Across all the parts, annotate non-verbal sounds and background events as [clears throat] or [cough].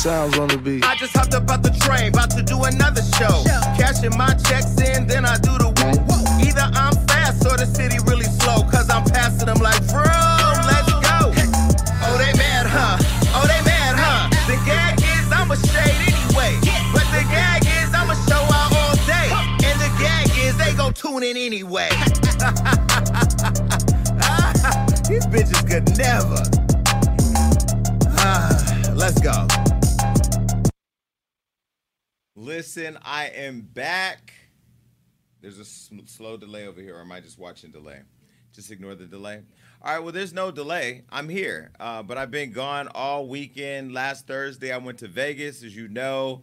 Sounds on the beat. I just hopped up out the train, about to do another show. Cashing my checks in, then I do the woo woo. Either I'm fast or the city really slow, cause I'm passing them like, bro, let's go. Oh, they mad, huh? Oh, they mad, huh? The gag is I'm a shade anyway. But the gag is I'm a show out all day. And the gag is they gon' tune in anyway. [laughs] These bitches could never. Ah, let's go. Listen, I am back. There's a sm- slow delay over here, or am I just watching delay? Just ignore the delay. All right, well, there's no delay. I'm here, uh, but I've been gone all weekend. Last Thursday, I went to Vegas, as you know.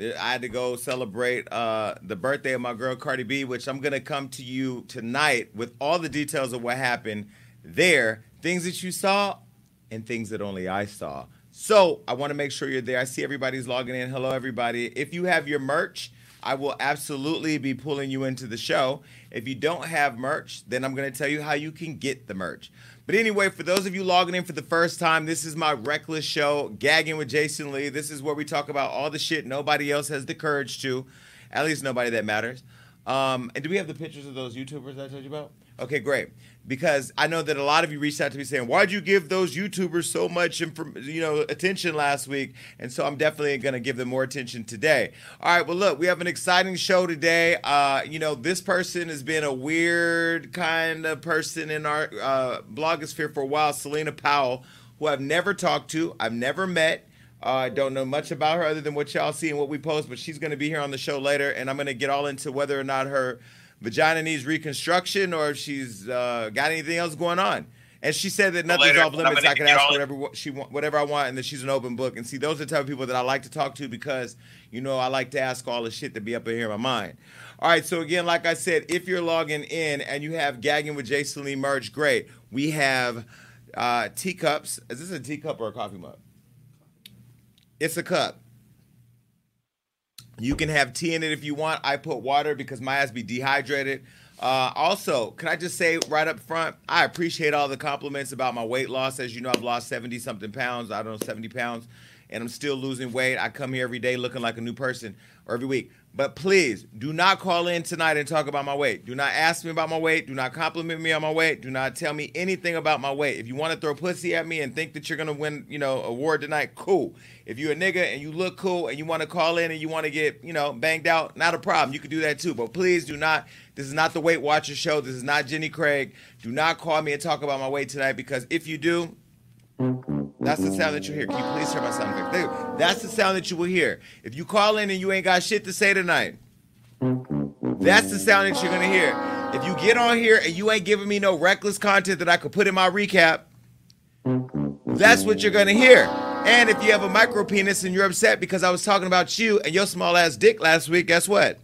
I had to go celebrate uh, the birthday of my girl Cardi B, which I'm gonna come to you tonight with all the details of what happened there, things that you saw, and things that only I saw. So I want to make sure you're there. I see everybody's logging in. Hello, everybody. If you have your merch, I will absolutely be pulling you into the show. If you don't have merch, then I'm going to tell you how you can get the merch. But anyway, for those of you logging in for the first time, this is my reckless show, Gagging with Jason Lee. This is where we talk about all the shit nobody else has the courage to, at least nobody that matters. Um, and do we have the pictures of those YouTubers I told you about? Okay, great. Because I know that a lot of you reached out to me saying, "Why'd you give those YouTubers so much, inform- you know, attention last week?" And so I'm definitely going to give them more attention today. All right. Well, look, we have an exciting show today. Uh, you know, this person has been a weird kind of person in our uh, blogosphere for a while. Celina Powell, who I've never talked to, I've never met. Uh, I don't know much about her other than what y'all see and what we post, but she's going to be here on the show later, and I'm going to get all into whether or not her vagina needs reconstruction or if she's uh, got anything else going on. And she said that nothing's off limits. I can ask whatever she want, whatever I want, and that she's an open book. And see, those are the type of people that I like to talk to because you know I like to ask all the shit that be up in here in my mind. All right, so again, like I said, if you're logging in and you have gagging with Jason Lee merch, great. We have uh, teacups. Is this a teacup or a coffee mug? It's a cup. You can have tea in it if you want. I put water because my ass be dehydrated. Uh, also, can I just say right up front, I appreciate all the compliments about my weight loss. As you know, I've lost 70 something pounds. I don't know, 70 pounds. And I'm still losing weight. I come here every day looking like a new person or every week. But please do not call in tonight and talk about my weight. Do not ask me about my weight. Do not compliment me on my weight. Do not tell me anything about my weight. If you want to throw pussy at me and think that you're gonna win, you know, award tonight, cool. If you're a nigga and you look cool and you want to call in and you want to get, you know, banged out, not a problem. You can do that too. But please do not. This is not the Weight Watcher show. This is not Jenny Craig. Do not call me and talk about my weight tonight because if you do, that's the sound that you hear. Can you please hear my sound effect? That's the sound that you will hear. If you call in and you ain't got shit to say tonight, that's the sound that you're gonna hear. If you get on here and you ain't giving me no reckless content that I could put in my recap, that's what you're gonna hear. And if you have a micro penis and you're upset because I was talking about you and your small ass dick last week, guess what?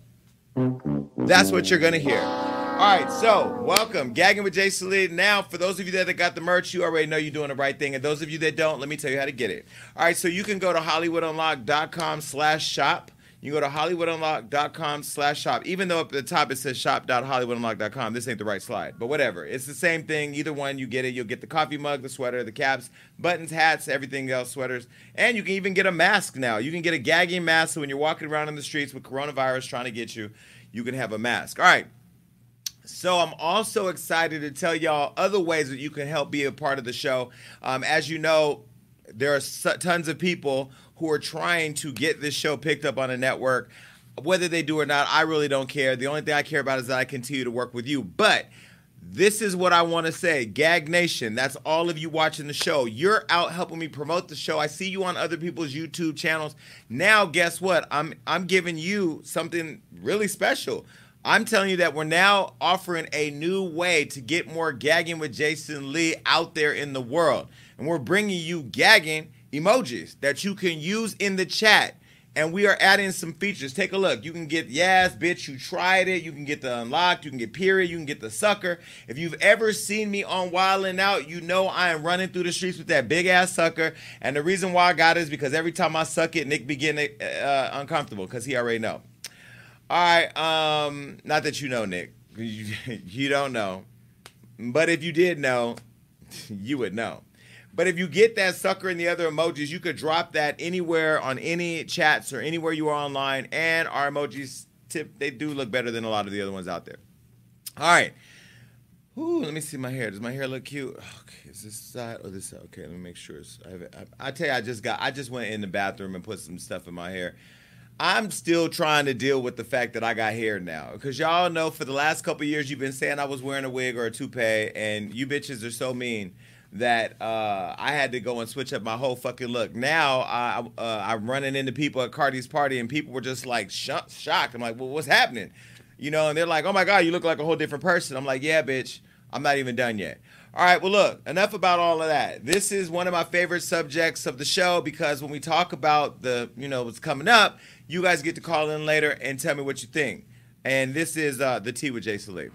That's what you're gonna hear. All right, so welcome, gagging with Jason Lee. Now, for those of you that got the merch, you already know you're doing the right thing, and those of you that don't, let me tell you how to get it. All right, so you can go to hollywoodunlock.com/shop. You can go to hollywoodunlock.com slash shop. Even though up at the top it says shop.hollywoodunlock.com, this ain't the right slide. But whatever. It's the same thing. Either one, you get it. You'll get the coffee mug, the sweater, the caps, buttons, hats, everything else, sweaters. And you can even get a mask now. You can get a gagging mask so when you're walking around in the streets with coronavirus trying to get you, you can have a mask. All right. So I'm also excited to tell y'all other ways that you can help be a part of the show. Um, as you know, there are tons of people who are trying to get this show picked up on a network. Whether they do or not, I really don't care. The only thing I care about is that I continue to work with you. But this is what I want to say. Gag Nation, that's all of you watching the show. You're out helping me promote the show. I see you on other people's YouTube channels. Now, guess what? I'm I'm giving you something really special. I'm telling you that we're now offering a new way to get more gagging with Jason Lee out there in the world. And we're bringing you gagging emojis that you can use in the chat. And we are adding some features. Take a look. You can get yes, bitch, you tried it. You can get the unlocked. You can get period. You can get the sucker. If you've ever seen me on Wildin' Out, you know I am running through the streets with that big ass sucker. And the reason why I got it is because every time I suck it, Nick be getting uh, uncomfortable because he already know. All right. Um, not that you know, Nick. [laughs] You, you don't know. But if you did know, [laughs] you would know. But if you get that sucker and the other emojis, you could drop that anywhere on any chats or anywhere you are online, and our emojis tip they do look better than a lot of the other ones out there. All right. Ooh, let me see my hair. Does my hair look cute? Okay, is this side or this side? Okay, let me make sure. I, have, I, I tell you, I just got. I just went in the bathroom and put some stuff in my hair. I'm still trying to deal with the fact that I got hair now. Because y'all know for the last couple years you've been saying I was wearing a wig or a toupee, and you bitches are so mean that uh, I had to go and switch up my whole fucking look. Now I, uh, I'm running into people at Cardi's party, and people were just like sh- shocked. I'm like, well, what's happening? You know, and they're like, oh my God, you look like a whole different person. I'm like, yeah, bitch, I'm not even done yet. All right, well, look, enough about all of that. This is one of my favorite subjects of the show because when we talk about the, you know, what's coming up, you guys get to call in later and tell me what you think. And this is uh, the Tea with Jay Salib.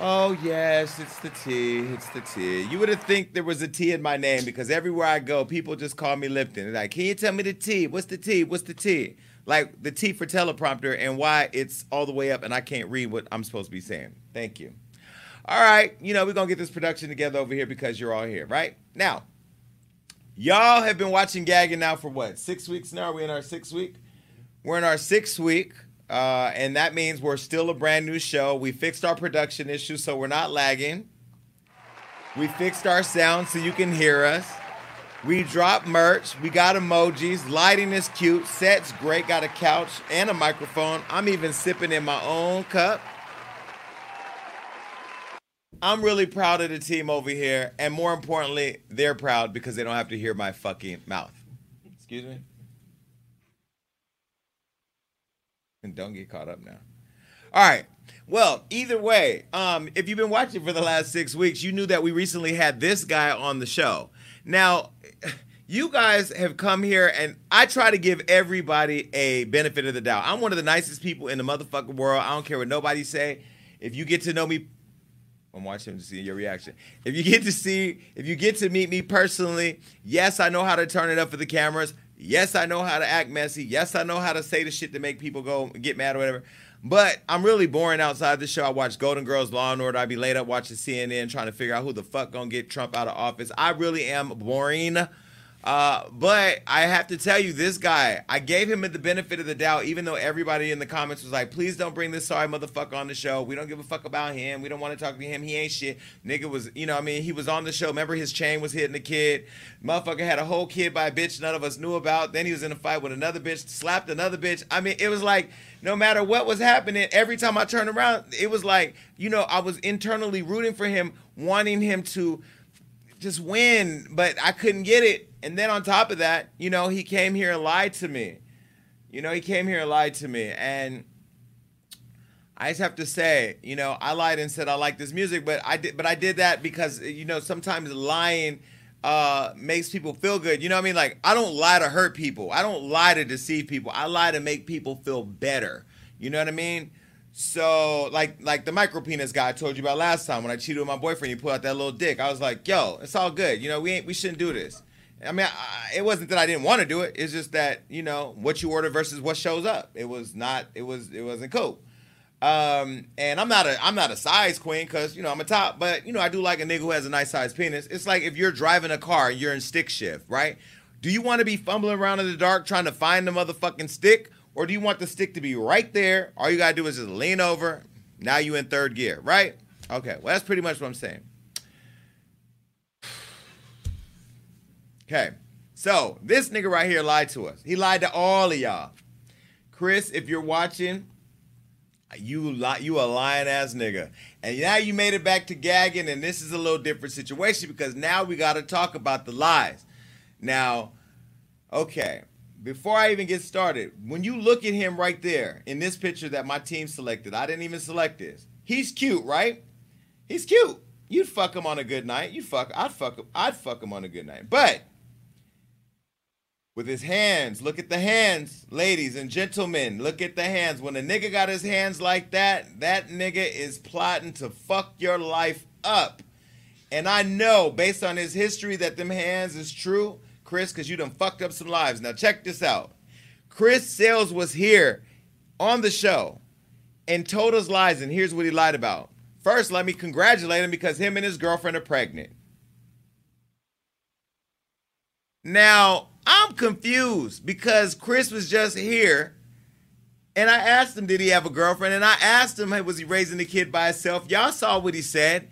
Oh yes, it's the T. It's the T. You would have think there was a T in my name because everywhere I go, people just call me Lipton. They're like, "Can you tell me the T? What's the T? What's the T?" Like the T for teleprompter and why it's all the way up and I can't read what I'm supposed to be saying. Thank you. All right, you know we're gonna get this production together over here because you're all here, right? Now, y'all have been watching Gagging now for what? Six weeks now. Are we in our sixth week? We're in our sixth week. Uh, and that means we're still a brand new show. We fixed our production issues so we're not lagging. We fixed our sound so you can hear us. We dropped merch. We got emojis. Lighting is cute. Set's great. Got a couch and a microphone. I'm even sipping in my own cup. I'm really proud of the team over here. And more importantly, they're proud because they don't have to hear my fucking mouth. Excuse me? And don't get caught up now. All right. Well, either way, um, if you've been watching for the last six weeks, you knew that we recently had this guy on the show. Now, [laughs] you guys have come here, and I try to give everybody a benefit of the doubt. I'm one of the nicest people in the motherfucking world. I don't care what nobody say. If you get to know me, I'm watching to see your reaction. If you get to see, if you get to meet me personally, yes, I know how to turn it up for the cameras. Yes, I know how to act messy. Yes, I know how to say the shit to make people go get mad or whatever. But I'm really boring outside the show. I watch Golden Girls, Law and Order. I be laid up watching CNN, trying to figure out who the fuck gonna get Trump out of office. I really am boring. Uh, but I have to tell you, this guy, I gave him the benefit of the doubt, even though everybody in the comments was like, please don't bring this sorry motherfucker on the show. We don't give a fuck about him. We don't want to talk to him. He ain't shit. Nigga was, you know, I mean, he was on the show. Remember his chain was hitting the kid. Motherfucker had a whole kid by a bitch none of us knew about. Then he was in a fight with another bitch, slapped another bitch. I mean, it was like, no matter what was happening, every time I turned around, it was like, you know, I was internally rooting for him, wanting him to just win, but I couldn't get it. And then on top of that, you know, he came here and lied to me. You know, he came here and lied to me. And I just have to say, you know, I lied and said I like this music, but I did but I did that because you know, sometimes lying uh, makes people feel good. You know what I mean? Like I don't lie to hurt people. I don't lie to deceive people. I lie to make people feel better. You know what I mean? So like like the micro penis guy I told you about last time when I cheated with my boyfriend, he pulled out that little dick. I was like, yo, it's all good. You know, we ain't we shouldn't do this. I mean, I, it wasn't that I didn't want to do it. It's just that you know what you order versus what shows up. It was not. It was. It wasn't cool. Um, and I'm not a I'm not a size queen because you know I'm a top, but you know I do like a nigga who has a nice size penis. It's like if you're driving a car and you're in stick shift, right? Do you want to be fumbling around in the dark trying to find the motherfucking stick, or do you want the stick to be right there? All you gotta do is just lean over. Now you in third gear, right? Okay, well that's pretty much what I'm saying. Okay, so this nigga right here lied to us. He lied to all of y'all. Chris, if you're watching, you li- you a lying ass nigga. And now you made it back to gagging, and this is a little different situation because now we got to talk about the lies. Now, okay, before I even get started, when you look at him right there in this picture that my team selected, I didn't even select this. He's cute, right? He's cute. You'd fuck him on a good night. You'd fuck. I'd fuck him. I'd fuck him on a good night. But with his hands. Look at the hands, ladies and gentlemen. Look at the hands. When a nigga got his hands like that, that nigga is plotting to fuck your life up. And I know, based on his history, that them hands is true, Chris, because you done fucked up some lives. Now check this out. Chris Sails was here on the show and told us lies, and here's what he lied about. First, let me congratulate him because him and his girlfriend are pregnant. Now, I'm confused because Chris was just here and I asked him, did he have a girlfriend? And I asked him, was he raising the kid by himself? Y'all saw what he said.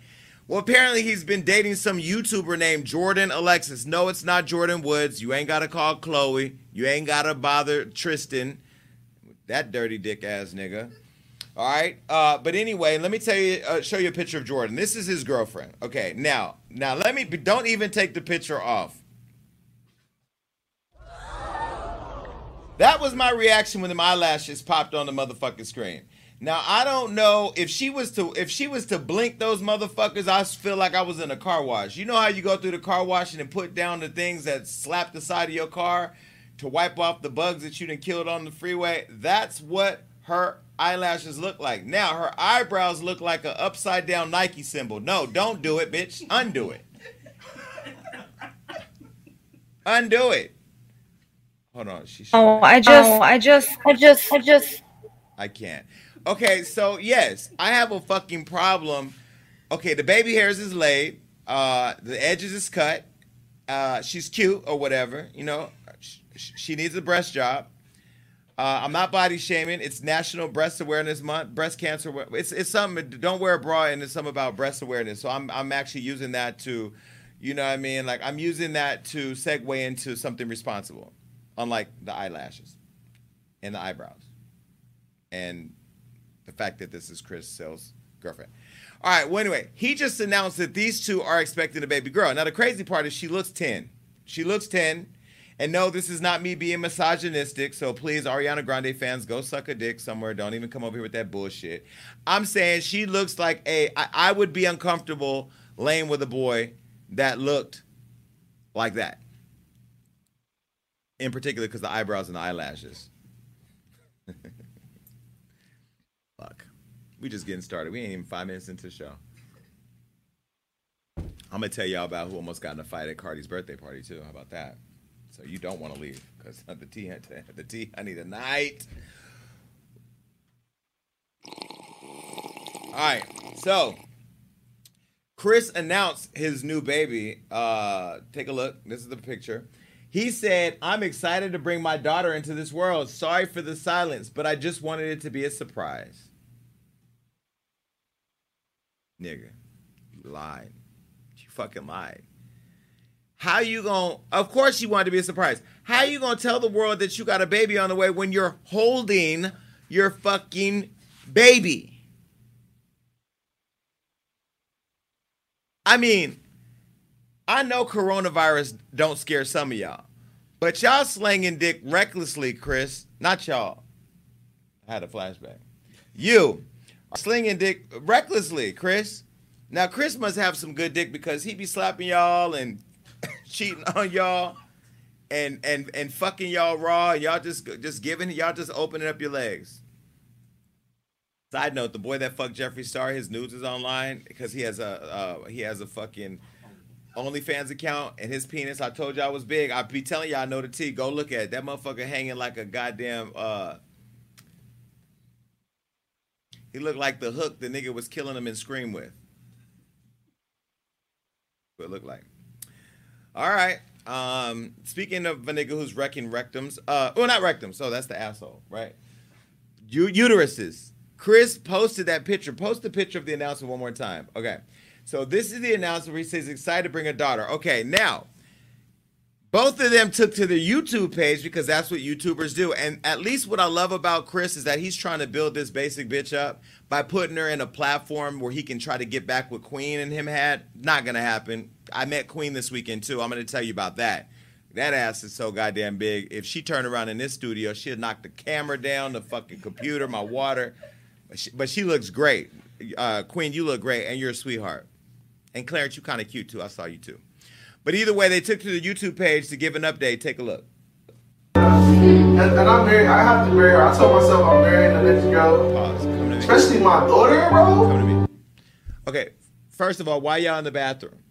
Well, apparently he's been dating some YouTuber named Jordan Alexis. No, it's not Jordan Woods. You ain't got to call Khloé. You ain't got to bother Tristan. That dirty dick ass nigga. All right. Uh, but anyway, let me tell you, uh, show you a picture of Jordan. This is his girlfriend. Okay. Now, now let me, don't even take the picture off. That was my reaction when the eyelashes popped on the motherfucking screen. Now I don't know if she was to if she was to blink those motherfuckers, I feel like I was in a car wash. You know how you go through the car wash and put down the things that slap the side of your car to wipe off the bugs that you done killed on the freeway? That's what her eyelashes look like. Now her eyebrows look like an upside down Nike symbol. No, don't do it, bitch. Undo it. Undo it. Hold on. She oh, I just, oh, I just, I just, I just. I can't. Okay, so yes, I have a fucking problem. Okay, the baby hairs is laid. Uh, the edges is cut. Uh, she's cute or whatever. You know, she, she needs a breast job. Uh, I'm not body shaming. It's National Breast Awareness Month, breast cancer. It's it's something. Don't wear a bra, and it's something about breast awareness. So I'm I'm actually using that to, you know, what I mean, like I'm using that to segue into something responsible unlike the eyelashes and the eyebrows and the fact that this is Chris Sails' girlfriend. All right, well, anyway, he just announced that these two are expecting a baby girl. Now, the crazy part is she looks 10. She looks 10. And no, this is not me being misogynistic. So please, Ariana Grande fans, go suck a dick somewhere. Don't even come over here with that bullshit. I'm saying she looks like a. I, I would be uncomfortable laying with a boy that looked like that in particular because the eyebrows and the eyelashes. [laughs] Fuck. We just getting started. We ain't even five minutes into the show. I'm gonna tell y'all about who almost got in a fight at Cardi's birthday party too. How about that? So you don't want to leave because [laughs] the tea, [laughs] the tea, a night. All right, so Chris announced his new baby. Uh, take a look. This is the picture. He said, I'm excited to bring my daughter into this world. Sorry for the silence, but I just wanted it to be a surprise. Nigga, you lied. You fucking lied. How you gonna of course you wanted to be a surprise. How you gonna tell the world that you got a baby on the way when you're holding your fucking baby? I mean, I know coronavirus don't scare some of y'all, but y'all slinging dick recklessly, Chris. Not y'all. I had a flashback. You are slinging dick recklessly, Chris. Now Chris must have some good dick because he be slapping y'all and [laughs] cheating on y'all and and and fucking y'all raw and y'all just just giving y'all just opening up your legs. Side note: the boy that fucked Jeffree Star, his nudes is online because he has a uh, he has a fucking OnlyFans account and his penis, I told y'all was big. I be telling y'all I know the T. Go look at it. That motherfucker hanging like a goddamn uh He looked like the hook the nigga was killing him in Scream with. What it looked like. All right. Um, speaking of a nigga who's wrecking rectums, uh, well, not rectums, so that's the asshole, right? U- uteruses. Chris posted that picture. Post the picture of the announcement one more time. Okay. So this is the announcement where he says excited to bring a daughter. Okay, now both of them took to their YouTube page because that's what YouTubers do. And at least what I love about Chris is that he's trying to build this basic bitch up by putting her in a platform where he can try to get back what Queen and him had. Not gonna happen. I met Queen this weekend too. I'm gonna tell you about that. That ass is so goddamn big. If she turned around in this studio, she'd knock the camera down, the fucking computer, my water. But she, but she looks great. Uh, Queen, you look great, and you're a sweetheart. And Clarence, you kind of cute too. I saw you too. But either way, they took to the YouTube page to give an update. Take a look. And, and I'm married. I have to marry her. I told myself I'm marrying the next girl. Pause. Especially my daughter, bro. Come to me. Okay. First of all, why y'all in the bathroom?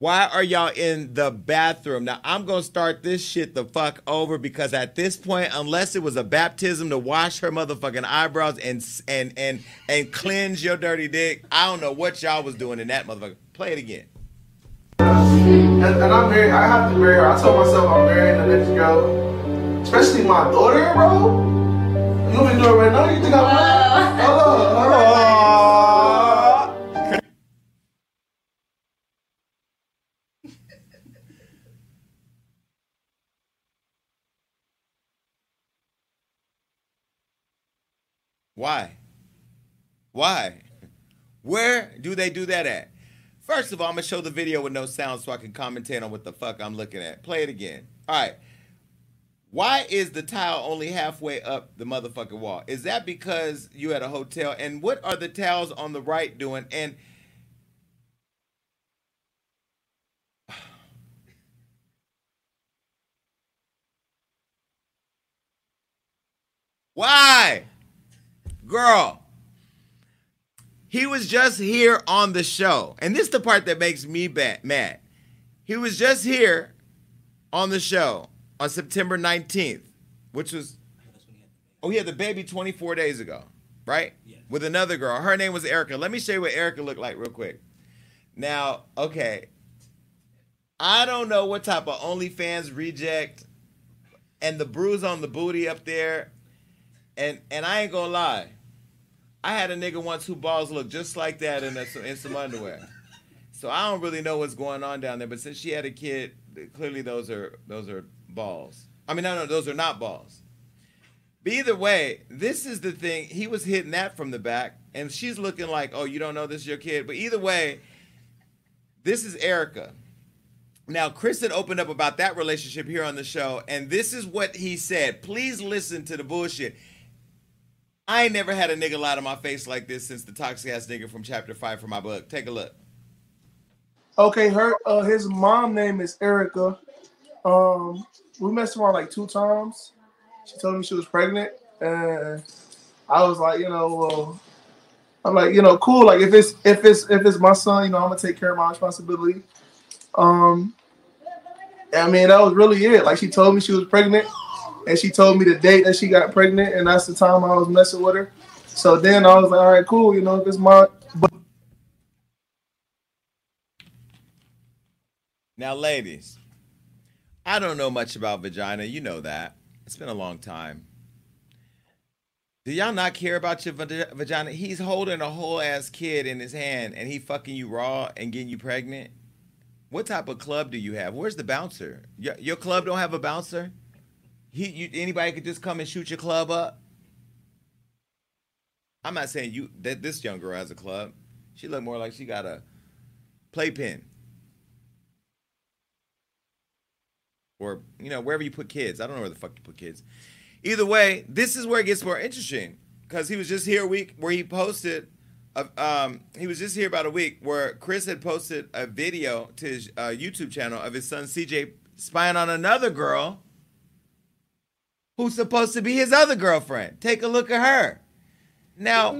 Why are y'all in the bathroom? Now I'm gonna start this shit the fuck over because at this point, unless it was a baptism to wash her motherfucking eyebrows and and and and cleanse your dirty dick, I don't know what y'all was doing in that motherfucker. Play it again. And, and I'm married. I have to marry her. I told myself I'm marrying the next girl, especially my daughter, bro. You want me to do it right now? You think I'm? Hold on, hold on. Why? Why? Where do they do that at? First of all, I'm gonna show the video with no sound so I can commentate on what the fuck I'm looking at. Play it again. All right. Why is the tile only halfway up the motherfucking wall? Is that because you at a hotel? And what are the tiles on the right doing? And [sighs] why? Girl, he was just here on the show. And this is the part that makes me bad, mad. He was just here on the show on September 19th, which was, oh, he had the baby 24 days ago, right? Yes. With another girl. Her name was Erica. Let me show you what Erica looked like real quick. Now, okay. I don't know what type of OnlyFans reject and the bruise on the booty up there. And and I ain't gonna lie. I had a nigga once who balls look just like that in, a, in some underwear. So I don't really know what's going on down there. But since she had a kid, clearly those are those are balls. I mean, no, no, those are not balls. But either way, this is the thing. He was hitting that from the back, and she's looking like, "Oh, you don't know this is your kid." But either way, this is Erica. Now, Chris had opened up about that relationship here on the show, and this is what he said. Please listen to the bullshit. I ain't never had a nigga lie to my face like this since the toxic ass nigga from chapter five from my book. Take a look. Okay, her uh, his mom name is Erica. Um, we messed around like two times. She told me she was pregnant, and I was like, you know, I'm like, you know, cool. Like if it's if it's if it's my son, you know, I'm gonna take care of my responsibility. Um, I mean, that was really it. Like she told me she was pregnant, and she told me the date that she got pregnant, and that's the time I was messing with her. So then I was like, all right, cool. You know, it's my Now, ladies, I don't know much about vagina. You know that. It's been a long time. Do y'all not care about your vagina? He's holding a whole ass kid in his hand and he fucking you raw and getting you pregnant. What type of club do you have? Where's the bouncer? Your, your club don't have a bouncer? He, you, anybody could just come and shoot your club up? I'm not saying you that this young girl has a club. She looked more like she got a playpen. or you know wherever you put kids. I don't know where the fuck you put kids. Either way, this is where it gets more interesting because he was just here a week where he posted. A, um, he was just here about a week where Chris had posted a video to his uh, YouTube channel of his son CJ spying on another girl who's supposed to be his other girlfriend. Take a look at her. Now,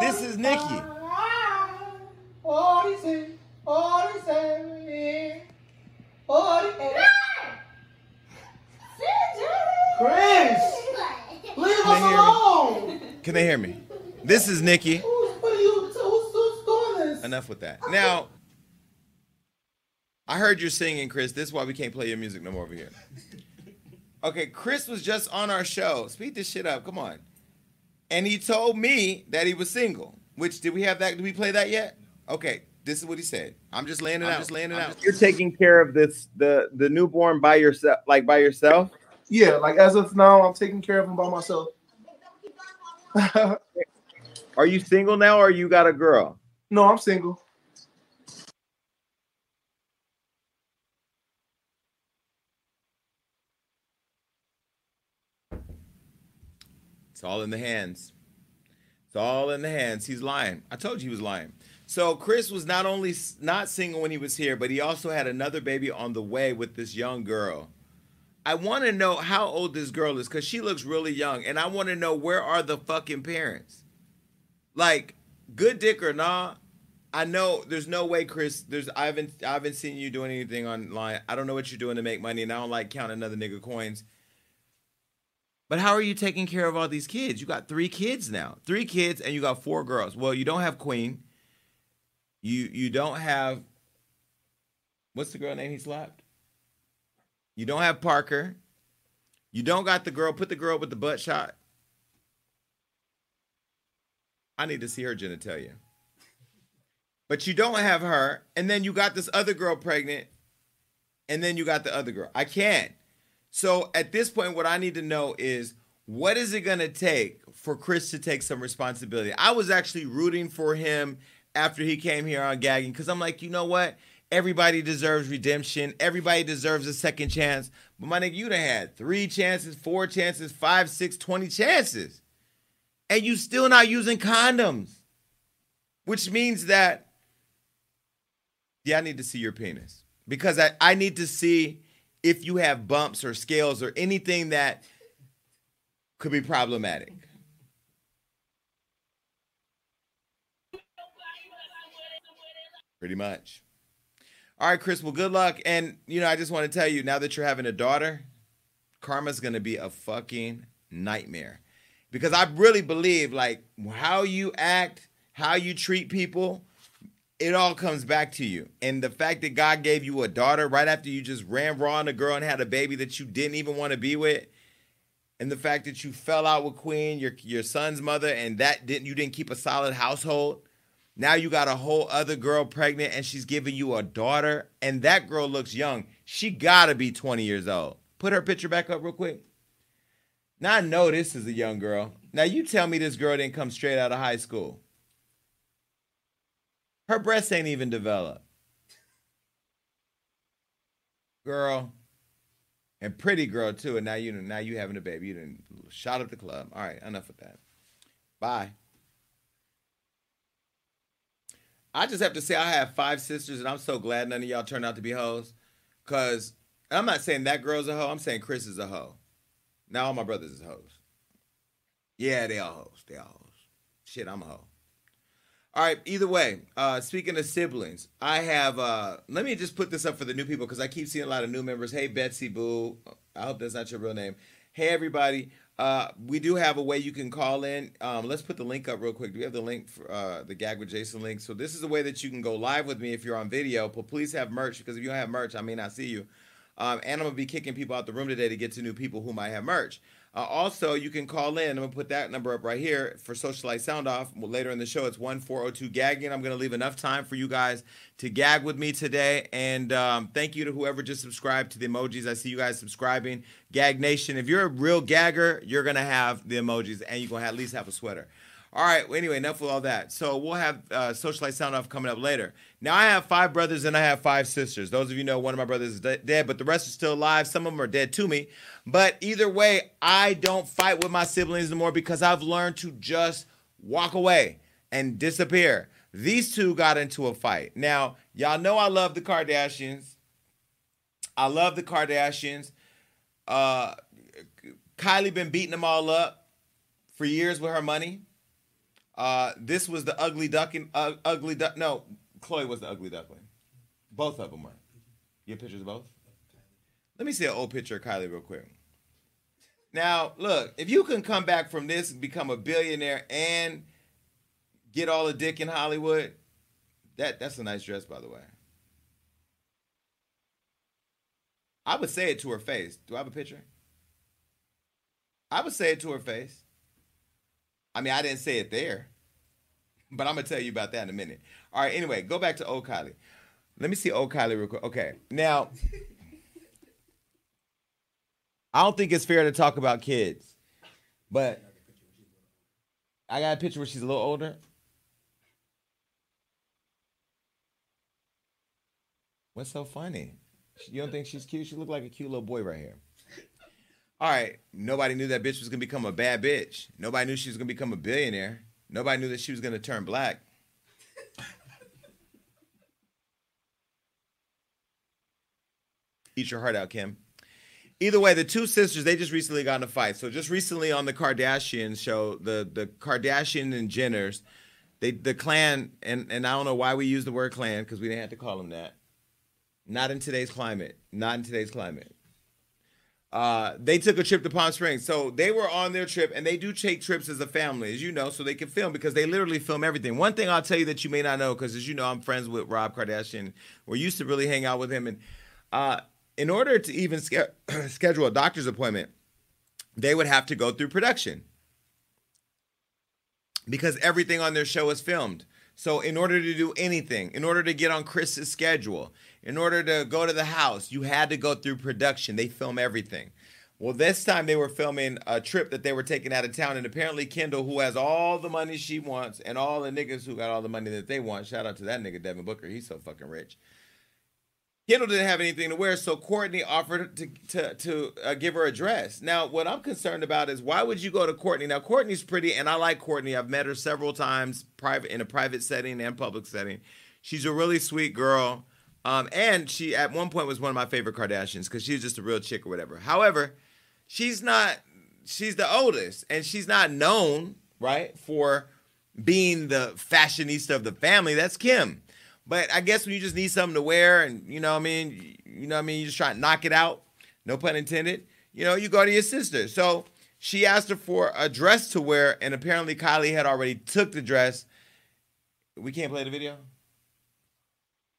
this is Nikki. Chris, leave Can us alone. Can they hear me? This is Nikki. Who's, what are you, who's, who's doing this? Enough with that. Now, I heard you're singing, Chris. This is why we can't play your music no more over here. Okay, Chris was just on our show. Speed this shit up. Come on. And he told me that he was single. Which did we have that? Did we play that yet? Okay, this is what he said. I'm just laying it out. Just laying it out. You're taking care of this the the newborn by yourself, like by yourself. Yeah, like as of now, I'm taking care of him by myself. [laughs] Are you single now, or you got a girl? no, I'm single. It's all in the hands. It's all in the hands. He's lying. I told you he was lying. So Chris was not only not single when he was here, but he also had another baby on the way with this young girl. I want to know how old this girl is because she looks really young, and I want to know where are the fucking parents? Like, good dick or nah? I know there's no way, Chris. There's I haven't I haven't seen you doing anything online. I don't know what you're doing to make money, and I don't like counting another nigga coins. But how are you taking care of all these kids? You got three kids now, three kids, and you got four girls. Well, you don't have Queen. You you don't have. What's the girl name he slapped? You don't have Parker. You don't got the girl. Put the girl with the butt shot. I need to see her genitalia. But you don't have her, and then you got this other girl pregnant, and then you got the other girl. I can't. So at this point, what I need to know is what is it gonna take for Chris to take some responsibility? I was actually rooting for him after he came here on gagging because I'm like, you know what? Everybody deserves redemption. Everybody deserves a second chance. But my nigga, you done had three chances, four chances, five, six, 20 chances. And you still not using condoms. Which means that, yeah, I need to see your penis. Because I, I need to see if you have bumps or scales or anything that could be problematic. Pretty much. All right, Chris. Well, good luck. And you know, I just want to tell you now that you're having a daughter, karma's gonna be a fucking nightmare. Because I really believe like how you act, how you treat people, it all comes back to you. And the fact that God gave you a daughter right after you just ran raw on a girl and had a baby that you didn't even want to be with, and the fact that you fell out with Queen, your your son's mother, and that didn't you didn't keep a solid household. Now you got a whole other girl pregnant and she's giving you a daughter, and that girl looks young. She gotta be 20 years old. Put her picture back up real quick. Now I know this is a young girl. Now you tell me this girl didn't come straight out of high school. Her breasts ain't even developed. Girl. And pretty girl too. And now you now you having a baby. You didn't shot up the club. All right, enough of that. Bye. I just have to say I have five sisters, and I'm so glad none of y'all turned out to be hoes. Cause I'm not saying that girl's a hoe. I'm saying Chris is a hoe. Now all my brothers is hoes. Yeah, they all hoes. They all hoes. Shit, I'm a hoe. All right. Either way, uh, speaking of siblings, I have. Uh, let me just put this up for the new people because I keep seeing a lot of new members. Hey, Betsy Boo. I hope that's not your real name. Hey, everybody. Uh, we do have a way you can call in. Um, let's put the link up real quick. Do we have the link for uh, the gag with Jason link? So this is a way that you can go live with me if you're on video. But please have merch because if you don't have merch, I may not see you. Um, and I'm gonna be kicking people out the room today to get to new people who might have merch. Uh, also, you can call in. I'm gonna put that number up right here for Socialite Sound Off. Later in the show, it's one four zero two gagging. I'm gonna leave enough time for you guys to gag with me today. And um, thank you to whoever just subscribed to the emojis. I see you guys subscribing. Gag Nation. If you're a real gagger, you're gonna have the emojis, and you're gonna at least have a sweater. All right. Well, anyway, enough with all that. So we'll have uh, Socialite Sound Off coming up later. Now I have five brothers and I have five sisters. Those of you know one of my brothers is de- dead, but the rest are still alive. Some of them are dead to me. But either way, I don't fight with my siblings anymore because I've learned to just walk away and disappear. These two got into a fight. Now, y'all know I love the Kardashians. I love the Kardashians. Uh, Kylie been beating them all up for years with her money. Uh, this was the ugly ducking, uh, ugly duck. No, Khloé was the ugly duckling. Both of them were. You have pictures of both? Let me see an old picture of Kylie real quick. Now, look, if you can come back from this and become a billionaire and get all the dick in Hollywood, that that's a nice dress, by the way. I would say it to her face. Do I have a picture? I would say it to her face. I mean, I didn't say it there, but I'm gonna tell you about that in a minute. All right. Anyway, go back to old Kylie. Let me see old Kylie real quick. Okay. Now, I don't think it's fair to talk about kids, but I got a picture where she's a little older. What's so funny? You don't think she's cute? She look like a cute little boy right here. All right, nobody knew that bitch was gonna become a bad bitch. Nobody knew she was gonna become a billionaire. Nobody knew that she was gonna turn black. Eat your heart out, Kim. Either way, the two sisters they just recently got in a fight. So just recently on the Kardashian show, the the Kardashian and Jenners, They the clan and and I don't know why we use the word clan because we didn't have to call them that. Not in today's climate. Not in today's climate. Uh, they took a trip to Palm Springs, so they were on their trip, and they do take trips as a family, as you know, so they can film because they literally film everything. One thing I'll tell you that you may not know, because as you know, I'm friends with Rob Kardashian. We used to really hang out with him, and uh, in order to even ske- [clears throat] schedule a doctor's appointment, they would have to go through production because everything on their show is filmed. So, in order to do anything, in order to get on Kris's schedule, in order to go to the house, you had to go through production. They film everything. Well, this time they were filming a trip that they were taking out of town, and apparently Kendall, who has all the money she wants, and all the niggas who got all the money that they want. Shout out to that nigga Devin Booker. He's so fucking rich. Kendall didn't have anything to wear, so Kourtney offered to to to uh, give her a dress. Now, what I'm concerned about is why would you go to Kourtney? Now, Kourtney's pretty, and I like Kourtney. I've met her several times, private in a private setting and public setting. She's a really sweet girl, um, and she at one point was one of my favorite Kardashians because she was just a real chick or whatever. However, she's not. She's the oldest, and she's not known right for being the fashionista of the family. That's Kim. But I guess when you just need something to wear and you know what I mean, you know what I mean, you just try to knock it out, no pun intended, you know, you go to your sister. So she asked her for a dress to wear, and apparently Kylie had already took the dress. We can't play the video?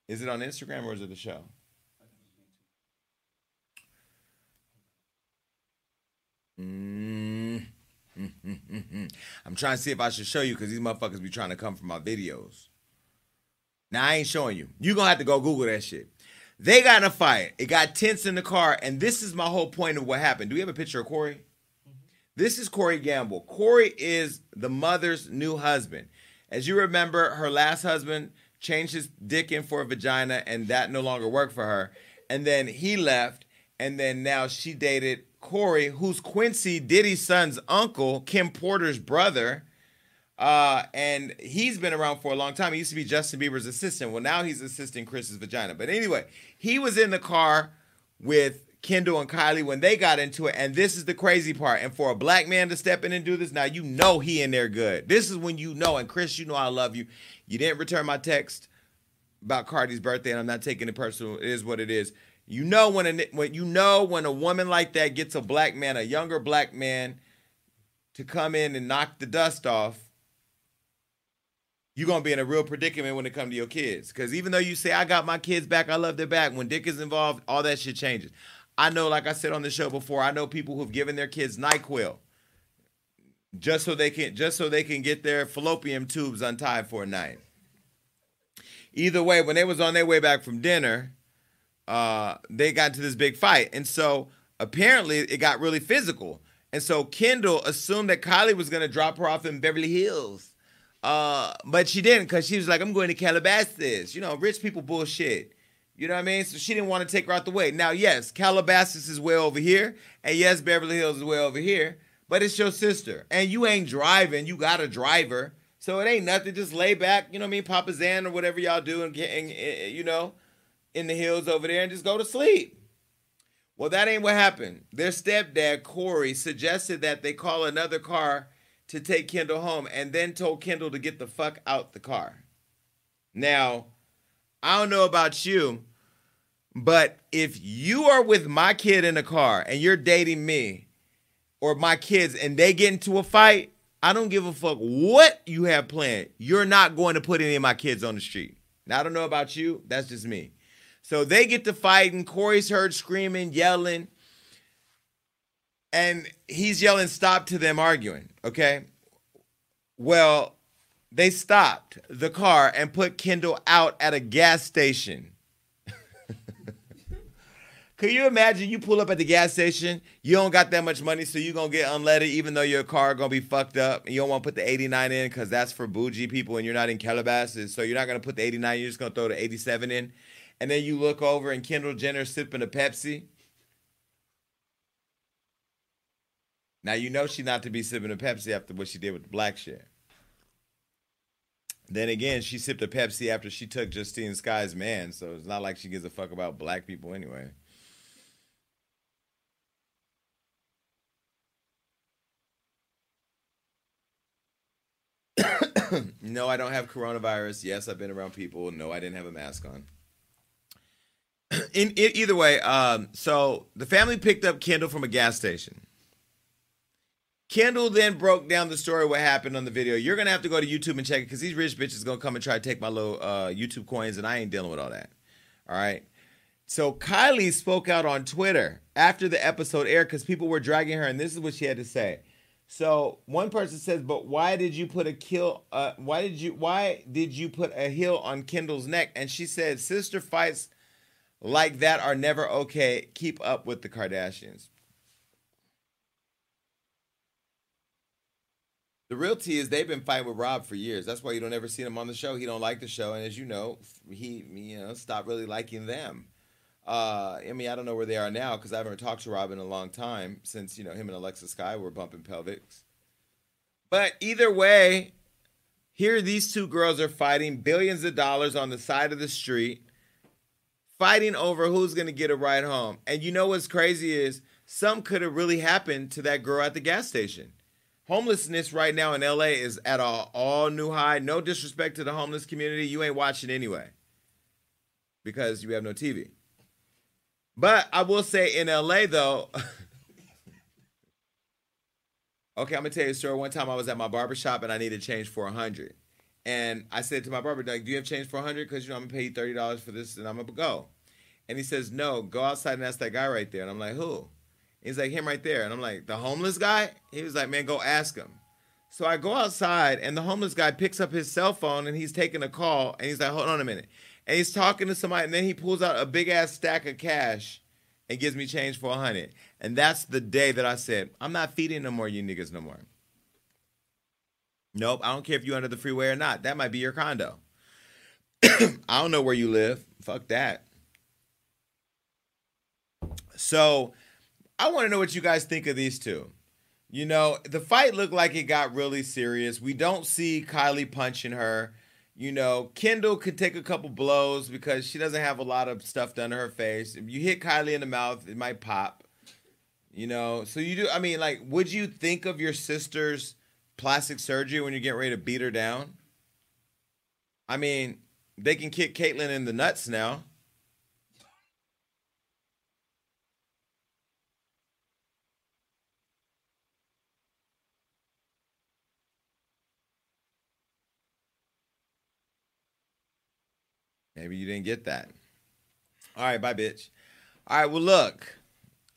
Is it on Instagram or is it the show? Mm. I'm trying to see if I should show you because these motherfuckers be trying to come for my videos. Now I ain't showing you. You gonna have to go Google that shit. They got in a fight. It got tense in the car, and this is my whole point of what happened. Do we have a picture of Corey? This is Corey Gamble. Corey is the mother's new husband. As you remember, her last husband changed his dick in for a vagina, and that no longer worked for her. And then he left, and then now she dated Corey, who's Quincy Diddy's son's uncle, Kim Porter's brother. Uh, and he's been around for a long time. He used to be Justin Bieber's assistant. Well, now he's assisting Kris's vagina. But anyway, he was in the car with Kendall and Kylie when they got into it. And this is the crazy part. And for a black man to step in and do this, now you know he in there good. This is when you know. And Kris, you know I love you. You didn't return my text about Cardi's birthday, and I'm not taking it personal. It is what it is. You know when a when you know when a woman like that gets a black man, a younger black man, to come in and knock the dust off you're gonna be in a real predicament when it comes to your kids. Because even though you say I got my kids back, I love their back. When Dick is involved, all that shit changes. I know, like I said on the show before, I know people who've given their kids Nyquil just so they can just so they can get their fallopian tubes untied for a night. Either way, when they was on their way back from dinner, uh, they got into this big fight, and so apparently it got really physical. And so Kendall assumed that Kylie was gonna drop her off in Beverly Hills uh, but she didn't because she was like, I'm going to Calabasas. You know, rich people bullshit. You know what I mean? So she didn't want to take her out the way. Now, yes, Calabasas is way over here, and yes, Beverly Hills is way over here, but it's your sister. And you ain't driving, you got a driver. So it ain't nothing. Just lay back, you know what I mean? Papa Zan or whatever y'all do and and, eh, eh, you know, in the hills over there and just go to sleep. Well, that ain't what happened. Their stepdad, Corey, suggested that they call another car to take Kendall home and then told Kendall to get the fuck out the car. Now, I don't know about you, but if you are with my kid in a car and you're dating me or my kids and they get into a fight, I don't give a fuck what you have planned. You're not going to put any of my kids on the street. Now, I don't know about you. That's just me. So they get to fighting. Corey's heard screaming, yelling and he's yelling stop to them arguing okay well they stopped the car and put kendall out at a gas station could you imagine you pull up at the gas station you don't got that much money so you're gonna get unleaded even though your car gonna be fucked up you don't want to put the 89 in because that's for bougie people and you're not in calabasas so you're not gonna put the 89 you're just gonna throw the 87 in and then you look over and kendall jenner sipping a pepsi Now you know she not to be sipping a Pepsi after what she did with the black shit. Then again, she sipped a Pepsi after she took Justine Skye's man, so it's not like she gives a fuck about black people anyway. No, I don't have coronavirus. Yes, I've been around people. No, I didn't have a mask on. In, in either way, um, so the family picked up Kendall from a gas station. Kendall then broke down the story what happened on the video. You're gonna have to go to YouTube and check it because these rich bitches gonna come and try to take my little uh, YouTube coins, and I ain't dealing with all that. All right. So Kylie spoke out on Twitter after the episode aired because people were dragging her, and this is what she had to say. So one person says, "But why did you put a kill? Uh, why did you? Why did you put a heel on Kendall's neck?" And she said, "Sister fights like that are never okay. Keep up with the Kardashians." The real tea is they've been fighting with Rob for years. That's why you don't ever see him on the show. He don't like the show, and as you know, he you know stopped really liking them. Uh, I mean, I don't know where they are now because I haven't talked to Rob in a long time since you know him and Alexa Sky were bumping pelvics. But either way, here these two girls are fighting billions of dollars on the side of the street, fighting over who's going to get a ride home. And you know what's crazy is some could have really happened to that girl at the gas station. Homelessness right now in LA is at an all new high. No disrespect to the homeless community, you ain't watching anyway because you have no TV. But I will say in LA though, [laughs] okay, I'm gonna tell you a story. One time I was at my barber shop and I needed change for a hundred. And I said to my barber, like, do you have change for a hundred? Because you know I'm gonna pay you thirty dollars for this and I'm gonna go. And he says, No, go outside and ask that guy right there. And I'm like, Who? He's like, him right there. And I'm like, the homeless guy? He was like, man, go ask him. So I go outside and the homeless guy picks up his cell phone and he's taking a call and he's like, hold on a minute and he's talking to somebody, and then he pulls out a big ass stack of cash and gives me change for a hundred. And that's the day that I said, I'm not feeding no more you niggas no more. Nope, I don't care if you're under the freeway or not. That might be your condo. [clears throat] I don't know where you live. Fuck that. So I want to know what you guys think of these two. You know, the fight looked like it got really serious. We don't see Kylie punching her. You know, Kendall could take a couple blows because she doesn't have a lot of stuff done to her face. If you hit Kylie in the mouth, it might pop. You know, so you do. I mean, like, would you think of your sister's plastic surgery when you're getting ready to beat her down? I mean, they can kick Caitlyn in the nuts now. Maybe you didn't get that. All right, bye, bitch. All right, well, look,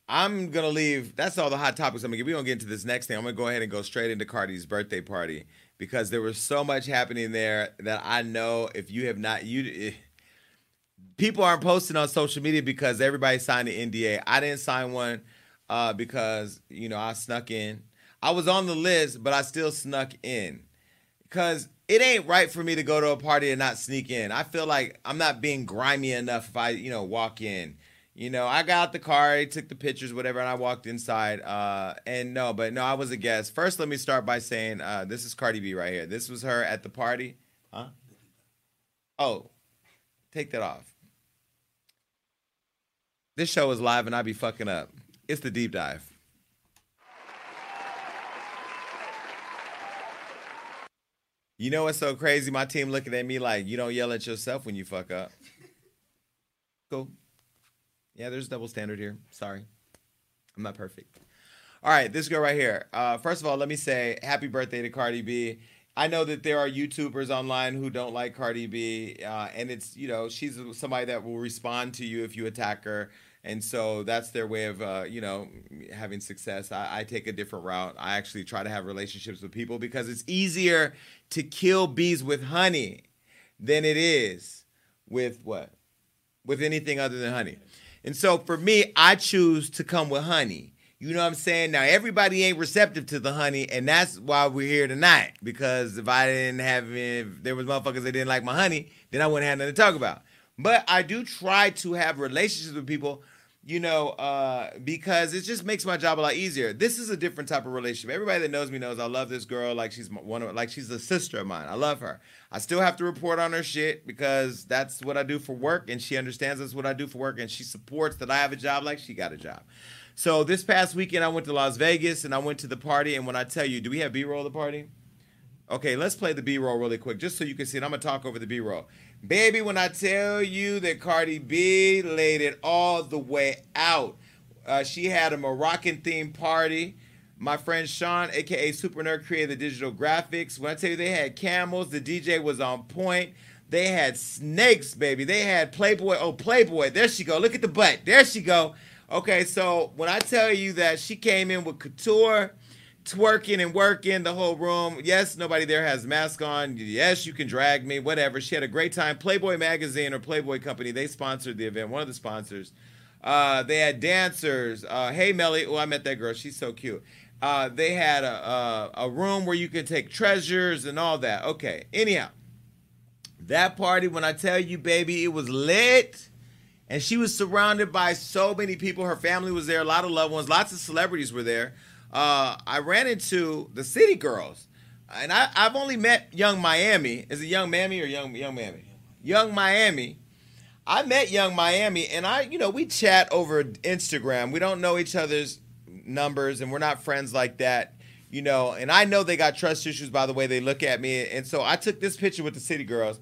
I'm gonna leave. That's all the hot topics I'm gonna give. We gonna get into this next thing. I'm gonna go ahead and go straight into Cardi's birthday party because there was so much happening there that I know if you have not, you eh, people aren't posting on social media because everybody signed an NDA. I didn't sign one uh, because you know I snuck in. I was on the list, but I still snuck in because it ain't right for me to go to a party and not sneak in. I feel like I'm not being grimy enough if I, you know, walk in. You know, I got out the car, I took the pictures, whatever, and I walked inside. Uh, and no, but no, I was a guest. First, let me start by saying uh, this is Cardi B right here. This was her at the party. Huh? Oh, take that off. This show is live and I be fucking up. It's the deep dive. You know what's so crazy? My team looking at me like you don't yell at yourself when you fuck up. Cool. Yeah, there's double standard here. Sorry. I'm not perfect. All right, this girl right here. Uh, first of all, let me say happy birthday to Cardi B. I know that there are YouTubers online who don't like Cardi B, uh, and it's you know she's somebody that will respond to you if you attack her and so that's their way of uh, you know having success. I, I, take a different route. I actually try to have relationships with people because it's easier to kill bees with honey than it is with what? With anything other than honey. And so for me i choose to come with honey. You know what i'm saying? Now everybody ain't receptive to the honey and that's why we're here tonight. Because if i didn't have if there was motherfuckers that didn't like my honey then i wouldn't have nothing to talk about. But i do try to have relationships with people you know, uh, because it just makes my job a lot easier. This is a different type of relationship. Everybody that knows me knows I love this girl like she's one of like she's a sister of mine. I love her. I still have to report on her shit because that's what I do for work, and she understands that's what I do for work, and she supports that I have a job like she got a job. So this past weekend, I went to Las Vegas and I went to the party, and when I tell you, do we have B-roll of the party? Okay, let's play the B roll really quick, just so you can see it. I'm gonna talk over the B roll. Baby, when I tell you that Cardi B laid it all the way out, uh, she had a Moroccan themed party. My friend Sean, aka Super Nerd, created the digital graphics. When I tell you they had camels, the DJ was on point. They had snakes, baby. They had Playboy. Oh, Playboy. There she go. Look at the butt. There she go. Okay, so when I tell you that she came in with couture, twerking and working the whole room. Yes, nobody there has mask on. Yes, you can drag me, whatever. She had a great time. Playboy magazine or Playboy company, they sponsored the event. One of the sponsors. Uh, they had dancers. Uh, hey, Melly. Oh, I met that girl. She's so cute. Uh, they had a, a, a room where you could take treasures and all that. Okay. Anyhow, that party, when I tell you, baby, it was lit. And she was surrounded by so many people. Her family was there, a lot of loved ones, lots of celebrities were there. Uh, I ran into the City Girls, and I, have only met Yung Miami. Is it Yung Miami or Young Young Miami? Yung Miami. I met Yung Miami, and I, you know, we chat over Instagram. We don't know each other's numbers, and we're not friends like that, you know. And I know they got trust issues by the way they look at me, and so I took this picture with the City Girls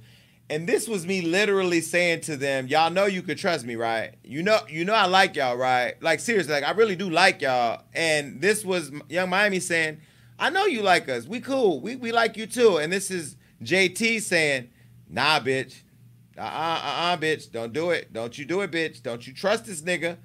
and this was me literally saying to them, y'all know you could trust me, right? You know, you know I like y'all, right? Like seriously, like I really do like y'all. And this was Yung Miami saying, I know you like us. We cool. We we like you too. And this is JT saying, Nah, bitch. Uh uh uh bitch. Don't do it. Don't you do it, bitch. Don't you trust this nigga.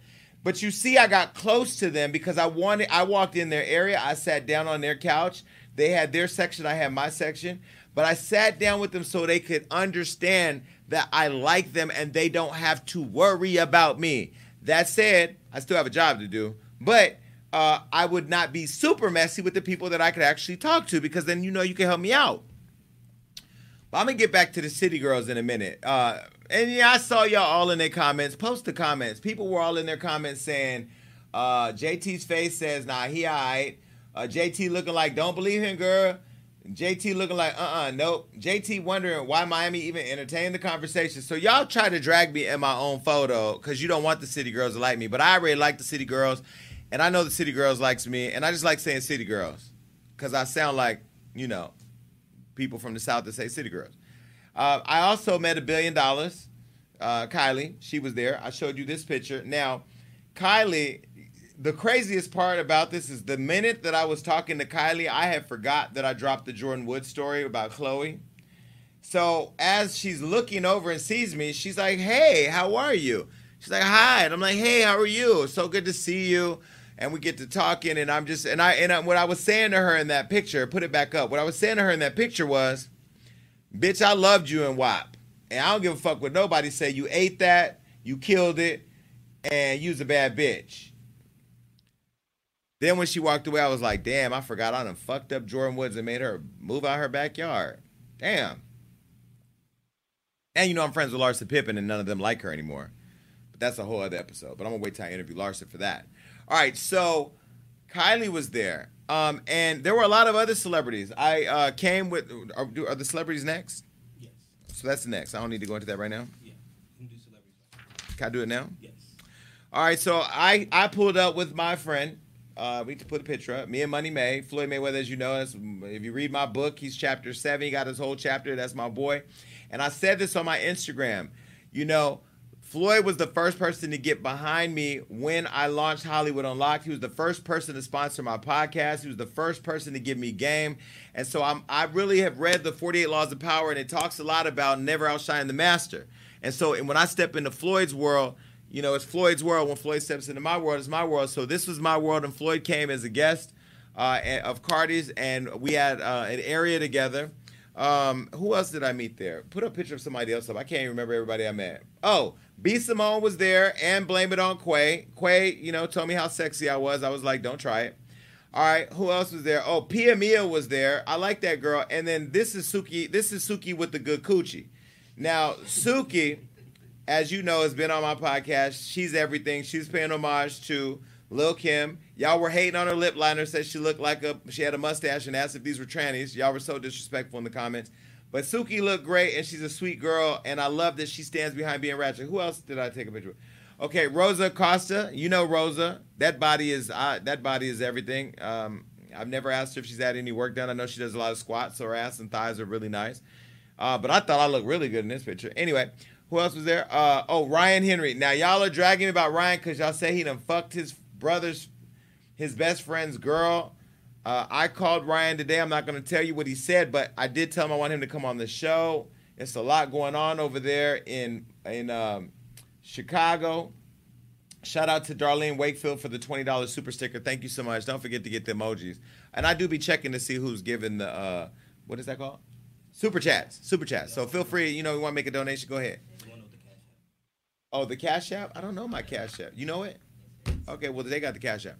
But you see, I got close to them because I wanted. I walked in their area. I sat down on their couch. They had their section. I had my section. But I sat down with them so they could understand that I like them and they don't have to worry about me. That said, I still have a job to do, but uh, I would not be super messy with the people that I could actually talk to because then you know you can help me out. But I'm gonna get back to the city girls in a minute. Uh, and yeah, I saw y'all all in their comments. Post the comments. People were all in their comments saying, uh, JT's face says, nah, he alright. Uh, JT looking like, don't believe him, girl. JT looking like, uh uh-uh, uh, nope. JT wondering why Miami even entertained the conversation. So y'all try to drag me in my own photo because you don't want the city girls to like me. But I already like the city girls, and I know the city girls likes me, and I just like saying city girls because I sound like, you know, people from the South that say city girls. Uh, I also met a billion dollars. Uh, Kylie, she was there. I showed you this picture. Now, Kylie the craziest part about this is the minute that I was talking to Kylie, I had forgot that I dropped the Jordyn Woods story about Khloé. So as she's looking over and sees me, she's like, "Hey, how are you?" She's like, "Hi," and I'm like, "Hey, how are you? So good to see you." And we get to talking, and I'm just and I and I, what I was saying to her in that picture, put it back up. What I was saying to her in that picture was, "Bitch, I loved you in WAP, and I don't give a fuck what nobody say. You ate that, you killed it, and you's a bad bitch." Then when she walked away, I was like, damn, I forgot I done fucked up Jordyn Woods and made her move out her backyard. Damn. And you know I'm friends with Larsa Pippen and none of them like her anymore. But that's a whole other episode. But I'm gonna wait till I interview Larsa for that. All right, so Kylie was there. Um, and there were a lot of other celebrities. I uh, came with are, are, the celebrities next? Yes. So that's next. I don't need to go into that right now. Yeah. Can do celebrities. Can I do it now? Yes. All right, so I I pulled up with my friend uh, we need to put a picture up. Me and Money May, Floyd Mayweather, as you know, if you read my book, he's chapter seven. He got his whole chapter. That's my boy. And I said this on my Instagram. You know, Floyd was the first person to get behind me when I launched Hollywood Unlocked. He was the first person to sponsor my podcast. He was the first person to give me game. And so I'm, I really have read the 48 Laws of Power, and it talks a lot about never outshine the master. And so and when I step into Floyd's world, you know, it's Floyd's world. When Floyd steps into my world, it's my world. So this was my world, and Floyd came as a guest uh, of Cardi's, and we had uh, an area together. Um, who else did I meet there? Put a picture of somebody else up. I can't even remember everybody I met. Oh, B Simone was there, and blame it on Kway. Kway, you know, told me how sexy I was. I was like, don't try it. All right, who else was there? Oh, Pia Mia was there. I like that girl. And then this is Suki. This is Suki with the good coochie. Now, Suki as you know, has been on my podcast. She's everything. She's paying homage to Lil Kim. Y'all were hating on her lip liner, said she looked like a she had a mustache and asked if these were trannies. Y'all were so disrespectful in the comments. But Suki looked great and she's a sweet girl, and I love that she stands behind being ratchet. Who else did I take a picture with? Okay, Rosa Acosta. You know Rosa. That body is uh, that body is everything. Um, I've never asked her if she's had any work done. I know she does a lot of squats, so her ass and thighs are really nice. Uh, but I thought I looked really good in this picture. Anyway, who else was there? Uh, oh, Ryan Henry. Now y'all are dragging me about Ryan because y'all say he done fucked his brother's, his best friend's girl. Uh, I called Ryan today. I'm not going to tell you what he said, but I did tell him I want him to come on the show. It's a lot going on over there in in um, Chicago. Shout out to Darlene Wakefield for the $20 super sticker. Thank you so much. Don't forget to get the emojis. And I do be checking to see who's giving the, uh, what is that called? Super chats. Super chats. So feel free, you know, you want to make a donation, go ahead. You wanna know the cash app? Oh, the Cash App? I don't know my Cash App. You know it? Okay, well, they got the Cash App.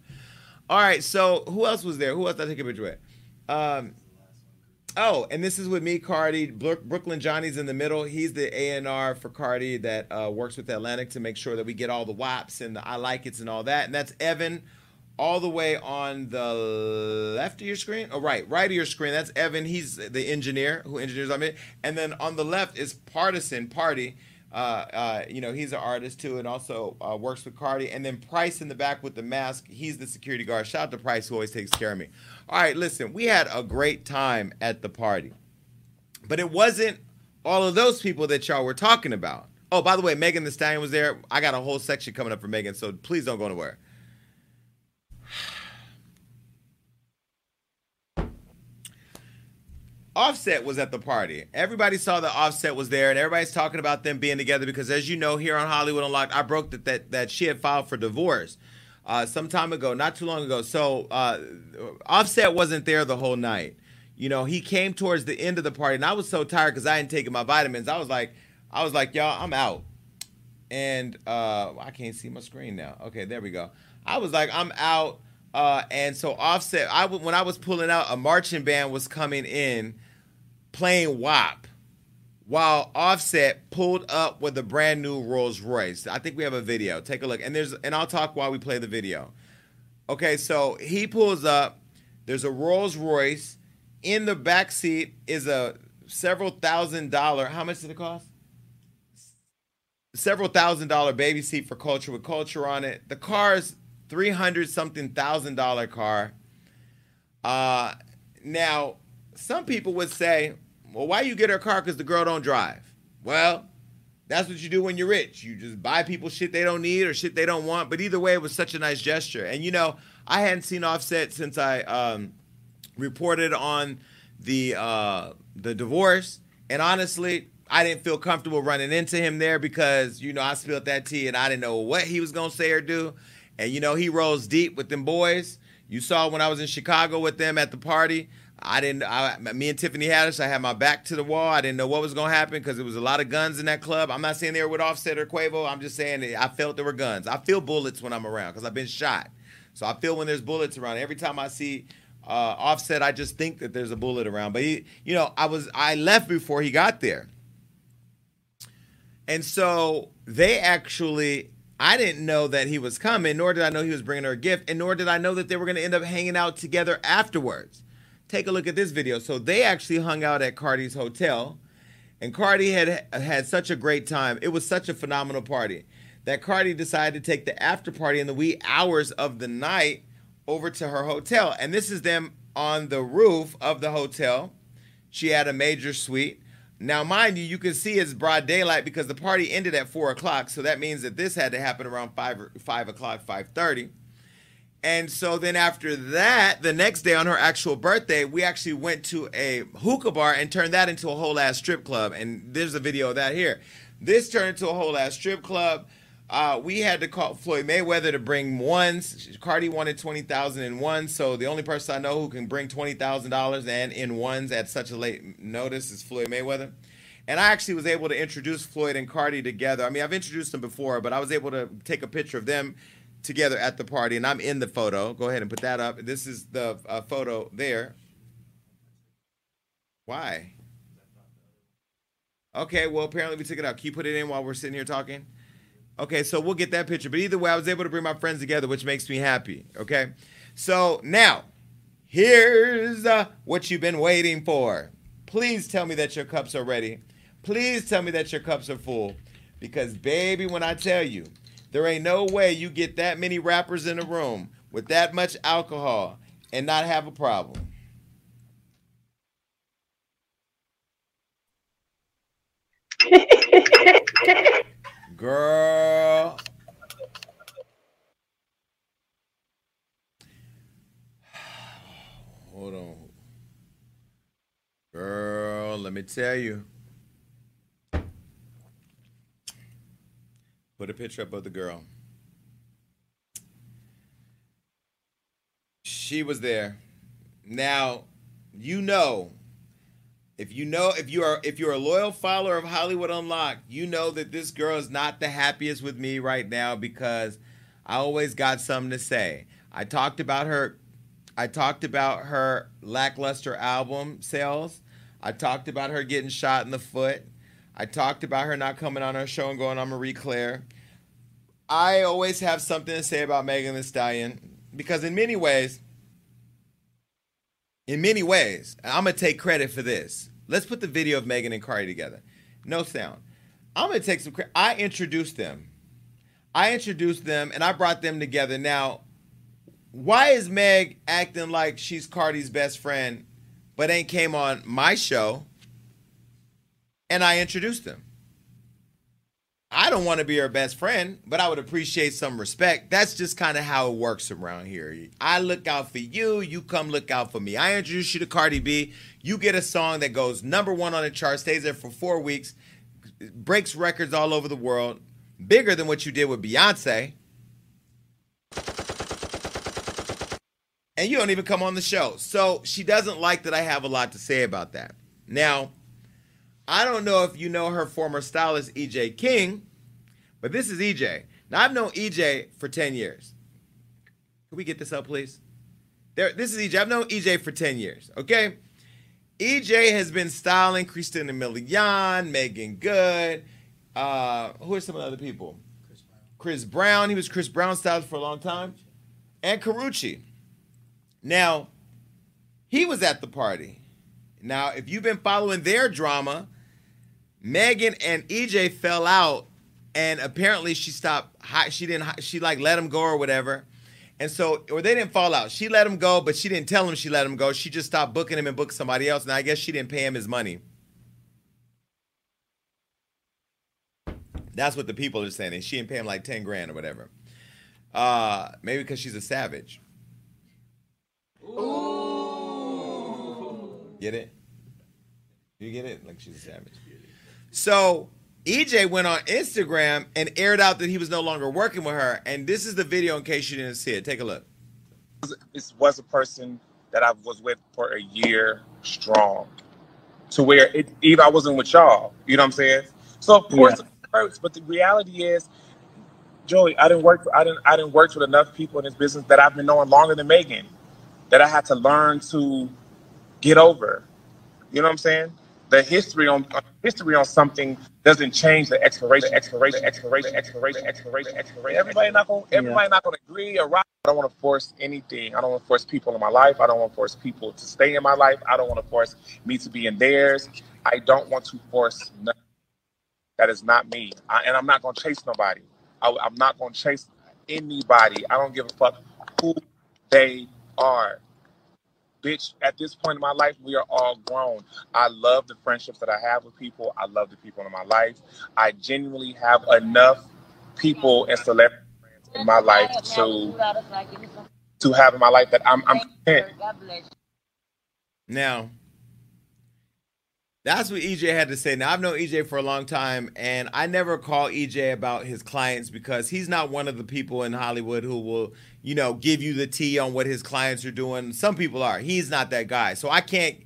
All right, so who else was there? Who else did I take a picture with? Um, oh, and this is with me, Cardi. Brooklyn Johnny's in the middle. He's the A&R for Cardi that uh, works with Atlantic to make sure that we get all the WAPs and the I like it's and all that. And that's Evan all the way on the left of your screen. Oh, right, right of your screen. That's Evan. He's the engineer who engineers on it. And then on the left is Pardison Party. Uh, uh, you know, he's an artist too, and also uh, works with Cardi. And then Price in the back with the mask. He's the security guard. Shout out to Price, who always takes care of me. All right, listen, we had a great time at the party, but it wasn't all of those people that y'all were talking about. Oh, by the way, Megan Thee Stallion was there. I got a whole section coming up for Megan, so please don't go nowhere. Offset was at the party. Everybody saw that Offset was there, and everybody's talking about them being together because, as you know, here on Hollywood Unlocked, I broke that that, that she had filed for divorce uh, some time ago, not too long ago. So uh, Offset wasn't there the whole night. You know, he came towards the end of the party, and I was so tired because I hadn't taken my vitamins. I was like, I was like, y'all, I'm out. And uh, I can't see my screen now. Okay, there we go. I was like, I'm out. Uh, and so Offset, I when I was pulling out, a marching band was coming in, playing WAP, while Offset pulled up with a brand new Rolls Royce. I think we have a video. Take a look, and there's and I'll talk while we play the video. Okay, so he pulls up. There's a Rolls Royce. In the back seat is a several thousand dollar. How much did it cost? Several thousand dollar baby seat for Kulture with Kulture on it. The car is three hundred something thousand dollar car. Uh, now some people would say, "Well, why you get her car? Because the girl don't drive." Well, that's what you do when you're rich. You just buy people shit they don't need or shit they don't want. But either way, it was such a nice gesture. And you know, I hadn't seen Offset since I um, reported on the uh, the divorce. And honestly, I didn't feel comfortable running into him there because you know I spilled that tea and I didn't know what he was gonna say or do. And you know he rolls deep with them boys. You saw when I was in Chicago with them at the party. I didn't. I, me and Tiffany Haddish. I had my back to the wall. I didn't know what was going to happen because there was a lot of guns in that club. I'm not saying they were with Offset or Quavo. I'm just saying I felt there were guns. I feel bullets when I'm around because I've been shot. So I feel when there's bullets around. Every time I see uh, Offset, I just think that there's a bullet around. But he, you know, I was I left before he got there, and so they actually. I didn't know that he was coming, nor did I know he was bringing her a gift, and nor did I know that they were going to end up hanging out together afterwards take a look at this video. So they actually hung out at Cardi's hotel, and Cardi had had such a great time. It was such a phenomenal party that Cardi decided to take the after party in the wee hours of the night over to her hotel. And this is them on the roof of the hotel. She had a major suite. Now, mind you, you can see it's broad daylight because the party ended at four o'clock. So that means that this had to happen around five five o'clock, five thirty. And so then after that, the next day on her actual birthday, we actually went to a hookah bar and turned that into a whole ass strip club. And there's a video of that here. This turned into a whole ass strip club. Uh, we had to call Floyd Mayweather to bring ones. Cardi wanted twenty thousand in ones, so the only person I know who can bring twenty thousand dollars and in ones at such a late notice is Floyd Mayweather. And I actually was able to introduce Floyd and Cardi together. I mean, I've introduced them before, but I was able to take a picture of them together at the party, and I'm in the photo. Go ahead and put that up. This is the uh, photo there. Why? Okay, well, apparently we took it out. Can you put it in while we're sitting here talking? Okay, so we'll get that picture. But either way, I was able to bring my friends together, which makes me happy. Okay, so now here's uh, what you've been waiting for. Please tell me that your cups are ready. Please tell me that your cups are full. Because, baby, when I tell you, there ain't no way you get that many rappers in a room with that much alcohol and not have a problem. Girl. [sighs] Hold on. Girl, let me tell you. Put a picture up of the girl. She was there. Now, you know, if you know if you are if you're a loyal follower of Hollywood Unlocked, you know that this girl is not the happiest with me right now because I always got something to say. I talked about her I talked about her lackluster album sales. I talked about her getting shot in the foot. I talked about her not coming on our show and going on Marie Claire. I always have something to say about Megan Thee Stallion because in many ways, in many ways, I'm gonna take credit for this. Let's put the video of Megan and Cardi together. No sound. I'm gonna take some credit. I introduced them. I introduced them and I brought them together. Now, why is Meg acting like she's Cardi's best friend, but ain't came on my show? And I introduced them. I don't want to be her best friend, but I would appreciate some respect. That's just kind of how it works around here. I look out for you, you come look out for me. I introduce you to Cardi B. You get a song that goes number one on the chart, stays there for four weeks, breaks records all over the world, bigger than what you did with Beyonce. And you don't even come on the show. So she doesn't like that I have a lot to say about that. Now, I don't know if you know her former stylist, EJ King, but this is EJ. Now, I've known EJ for 10 years. Can we get this up, please? There, this is EJ. I've known EJ for 10 years, okay? EJ has been styling Christina Milian, Meagan Good. Uh, who are some of the other people? Chris Brown. Chris Brown. He was Chris Brown stylist for a long time. And Karrueche. Now, he was at the party. Now, if you've been following their drama, Megan and EJ fell out, and apparently she stopped. She didn't. She like let him go or whatever, and so or they didn't fall out. She let him go, but she didn't tell him she let him go. She just stopped booking him and booked somebody else. And I guess she didn't pay him his money. That's what the people are saying. And she didn't pay him like ten grand or whatever. Uh, maybe because she's a savage. Get it? You get it? Like she's a savage. So EJ went on Instagram and aired out that he was no longer working with her. And this is the video in case you didn't see it. Take a look. this was a person that I was with for a year strong, to where it even I wasn't with y'all. You know what I'm saying? So of course it hurts, but the reality is, Joey, I didn't work. For, I didn't. I didn't work with enough people in this business that I've been knowing longer than Megan, that I had to learn to get over. You know what I'm saying? The history on uh, history on something doesn't change the expiration, expiration, expiration, expiration, expiration, expiration. Everybody not gonna everybody not gonna agree or rock. I don't want to force anything. I don't want to force people in my life. I don't want to force people to stay in my life. I don't want to force me to be in theirs. I don't want to force nothing. That is not me. I, and I'm not gonna chase nobody. I, I'm not gonna chase anybody. I don't give a fuck who they are bitch, at this point in my life, we are all grown. I love the friendships that I have with people. I love the people in my life. I genuinely have enough people and celebrities in my life to to have in my life that I'm I'm content. Now, that's what EJ had to say. Now, I've known EJ for a long time, and I never call EJ about his clients because he's not one of the people in Hollywood who will, you know, give you the tea on what his clients are doing. Some people are. He's not that guy. So I can't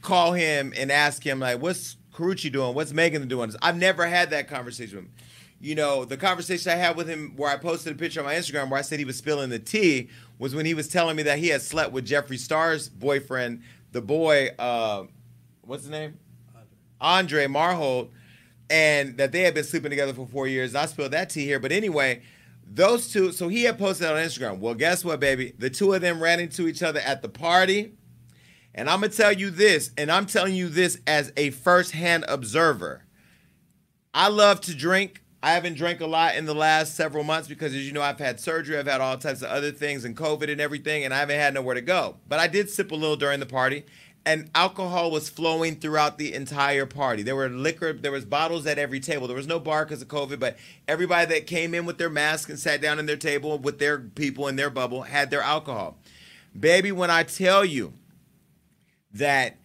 call him and ask him, like, what's Karrueche doing? What's Megan doing? I've never had that conversation with him. You know, the conversation I had with him where I posted a picture on my Instagram where I said he was spilling the tea was when he was telling me that he had slept with Jeffree Star's boyfriend, the boy, uh, what's his name? Andre Marhold, and that they had been sleeping together for four years. I spilled that tea here, but anyway, those two. So he had posted on Instagram. Well, guess what, baby? The two of them ran into each other at the party, and I'm gonna tell you this, and I'm telling you this as a first-hand observer. I love to drink. I haven't drank a lot in the last several months because, as you know, I've had surgery, I've had all types of other things and COVID and everything, and I haven't had nowhere to go. But I did sip a little during the party, and alcohol was flowing throughout the entire party. There were liquor, there was bottles at every table. There was no bar because of COVID, but everybody that came in with their mask and sat down in their table with their people in their bubble had their alcohol. Baby, when I tell you that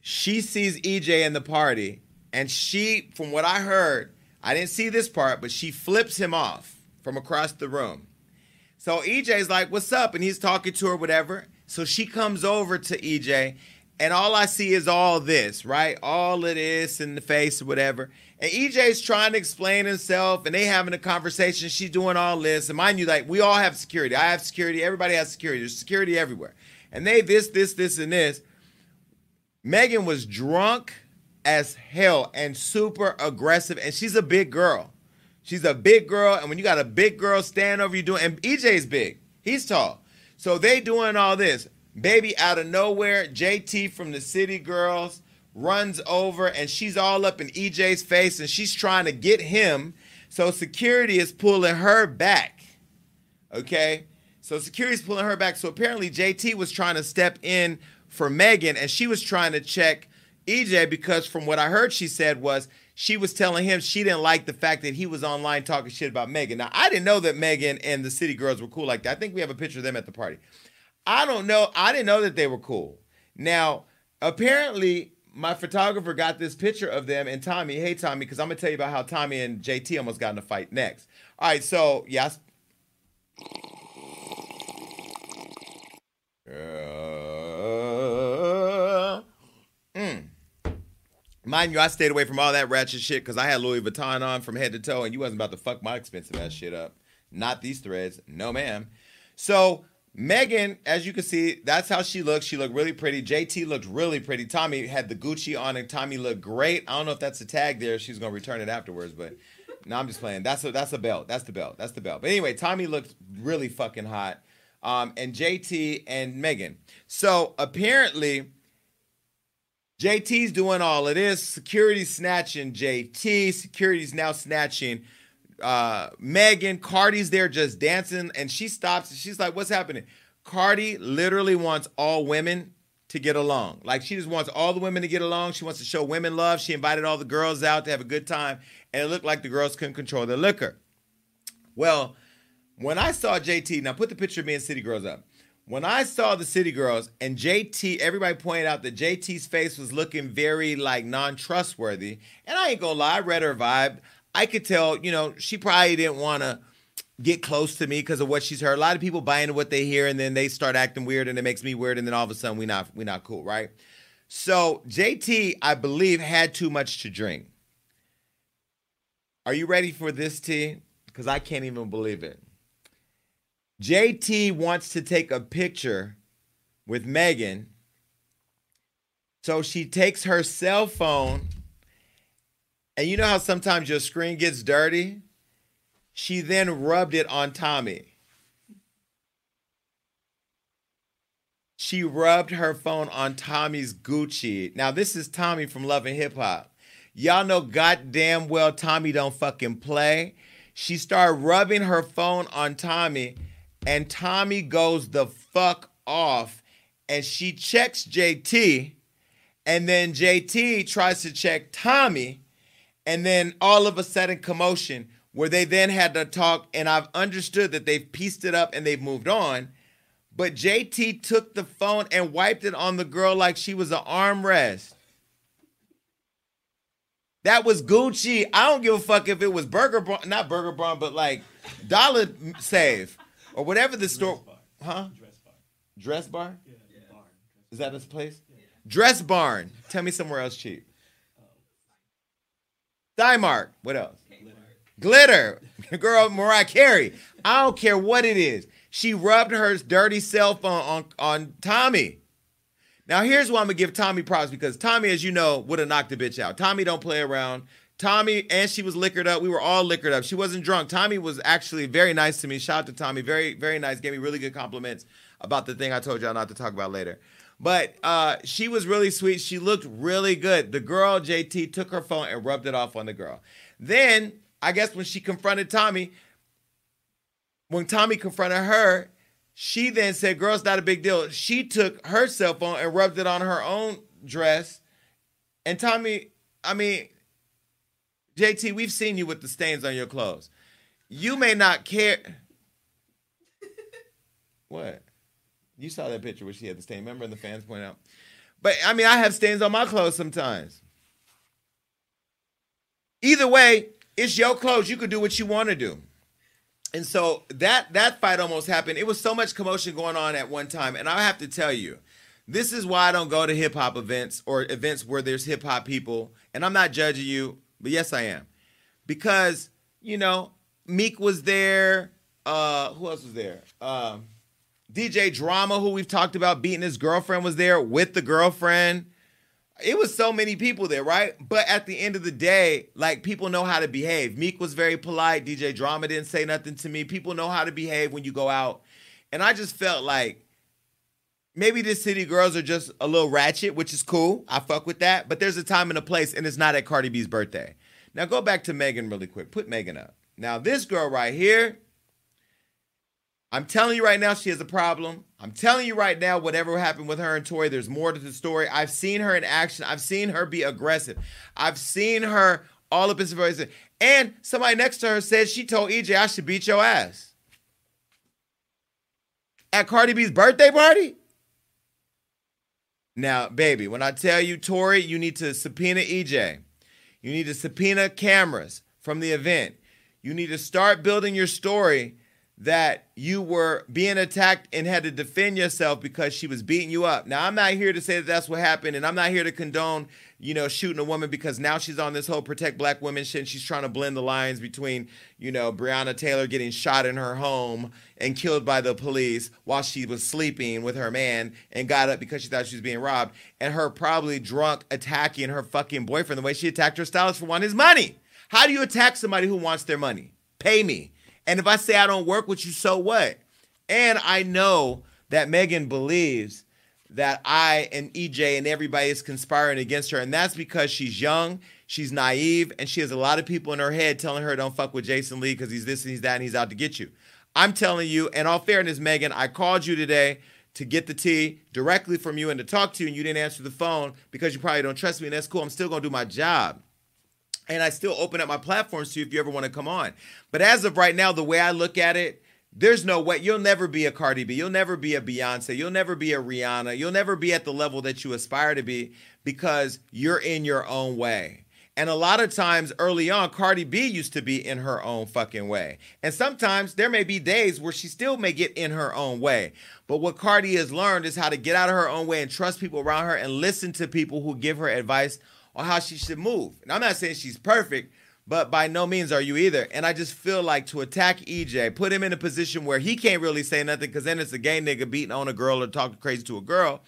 she sees EJ in the party, and she, from what I heard, I didn't see this part, but she flips him off from across the room. So EJ's like, What's up? And he's talking to her, whatever. So she comes over to EJ, and all I see is all this, right? All of this in the face or whatever. And EJ's trying to explain himself, and they having a conversation. She's doing all this. And mind you, like, we all have security. I have security. Everybody has security. There's security everywhere. And they this, this, this, and this. Megan was drunk as hell and super aggressive, and she's a big girl. She's a big girl, and when you got a big girl stand over you doing, and EJ's big, he's tall, so they doing all this. Baby, out of nowhere, JT from the City Girls runs over, and she's all up in EJ's face, and she's trying to get him. So security is pulling her back. Okay, so security's pulling her back. So apparently JT was trying to step in for Megan, and she was trying to check EJ because from what I heard she said was she was telling him she didn't like the fact that he was online talking shit about Megan. Now I didn't know that Megan and the City Girls were cool like that. I think we have a picture of them at the party. I don't know. I didn't know that they were cool. Now apparently my photographer got this picture of them and Tommie. Hey Tommie, because I'm gonna tell you about how Tommie and JT almost got in a fight next. All right, so yes. Uh, mm. Mind you, I stayed away from all that ratchet shit because I had Louis Vuitton on from head to toe, and you wasn't about to fuck my expensive ass shit up. Not these threads, no ma'am. So Megan, as you can see, that's how she looks. She looked really pretty. JT looked really pretty. Tommie had the Gucci on, and Tommie looked great. I don't know if that's a tag there. She's gonna return it afterwards, but [laughs] no, I'm just playing. That's a that's a belt. That's the belt. That's the belt. But anyway, Tommie looked really fucking hot. Um, and JT and Megan. So apparently, JT's doing all of this. Security snatching JT. Security's now snatching uh, Megan. Cardi's there just dancing, and she stops. And she's like, "What's happening?" Cardi literally wants all women to get along. Like she just wants all the women to get along. She wants to show women love. She invited all the girls out to have a good time, and it looked like the girls couldn't control their liquor. Well, when I saw JT, now put the picture of me and City Girls up. When I saw the City Girls and JT, everybody pointed out that JT's face was looking very like non-trustworthy. And I ain't gonna lie, I read her vibe. I could tell, you know, she probably didn't want to get close to me because of what she's heard. A lot of people buy into what they hear and then they start acting weird and it makes me weird and then all of a sudden we not we not cool, right? So JT, I believe, had too much to drink. Are you ready for this, T? Because I can't even believe it. JT wants to take a picture with Megan. So she takes her cell phone, and you know how sometimes your screen gets dirty? She then rubbed it on Tommie. She rubbed her phone on Tommie's Gucci. Now, this is Tommie from Love and Hip Hop. Y'all know goddamn well Tommie don't fucking play. She started rubbing her phone on Tommie and Tommie goes the fuck off and she checks JT and then JT tries to check Tommie and then all of a sudden commotion where they then had to talk and I've understood that they've pieced it up and they've moved on but JT took the phone and wiped it on the girl like she was an armrest. That was Gucci. I don't give a fuck if it was Burger Barn, not Burger Barn, but like Dollar Save or whatever the store, huh? Dress bar. Dress bar? Yeah, the barn. Is that this place? Dress barn. Tell me somewhere else cheap. Dymark. What else? Glitter. Girl, Mariah Carey. I don't care what it is. She rubbed her dirty cell phone on, on Tommie. Now here's why I'm gonna give Tommie props because Tommie, as you know, would have knocked the bitch out. Tommie don't play around. Tommie and she was liquored up. We were all liquored up. She wasn't drunk. Tommie was actually very nice to me. Shout out to Tommie. Very, very nice. Gave me really good compliments about the thing I told y'all not to talk about later. But uh, she was really sweet. She looked really good. The girl, JT, took her phone and rubbed it off on the girl. Then I guess when she confronted Tommie, when Tommie confronted her, she then said, Girl, it's not a big deal. She took her cell phone and rubbed it on her own dress. And Tommie, I mean, JT, we've seen you with the stains on your clothes. You may not care. what? You saw that picture where she had the stain. Remember, and the fans point out. But I mean, I have stains on my clothes sometimes. Either way, it's your clothes. You could do what you want to do. And so that that fight almost happened. It was so much commotion going on at one time, and I have to tell you, this is why I don't go to hip hop events or events where there's hip hop people. And I'm not judging you, but yes, I am, because you know Meek was there. Uh, who else was there? Um, DJ Drama, who we've talked about beating his girlfriend, was there with the girlfriend. It was so many people there, right? But at the end of the day, like people know how to behave. Meek was very polite. DJ Drama didn't say nothing to me. People know how to behave when you go out. And I just felt like maybe the city girls are just a little ratchet, which is cool. I fuck with that. But there's a time and a place, and it's not at Cardi B's birthday. Now go back to Megan really quick. Put Megan up. Now, this girl right here, I'm telling you right now, she has a problem. I'm telling you right now, whatever happened with her and Tory, there's more to the story. I've seen her in action. I've seen her be aggressive. I've seen her all up in. And somebody next to her said she told EJ, I should beat your ass. At Cardi B's birthday party? Now, baby, when I tell you, Tory, you need to subpoena EJ. You need to subpoena cameras from the event. You need to start building your story that you were being attacked and had to defend yourself because she was beating you up. Now, I'm not here to say that that's what happened, and I'm not here to condone, you know, shooting a woman because now she's on this whole protect black women shit. And she's trying to blend the lines between, you know, Breonna Taylor getting shot in her home and killed by the police while she was sleeping with her man and got up because she thought she was being robbed, and her probably drunk attacking her fucking boyfriend the way she attacked her stylist for wanting his money. How do you attack somebody who wants their money? Pay me. And if I say I don't work with you, so what? And I know that Megan believes that I and EJ and everybody is conspiring against her. And that's because she's young, she's naive, and she has a lot of people in her head telling her, don't fuck with Jason Lee because he's this and he's that and he's out to get you. I'm telling you, and all fairness, Megan, I called you today to get the tea directly from you and to talk to you, and you didn't answer the phone because you probably don't trust me, and that's cool. I'm still gonna do my job and I still open up my platforms to you if you ever want to come on. But as of right now, the way I look at it, there's no way you'll never be a Cardi B, you'll never be a Beyonce, you'll never be a Rihanna, you'll never be at the level that you aspire to be because you're in your own way. And a lot of times early on, Cardi B used to be in her own fucking way. And sometimes there may be days where she still may get in her own way. But what Cardi has learned is how to get out of her own way and trust people around her and listen to people who give her advice on how she should move. And I'm not saying she's perfect, but by no means are you either. And I just feel like to attack EJ, put him in a position where he can't really say nothing because then it's a gay nigga beating on a girl or talking crazy to a girl.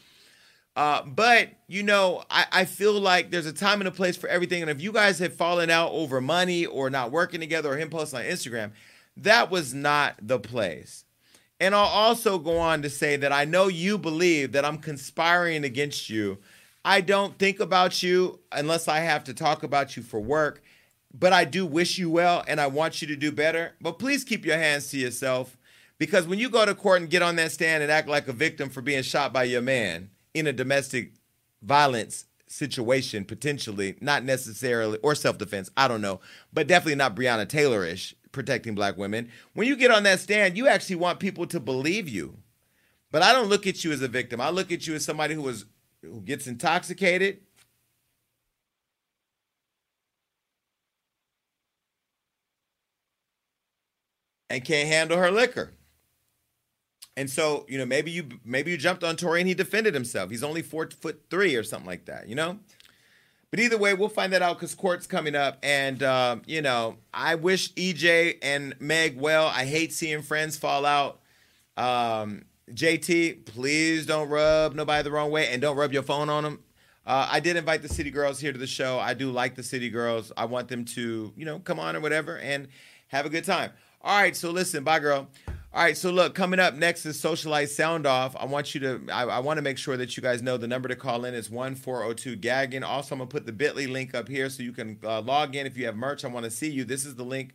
Uh, but you know, I, I feel like there's a time and a place for everything. And if you guys have fallen out over money or not working together or him posting on Instagram, that was not the place. And I'll also go on to say that I know you believe that I'm conspiring against you I don't think about you unless I have to talk about you for work, but I do wish you well and I want you to do better. But please keep your hands to yourself because when you go to court and get on that stand and act like a victim for being shot by your man in a domestic violence situation, potentially, not necessarily, or self defense, I don't know, but definitely not Breonna Taylor ish protecting black women. When you get on that stand, you actually want people to believe you. But I don't look at you as a victim. I look at you as somebody who was who gets intoxicated and can't handle her liquor. And so, you know, maybe you maybe you jumped on Tory and he defended himself. He's only four foot three or something like that, you know. But either way, we'll find that out because court's coming up, and uh, you know, I wish EJ and Meg well. I hate seeing friends fall out. Um, JT, please don't rub nobody the wrong way and don't rub your phone on them. Uh, I did invite the City Girls here to the show. I do like the City Girls. I want them to, you know, come on or whatever and have a good time. All right, so listen, bye, girl. All right, so look, coming up next is Socialite Sound Off. I want you to, I, I want to make sure that you guys know the number to call in is 1402 Gagging. Also, I'm going to put the bit.ly link up here so you can uh, log in. If you have merch, I want to see you. This is the link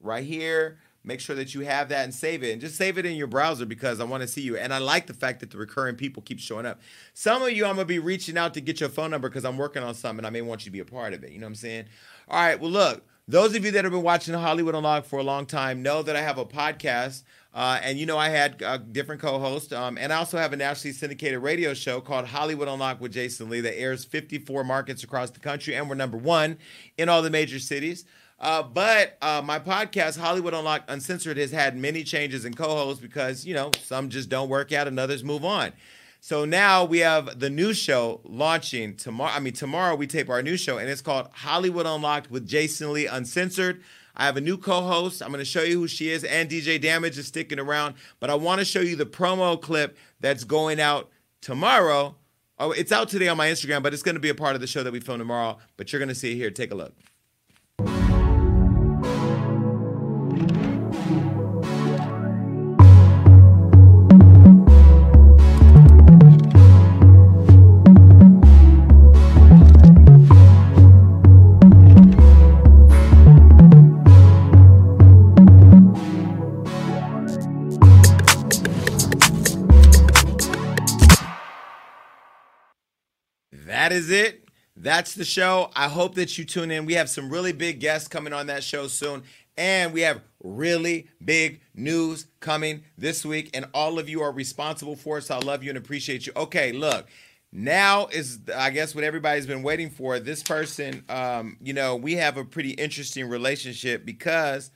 right here. Make sure that you have that and save it. And just save it in your browser because I want to see you. And I like the fact that the recurring people keep showing up. Some of you, I'm going to be reaching out to get your phone number because I'm working on something. And I may want you to be a part of it. You know what I'm saying? All right, well, look, those of you that have been watching Hollywood Unlocked for a long time know that I have a podcast. Uh, and you know, I had a different co host. Um, and I also have a nationally syndicated radio show called Hollywood Unlocked with Jason Lee that airs 54 markets across the country. And we're number one in all the major cities. Uh, but uh, my podcast, Hollywood Unlocked Uncensored, has had many changes in co hosts because, you know, some just don't work out and others move on. So now we have the new show launching tomorrow. I mean, tomorrow we tape our new show, and it's called Hollywood Unlocked with Jason Lee Uncensored. I have a new co-host. I'm going to show you who she is, and DJ Damage is sticking around. But I want to show you the promo clip that's going out tomorrow. Oh, it's out today on my Instagram, but it's going to be a part of the show that we film tomorrow. But you're going to see it here. Take a look. That is it. That's the show. I hope that you tune in. We have some really big guests coming on that show soon. And we have really big news coming this week. And all of you are responsible for it. So I love you and appreciate you. Okay, look. Now is, I guess, what everybody's been waiting for. This person, um, you know, we have a pretty interesting relationship because,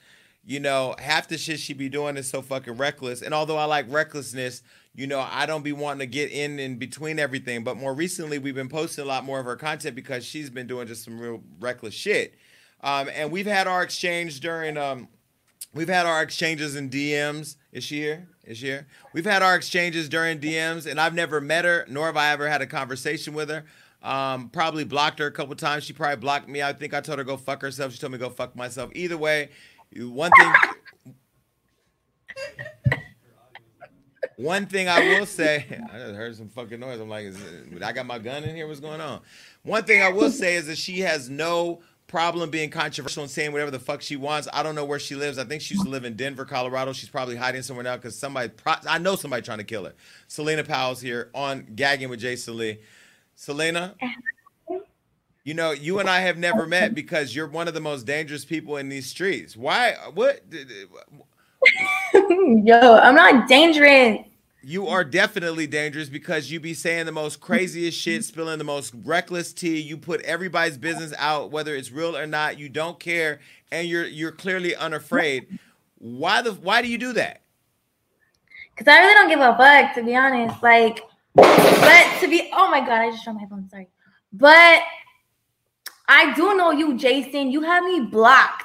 you know, half the shit she be doing is so fucking reckless. And although I like recklessness, you know, I don't be wanting to get in in between everything. But more recently, we've been posting a lot more of her content because she's been doing just some real reckless shit. Um, and we've had our exchange during, um, we've had our exchanges in DMs. Is she here? Is she here? We've had our exchanges during DMs, and I've never met her, nor have I ever had a conversation with her. Um, probably blocked her a couple times. She probably blocked me. I think I told her go fuck herself. She told me go fuck myself. Either way, one thing. [laughs] One thing I will say, [laughs] I just heard some fucking noise. I'm like, it, I got my gun in here. What's going on? One thing I will say is that she has no problem being controversial and saying whatever the fuck she wants. I don't know where she lives. I think she used to live in Denver, Colorado. She's probably hiding somewhere now because somebody, pro- I know somebody trying to kill her. Celina Powell's here on Gagging with Jason Lee. Celina, you know, you and I have never met because you're one of the most dangerous people in these streets. Why? What? Yo, I'm not dangerous. You are definitely dangerous because you be saying the most craziest shit, spilling the most reckless tea. You put everybody's business out, whether it's real or not. You don't care, and you're you're clearly unafraid. Why the why do you do that? Cause I really don't give a fuck, to be honest. Like, but to be oh my god, I just dropped my phone. Sorry, but I do know you, Jason. You have me blocked.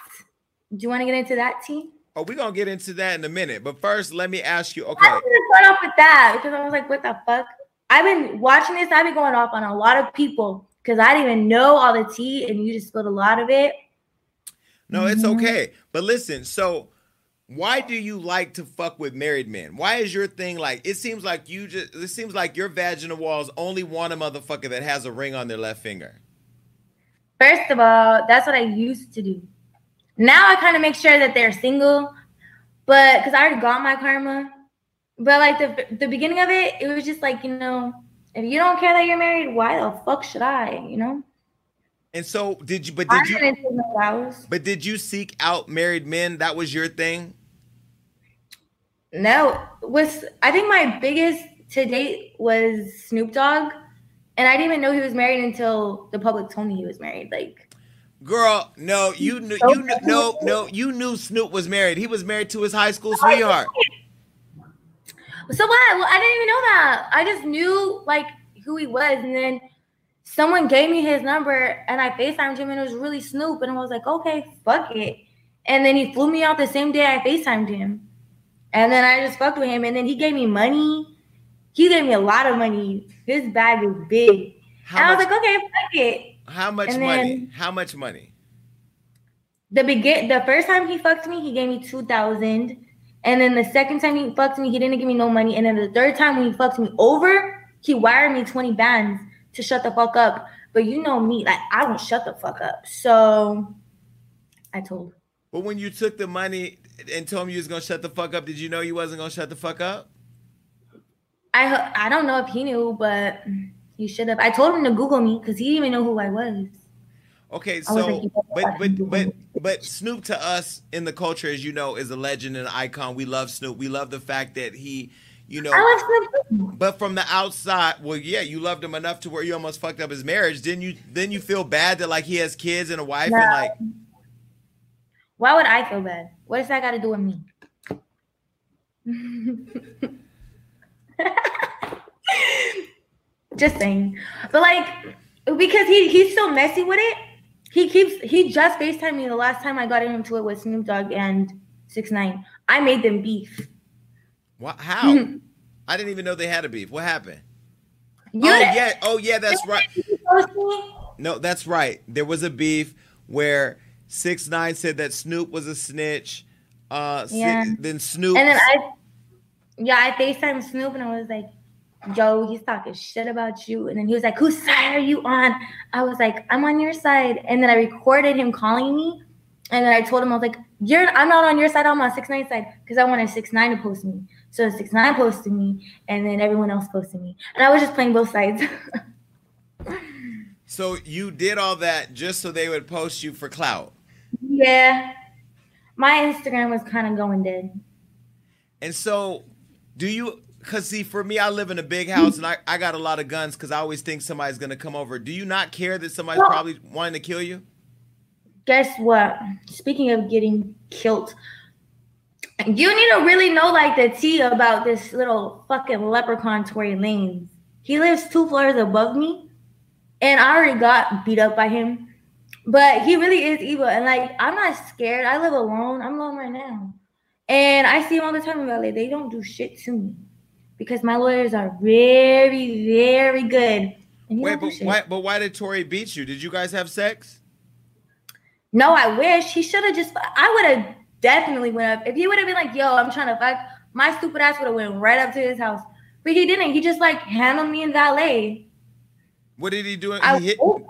Do you want to get into that, team? Oh, we're gonna get into that in a minute. But first, let me ask you. Okay, I'm Okay, gonna start off with that because I was like, what the fuck? I've been watching this. I've been going off on a lot of people because I didn't even know all the tea, and you just spilled a lot of it. no, it's Mhm. okay. But listen, so why do you like to fuck with married men? Why is your thing like? It seems like you just. It seems like your vaginal walls only want a motherfucker that has a ring on their left finger. First of all, that's what I used to do. Now I kind of make sure that they're single, but because I already got my karma. But like the the beginning of it, it was just like you know, if you don't care that you're married, why the fuck should I? You know, And so, did you? But I did you? no vows. But did you seek out married men? That was your thing. No, was I think my biggest to date was Snoop Dogg, and I didn't even know he was married until the public told me he was married. Like, Girl, no, you knew, you knew, no, no, you knew Snoop was married. He was married to his high school sweetheart. so what? Well, I didn't even know that. I just knew like who he was, and then someone gave me his number, and I Facetimed him, and it was really Snoop, and I was like, okay, fuck it. And then he flew me out the same day I Facetimed him, and then I just fucked with him, and then he gave me money. He gave me a lot of money. His bag was big. and I was like, okay, fuck it. How much and money? How much money? The begin the first time he fucked me, he gave me two thousand. And then the second time he fucked me, he didn't give me no money. And then the third time when he fucked me over, he wired me 20 bands to shut the fuck up. But you know me, like I don't shut the fuck up. So I told. But when you took the money and told him you was gonna shut the fuck up, did you know you wasn't gonna shut the fuck up? I I don't know if he knew, but he should have. I told him to Google me because he didn't even know who I was. Okay, was so like, but but but but Snoop to us in the culture, as you know, is a legend and an icon. We love Snoop. We love the fact that he, you know, I love Snoop. but from the outside, well, yeah, you loved him enough to where you almost fucked up his marriage. Didn't you? Then you feel bad that like he has kids and a wife and like Why would I feel bad? What does that got to do with me? [laughs] Just saying, but like because he he's so messy with it. He keeps he just Facetime me the last time I got into it with Snoop Dogg and Six Nine. I made them beef. what? How? I didn't even know they had a beef. What happened? You oh did- yeah, oh yeah, that's right. you post me? No, that's right. There was a beef where Six Nine said that Snoop was a snitch. Uh, Yeah. then Snoop. And then I, yeah, I FaceTime Snoop and I was like, yo, he's talking shit about you. And then he was like, whose side are you on? I was like, I'm on your side. And then I recorded him calling me. And then I told him, I was like, you're, I'm not on your side, I'm on 6 9 side. Because I wanted 6 9 to post me. So 6 9 posted me. And then everyone else posted me. And I was just playing both sides. [laughs] so you did all that just so they would post you for clout. yeah. My Instagram was kind of going dead. And so, do you? Cause see, for me, I live in a big house and I, I got a lot of guns because I always think somebody's gonna come over. Do you not care that somebody's No. probably wanting to kill you? guess what? Speaking of getting killed, you need to really know like the tea about this little fucking leprechaun Tory Lanez. He lives two floors above me, and I already got beat up by him. But he really is evil, and like I'm not scared. I live alone. I'm alone right now, and I see him all the time in LA. They don't do shit to me because my lawyers are very, very good. Wait, but why? But why did Tory beat you? Did you guys have sex? No, I wish he should have just. I would have definitely went up if he would have been like, "Yo, I'm trying to fuck." My stupid ass would have went right up to his house, but he didn't. He just like handled me in valet. What did he do? I He hit, what-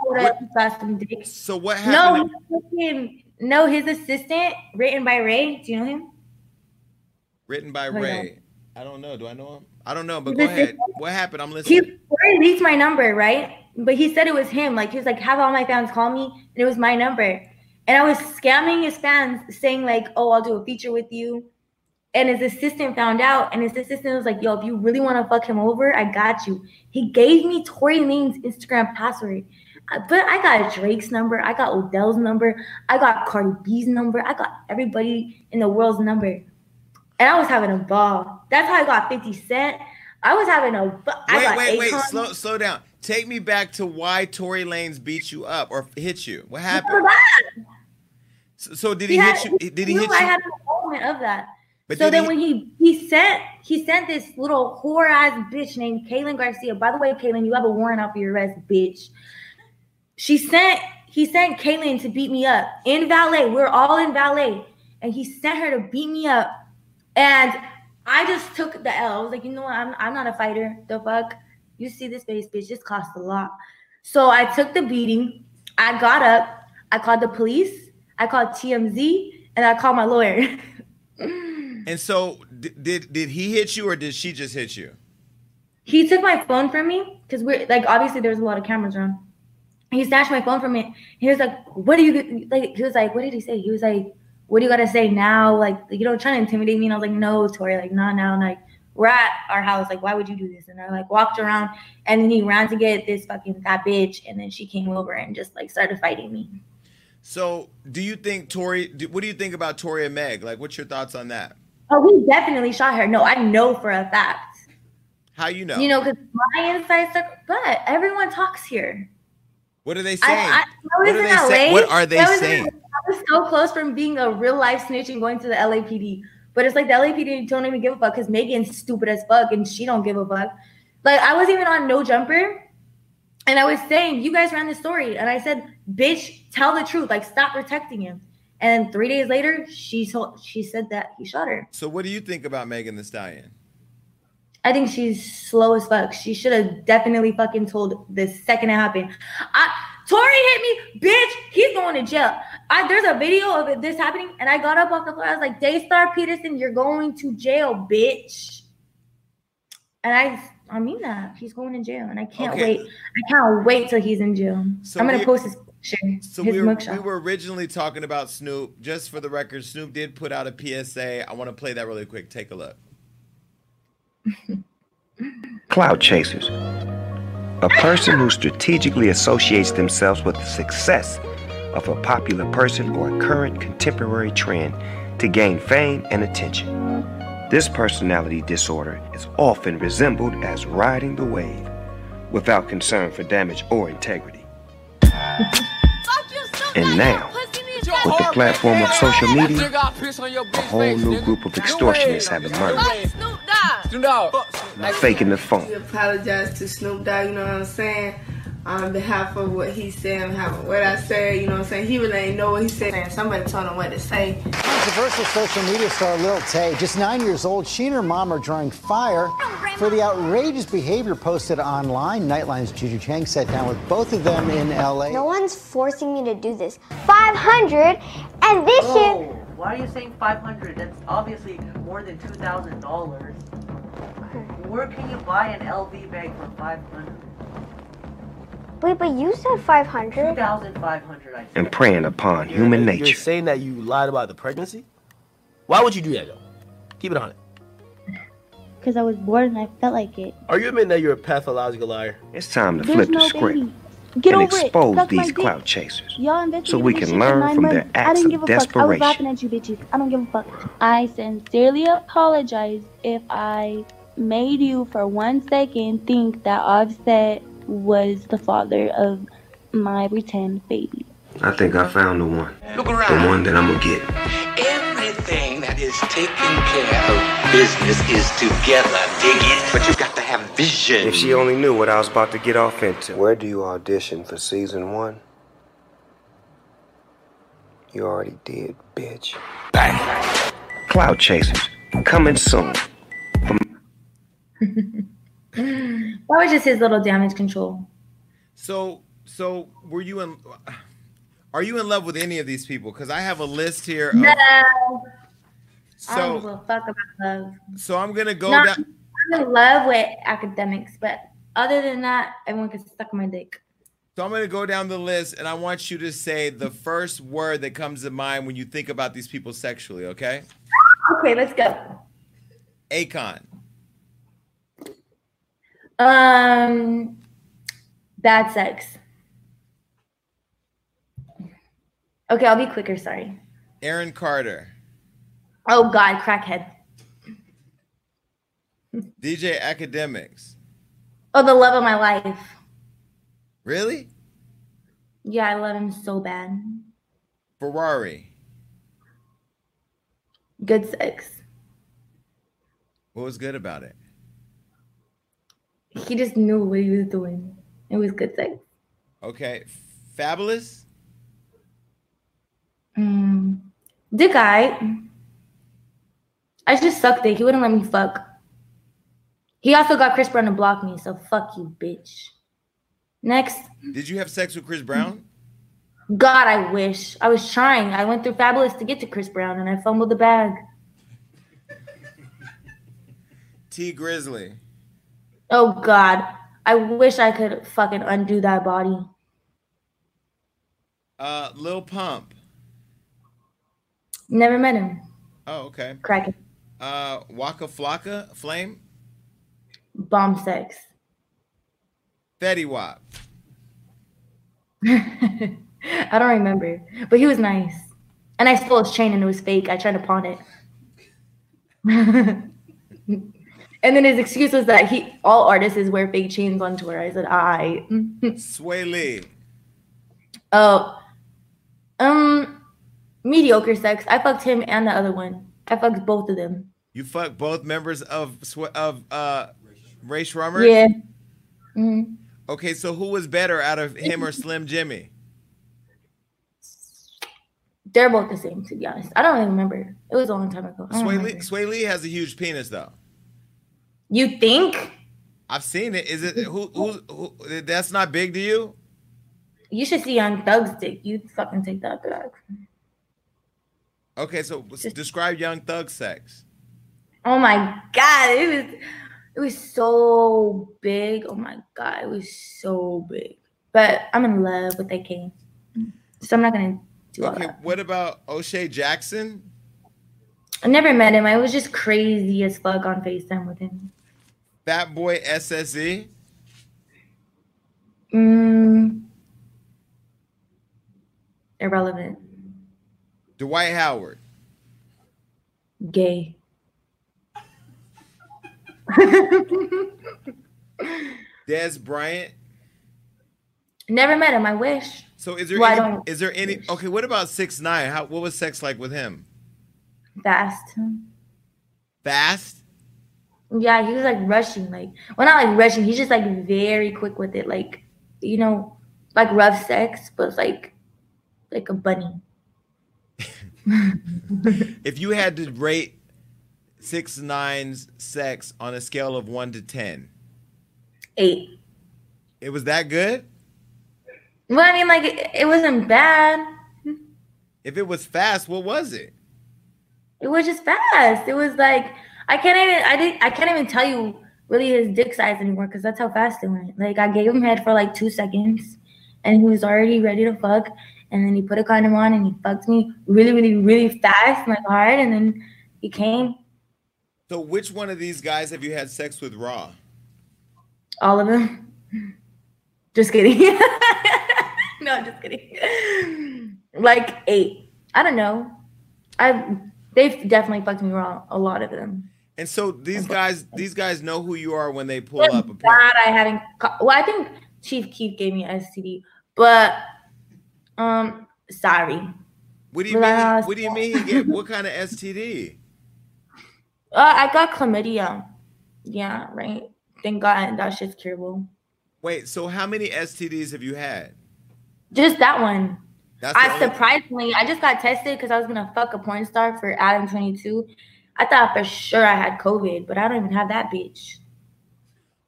got some dick. so what No, happened? fucking- no, his assistant, written by Ray. Do you know him? Written by oh, on. Ray. I don't know. Do I know him? I don't know. But go ahead. What happened? I'm He listening. Ray leaked my number, right? But he said it was him. Like he was like, have all my fans call me, and it was my number. And I was scamming his fans, saying like, "Oh, I'll do a feature with you." And his assistant found out, and his assistant was like, "Yo, if you really want to fuck him over, I got you." He gave me Tory Lanez Instagram password, uh, but I got Drake's number, I got Odell's number, I got Cardi B's number, I got everybody in the world's number, and I was having a ball. That's how I got Fifty Cent. I was having a. bu- Wait, got wait, wait. Slow, slow down. Take me back to why Tory Lanez beat you up or hit you. What happened? So, so did he, had- hit you? Did he knew hit you? I had an involvement of that. But so then he- when he he sent he sent this little whore ass bitch named Kaylin Garcia. By the way, Kaylin, you have a warrant out for your arrest, bitch. She sent he sent Kaylin to beat me up in valet. We're all in valet, and he sent her to beat me up. And I just took the L. I was like, you know what? I'm I'm not a fighter. The fuck? You see this face, bitch? This cost a lot. So I took the beating. I got up. I called the police. I called TMZ, and I called my lawyer. [laughs] And so did did he hit you or did she just hit you? he took my phone from me because we're like obviously there was a lot of cameras around. He snatched my phone from me. He was like, "What do you like?" He was like, "What did he say?" He was like, "What do you gotta say now?" Like you know, trying to intimidate me. And I was like, "No, Tory, like not now." And like we're at our house. Like why would you do this? And I like walked around, and then he ran to get this fucking that bitch, and then she came over and just like started fighting me. So do you think Tory? Do, what do you think about Tory and Meg? Like, what's your thoughts on that? Oh, we definitely shot her. No, I know for a fact. How you know? You know, because my inside circle, but everyone talks here. what are they saying? I, I, I What are in they LA. say- what are they I was in- saying? Was so close from being a real life snitch and going to the LAPD. But it's like the LAPD don't even give a fuck because Megan's stupid as fuck and she don't give a fuck. Like I was even on No Jumper and I was saying, you guys ran the story. And I said, bitch, tell the truth. Like stop protecting him. And three days later, she told she said that he shot her. So what do you think about Megan Thee Stallion? I think she's slow as fuck. She should have definitely fucking told the second it happened. I Tory hit me, bitch. He's going to jail. I, there's a video of it, this happening, and I got up off the floor. I was like, Daystar Peterson, you're going to jail, bitch. And I, I mean that he's going to jail, and I can't Okay. wait. I can't wait till he's in jail. So I'm gonna we- post his picture, So his we were, mugshot. we were originally talking about Snoop. Just for the record, Snoop did put out a PSA. I want to play that really quick. Take a look. [laughs] Clout chasers. A person who strategically associates themselves with the success of a popular person or a current contemporary trend to gain fame and attention. This personality disorder is often resembled as riding the wave without concern for damage or integrity. And now, with the platform of social media, a whole new group of extortionists have emerged, faking the phone. We apologize to Snoop Dogg, you know what I'm saying? On behalf of what he said, on behalf of what I said, you know what I'm saying? He really ain't know what he said, and somebody told him what to say. Controversial social media star Lil Tay, just nine years old, she and her mom are drawing fire for the outrageous behavior posted online. Nightline's Juju Chang sat down with both of them in LA. No one's forcing me to do this. 500 and this Whoa, year. Why are you saying 500? That's obviously more than $2,000. Where can you buy an LV bag for 500? Wait, but you said 500. 2,500, I and preying upon human nature. You're saying that you lied about the pregnancy? Why would you do that though? Keep it on it. Because I was bored and I felt like it. Are you admitting that you're a pathological liar? It's time to There's flip the no script baby. Get and over it. expose Suck these dick. clout chasers. So we can learn from their months. I acts didn't of give a fuck. I was laughing at you bitches. I don't give a fuck. I sincerely apologize if I made you for one second think that Offset was the father of my pretend baby. I think I found the one. Look around. The one that I'm gonna get. Everything that is taking care of business is together, dig it? But you got to have vision. If she only knew what I was about to get off into. Where do you audition for season one? You already did, bitch. Bang. Clout Chasers, coming soon. [laughs] that was just his little damage control. So, so were you in? Are you in love with any of these people? Because I have a list here. Of, No. I don't give so, a fuck about love. so I'm gonna go No, down. I'm in love with Akademiks, but other than that, everyone can suck my dick. So I'm gonna go down the list, and I want you to say the first word that comes to mind when you think about these people sexually. Okay? Okay, let's go. Akon, Um, bad sex. Okay, I'll be quicker. Sorry. Aaron Carter, Oh God, crackhead. DJ Akademiks. Oh, the love of my life. Really? Yeah, I love him so bad. Ferrari. Good sex. What was good about it? He just knew what he was doing. It was good sex. Okay. Fabolous. Mm. Dick guy. I just sucked it. He wouldn't let me fuck. He also got Chris Brown to block me, so fuck you, bitch. Next. Did you have sex with Chris Brown? God, I wish. I was trying. I went through Fabolous to get to Chris Brown and I fumbled the bag. Tee Grizzley. Oh God. I wish I could fucking undo that body. Uh, Lil Pump. Never met him. Oh, okay. Cracking. Uh, Waka Flocka, Flame, Bomb sex. Fetty Wap. [laughs] I don't remember. But he was nice. And I stole his chain and it was fake. I tried to pawn it. [laughs] and then his excuse was that he all artists wear fake chains on tour. I said, I Swae Lee. Oh. Um mediocre sex. I fucked him and the other one. I fucked both of them. You fucked both members of of uh Rae Sremmurd. Yeah. Mhm. Okay, so who was better out of him or Slim Jxmmi? They're both the same, to be honest. I don't really remember. It was a long time ago. Swae. Lee, Swae Lee has a huge penis though. You think? I've seen it. Is it who, who, who? That's not big to you? You should see Young Thug's dick. You fucking take that back. Okay, so s- describe Young Thug sex. Oh my god, it was it was so big. Oh my god, it was so big. But I'm in love with that king, So I'm not gonna do all Okay, that. what about O'Shea Jackson? I never met him. I was just crazy as fuck on FaceTime with him. Fat Boy? SSE? Mm, irrelevant. Dwight Howard? Gay. [laughs] Dez Bryant? Never met him. I wish. So is there Well, any, is there any okay, what about six nine? How what was sex like with him? Fast. Fast? Yeah, he was like rushing, like well, not like rushing. He's just like very quick with it, like you know, like rough sex, but like like a bunny. [laughs] If you had to rate six nine's sex on a scale of one to ten, Eight. it was that good? Well, I mean, like it, it wasn't bad. If it was fast, what was it? It was just fast. It was like I can't even I didn't I can't even tell you really his dick size anymore because that's how fast it went. Like I gave him head for like two seconds, and he was already ready to fuck. And then he put a condom on and he fucked me really, really, really fast, like hard. And then he came. So which one of these guys have you had sex with raw? All of them. Just kidding. [laughs] no, just kidding. Like eight. I don't know. I they've definitely fucked me wrong. A lot of them. And so these guys, these guys know who you are when they pull It's up. A bad I haven't. Well, I think Chief Keef gave me STD, but um, sorry. What do you Well, mean? What do you mean? He get what kind of STD? Uh, I got chlamydia. Yeah, right. Thank God that shit's curable. Wait, so how many STDs have you had? Just that one. That's the I only- surprisingly, I just got tested because I was gonna fuck a porn star for Adam Twenty Two. I thought for sure I had COVID, but I don't even have that bitch.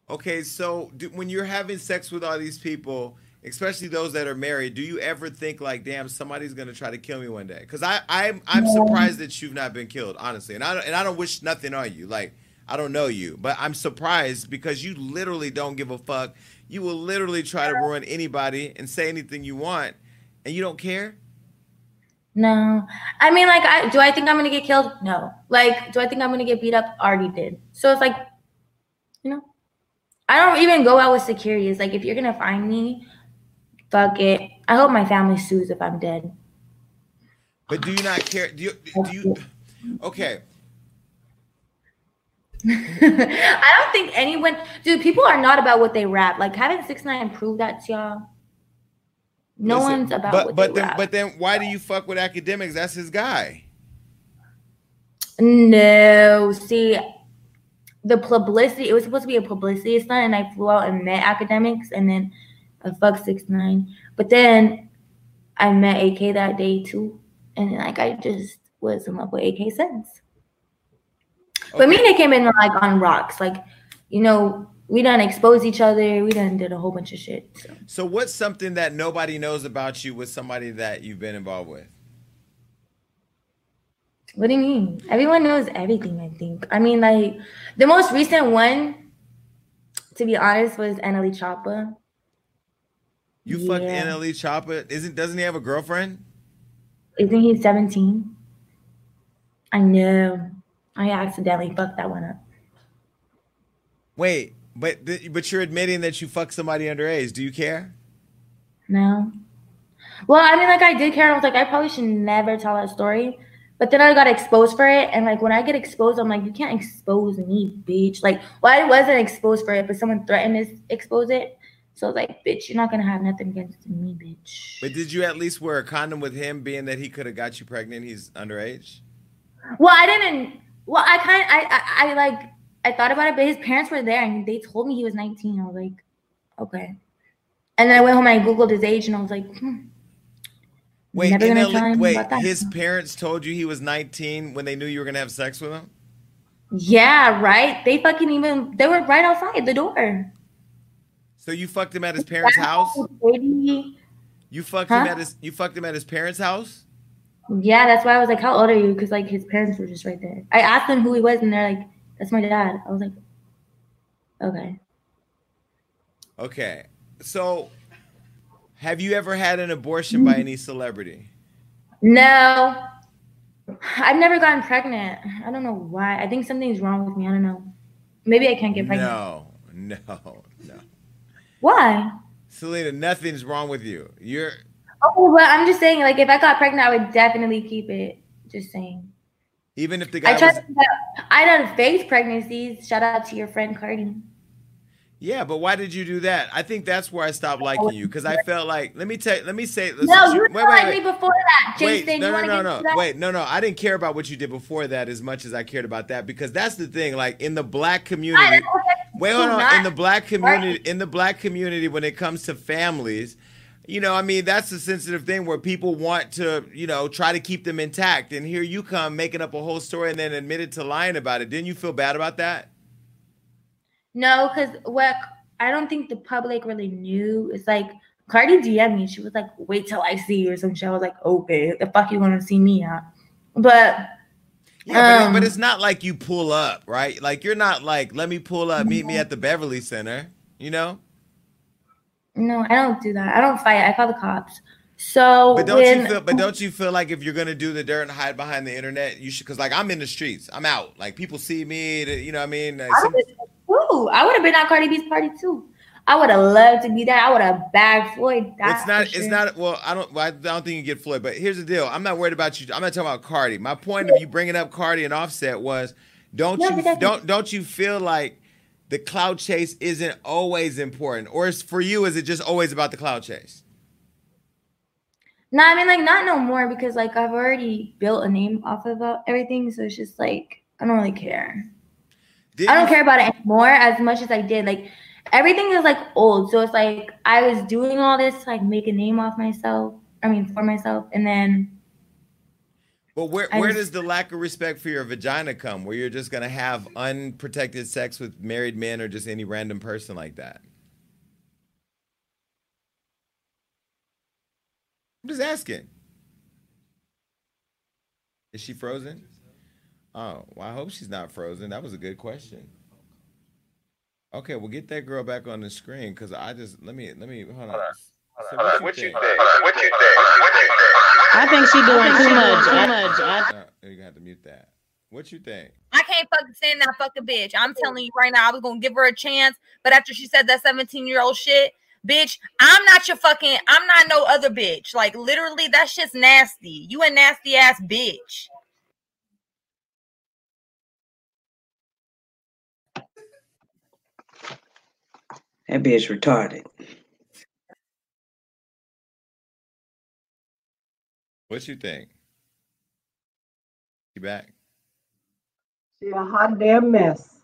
Okay, so do, when you're having sex with all these people, especially those that are married, do you ever think like, "Damn, somebody's gonna try to kill me one day"? Because I, I'm, I'm surprised that you've not been killed, honestly. And I, don't, and I don't wish nothing on you. Like, I don't know you, but I'm surprised because you literally don't give a fuck. You will literally try to ruin anybody and say anything you want, and you don't care. No, I mean, like, I do I think I'm gonna get killed? No. Like, do I think I'm gonna get beat up? Already did. So it's like, you know, I don't even go out with security. It's like if you're gonna find me, fuck it. I hope my family sues if I'm dead. But do you not care? Do you? Do you? [laughs] Okay. [laughs] I don't think anyone, dude. People are not about what they rap. Like, haven't Six Nine proved that to y'all? No Listen, one's about But but then rap. but then why do you fuck with Akademiks? That's his guy. No, see, the publicity. It was supposed to be a publicity stunt, and I flew out and met Akademiks, and then I fucked six nine. But then I met AK that day too, and like I just was in love with AK since. But me and AK been like on rocks, like you know, we done expose each other. We done did a whole bunch of shit. So. So what's something that nobody knows about you with somebody that you've been involved with? What do you mean? Everyone knows everything, I think. I mean, like, the most recent one, to be honest, was NLE Choppa. You fucked Yeah. NLE Choppa. Isn't doesn't he have a girlfriend? Isn't he 17? I know. I accidentally fucked that one up. Wait, but th- but you're admitting that you fucked somebody underage. Do you care? No. Well, I mean, like, I did care. I was like, I probably should never tell that story. But then I got exposed for it. And, like, when I get exposed, I'm like, you can't expose me, bitch. Like, well, I wasn't exposed for it, but someone threatened to expose it. So, I was like, bitch, you're not going to have nothing against me, bitch. But did you at least wear a condom with him, being that he could have got you pregnant? He's underage. Well, I didn't. Well, I kind of, I, I, I like, I thought about it, but his parents were there and they told me he was 19. I was like, okay. And then I went home and I Googled his age and I was like, hmm. Wait, Never gonna LA tell him wait, his parents told you he was 19 when they knew you were gonna have sex with him? Yeah, right. They fucking even they were right outside the door. So you fucked him at his parents' house? Baby. You fucked him at his you fucked him at his parents' house? Yeah, that's why I was like, "How old are you?" Because like his parents were just right there. I asked them who he was, and they're like, "That's my dad." I was like, "Okay." Okay. So have you ever had an abortion by any celebrity? No, I've never gotten pregnant. I don't know why. I think something's wrong with me. I don't know. Maybe I can't get pregnant. No, no, no. Why? Celina, nothing's wrong with you. You're Oh, but I'm just saying, like, if I got pregnant, I would definitely keep it. Just saying. Even if the guy I tried. was I done fake pregnancies. Shout out to your friend Cardi. Yeah, but why did you do that? I think that's where I stopped oh, liking you because I felt like let me tell let me say No, you wait, didn't wait, me before that, Wait, Jason. no, you no, no, no. Wait, no, no. I didn't care about what you did before that as much as I cared about that because that's the thing. Like in the black community, wait, hold on. In the black community, in the black community, when it comes to families, you know, I mean, that's a sensitive thing where people want to, you know, try to keep them intact. And here you come making up a whole story and then admitted to lying about it. Didn't you feel bad about that? No, because what I don't think the public really knew. It's like Cardi DM me. She was like, "Wait till I see you" or some shit. I was like, "Okay, the fuck you want to see me at?" But Yeah, but, it- um, but it's not like you pull up, right? Like you're not like, let me pull up, meet me at the Beverly Center, you know? No, I don't do that. I don't fight. I call the cops. So But don't when, you feel? But don't you feel like if you're gonna do the dirt and hide behind the internet, you should? Because like I'm in the streets, I'm out. Like people see me, you know what I mean? Like, I some- would, ooh, I would have been at Cardi B's party too. I would have loved to be there. I would have bagged Floyd. It's not. for It's not. Well, I don't. well, I don't think you get Floyd. But here's the deal. I'm not worried about you. I'm not talking about Cardi. My point of you bringing up Cardi and Offset was, don't No, you don't don't you feel like the clout chase isn't always important, or is for you is it just always about the clout chase? No, I mean like not no more because like I've already built a name off of uh, everything, so it's just like I don't really care. I don't care about it anymore as much as I did. Like everything is like old, so it's like I was doing all this to, like make a name off myself. I mean for myself, and then But where I where just- does the lack of respect for your vagina come? Where you're just gonna have unprotected sex with married men or just any random person like that? I'm just asking. Is she frozen? Oh, well, I hope she's not frozen. That was a good question. Okay, well, get that girl back on the screen because I just let me let me hold on. So what you think? What you think? I think she doing too much. Too I- much. Uh, you're gonna have to mute that. What you think? I can't fucking stand that fucking bitch. I'm telling you right now, I was gonna give her a chance, but after she said that 17 year old shit, bitch, I'm not your fucking, I'm not no other bitch. Like literally, that shit's nasty. You a nasty ass bitch. That bitch retarded. What you think? You back? She a hot damn mess.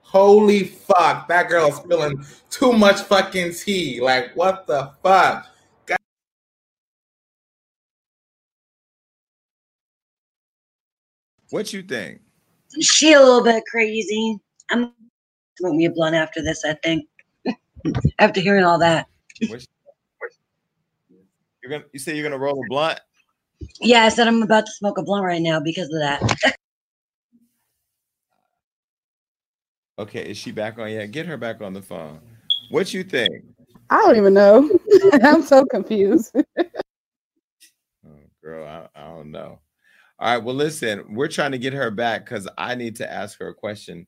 Holy fuck, that girl's spilling too much fucking tea. Like, what the fuck? God- What you think? She a little bit crazy. I'm going to smoke me a blunt after this. I think after hearing all that. What- You're gonna you say you're gonna roll a blunt? Yeah, I said I'm about to smoke a blunt right now because of that. [laughs] Okay, is she back on yet? Get her back on the phone. What you think? I don't even know. [laughs] I'm so confused. [laughs] Oh, girl, I, I don't know. All right, well, listen, we're trying to get her back because I need to ask her a question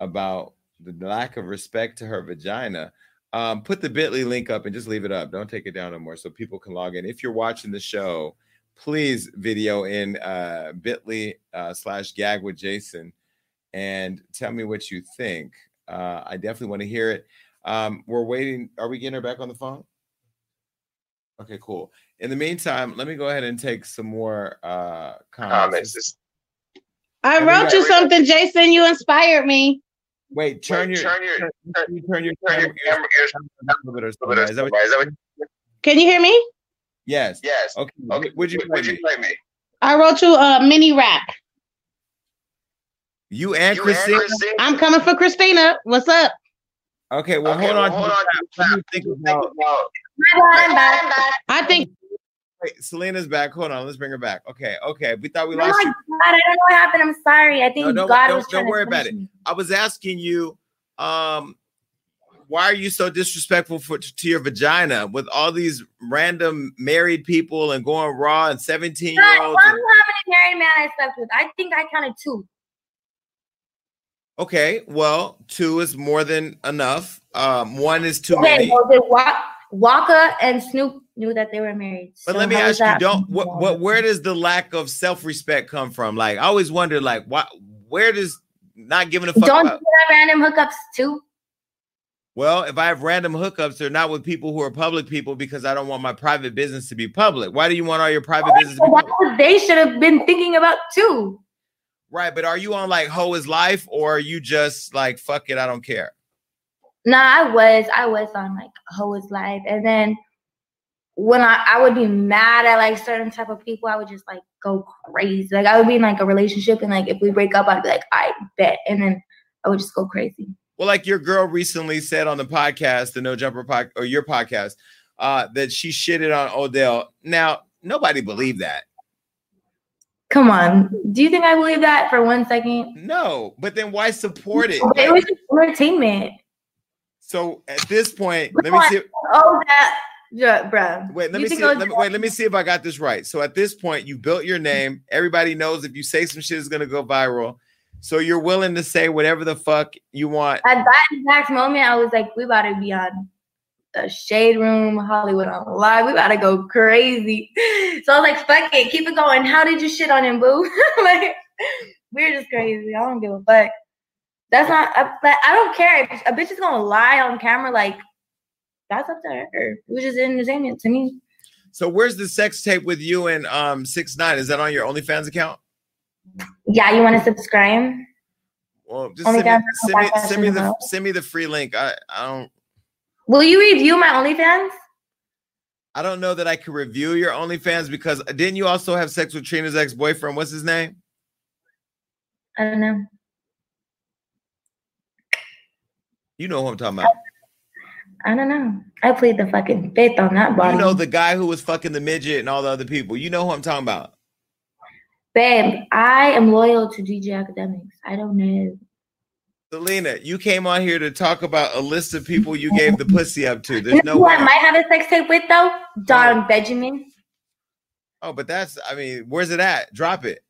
about the lack of respect to her vagina. Um, put the bit.ly link up and just leave it up. Don't take it down no more so people can log in. If you're watching the show, please video in uh, bit.ly uh, slash gag with Jason and tell me what you think. Uh, I definitely want to hear it. Um, we're waiting. Are we getting her back on the phone? Okay, cool. In the meantime, let me go ahead and take some more uh, comments. I wrote you something, Jason. You inspired me. Wait, turn your turn your turn, you turn your turn your camera camera a little bit or something. Is that what- Is that what- Can you hear me? Yes. Yes. Okay. Okay. Would you play Would you me? play me? I wrote you a mini rap. You and You and Christine? Christine? I'm coming for Christina. What's up? Okay, well Okay, hold well, on. hold on. What do you think about I'm back. I think Wait, Celina's back. Hold on, let's bring her back. Okay, okay. We thought we lost. Oh my lost god, you. I don't know what happened. I'm sorry. I think No, don't, God don't, was don't worry about punish it. I was asking you, um, why are you so disrespectful for, to your vagina with all these random married people and going raw and 17 year olds? why how many married men I slept with? I think I counted two. Okay, well, two is more than enough. Um, one is too Okay, many. well, Waka and Snoop knew that they were married. But So let me ask you, don't what what where does the lack of self-respect come from? Like I always wonder, like why where does not giving a fuck Don't you about have random hookups too? well, if I have random hookups, they're not with people who are public people because I don't want my private business to be public. Why do you want all your private business So be public? they should have been thinking about too. Right, but are you on like hoe is life or are you just like fuck it, I don't care? Nah, I was, I was on like hoe is life, and then when I, I would be mad at like certain type of people, I would just like go crazy. Like I would be in like a relationship, and like if we break up, I'd be like, I bet, and then I would just go crazy. Well, like your girl recently said on the podcast, the No Jumper pod or your podcast, uh, that she shitted on Odell. Now, nobody believed that. Come on, do you think I believe that for one second? No, but then why support it? It was just entertainment. So at this point, let me see. Oh, that, yeah, bruh. Wait, let You me see. Let me, wait, let me see if I got this right. So at this point, you built your name. Everybody knows if you say some shit is gonna go viral. So you're willing to say whatever the fuck you want. At that exact moment, I was like, we about to be on the shade room, Hollywood Unlocked. We about to go crazy. [laughs] So I was like, fuck it, keep it going. How did you shit on him, boo? [laughs] like, we're just crazy. I don't give a fuck. That's not, I, I don't care. If a bitch is gonna lie on camera, like, that's up to her. It was just entertainment to me. So where's the sex tape with you and um six nine? Is that on your OnlyFans account? Yeah, you want to subscribe? Well, just send me, send me, send me the the send me the free link. I I don't Will you review my OnlyFans? I don't know that I could review your OnlyFans because didn't you also have sex with Trina's ex boyfriend? What's his name? I don't know. You know who I'm talking about. I don't know. I played the fucking fifth on that body. You know the guy who was fucking the midget and all the other people. You know who I'm talking about. Babe, I am loyal to DJ Akademiks. I don't know. Celina, you came on here to talk about a list of people you gave the [laughs] pussy up to. There's You no know who I might have a sex tape with though? Don Benjamin Oh, but that's I mean, where's it at? Drop it.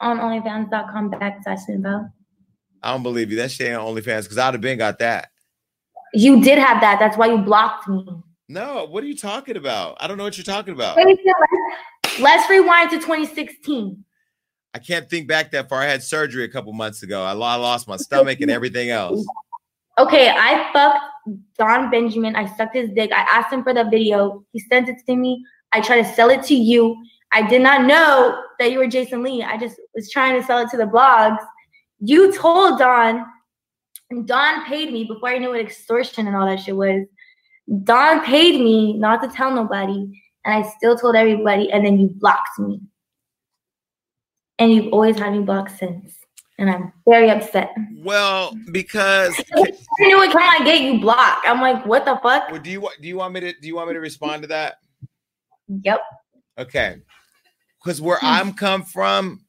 on OnlyFans.com backslash info. I don't believe you. That shit ain't OnlyFans because I'd have been got that. You did have that. That's why you blocked me. No, what are you talking about? I don't know what you're talking about. Let's rewind to 2016. I can't think back that far. I had surgery a couple months ago. I I lost my stomach and everything else. Okay, I fucked Don Benjamin. I sucked his dick. I asked him for the video. He sent it to me. I tried to sell it to you. I did not know that you were Jason Lee. I just was trying to sell it to the blogs. You told Don, and Don paid me before I knew what extortion and all that shit was. Don paid me not to tell nobody, and I still told everybody, and then you blocked me. And you've always had me blocked since. And I'm very upset. Well, because [laughs] I knew what kind I get you blocked. I'm like, what the fuck? well, do you want do you want me to do you want me to respond to that? Yep. Okay. Because where hmm. I'm come from,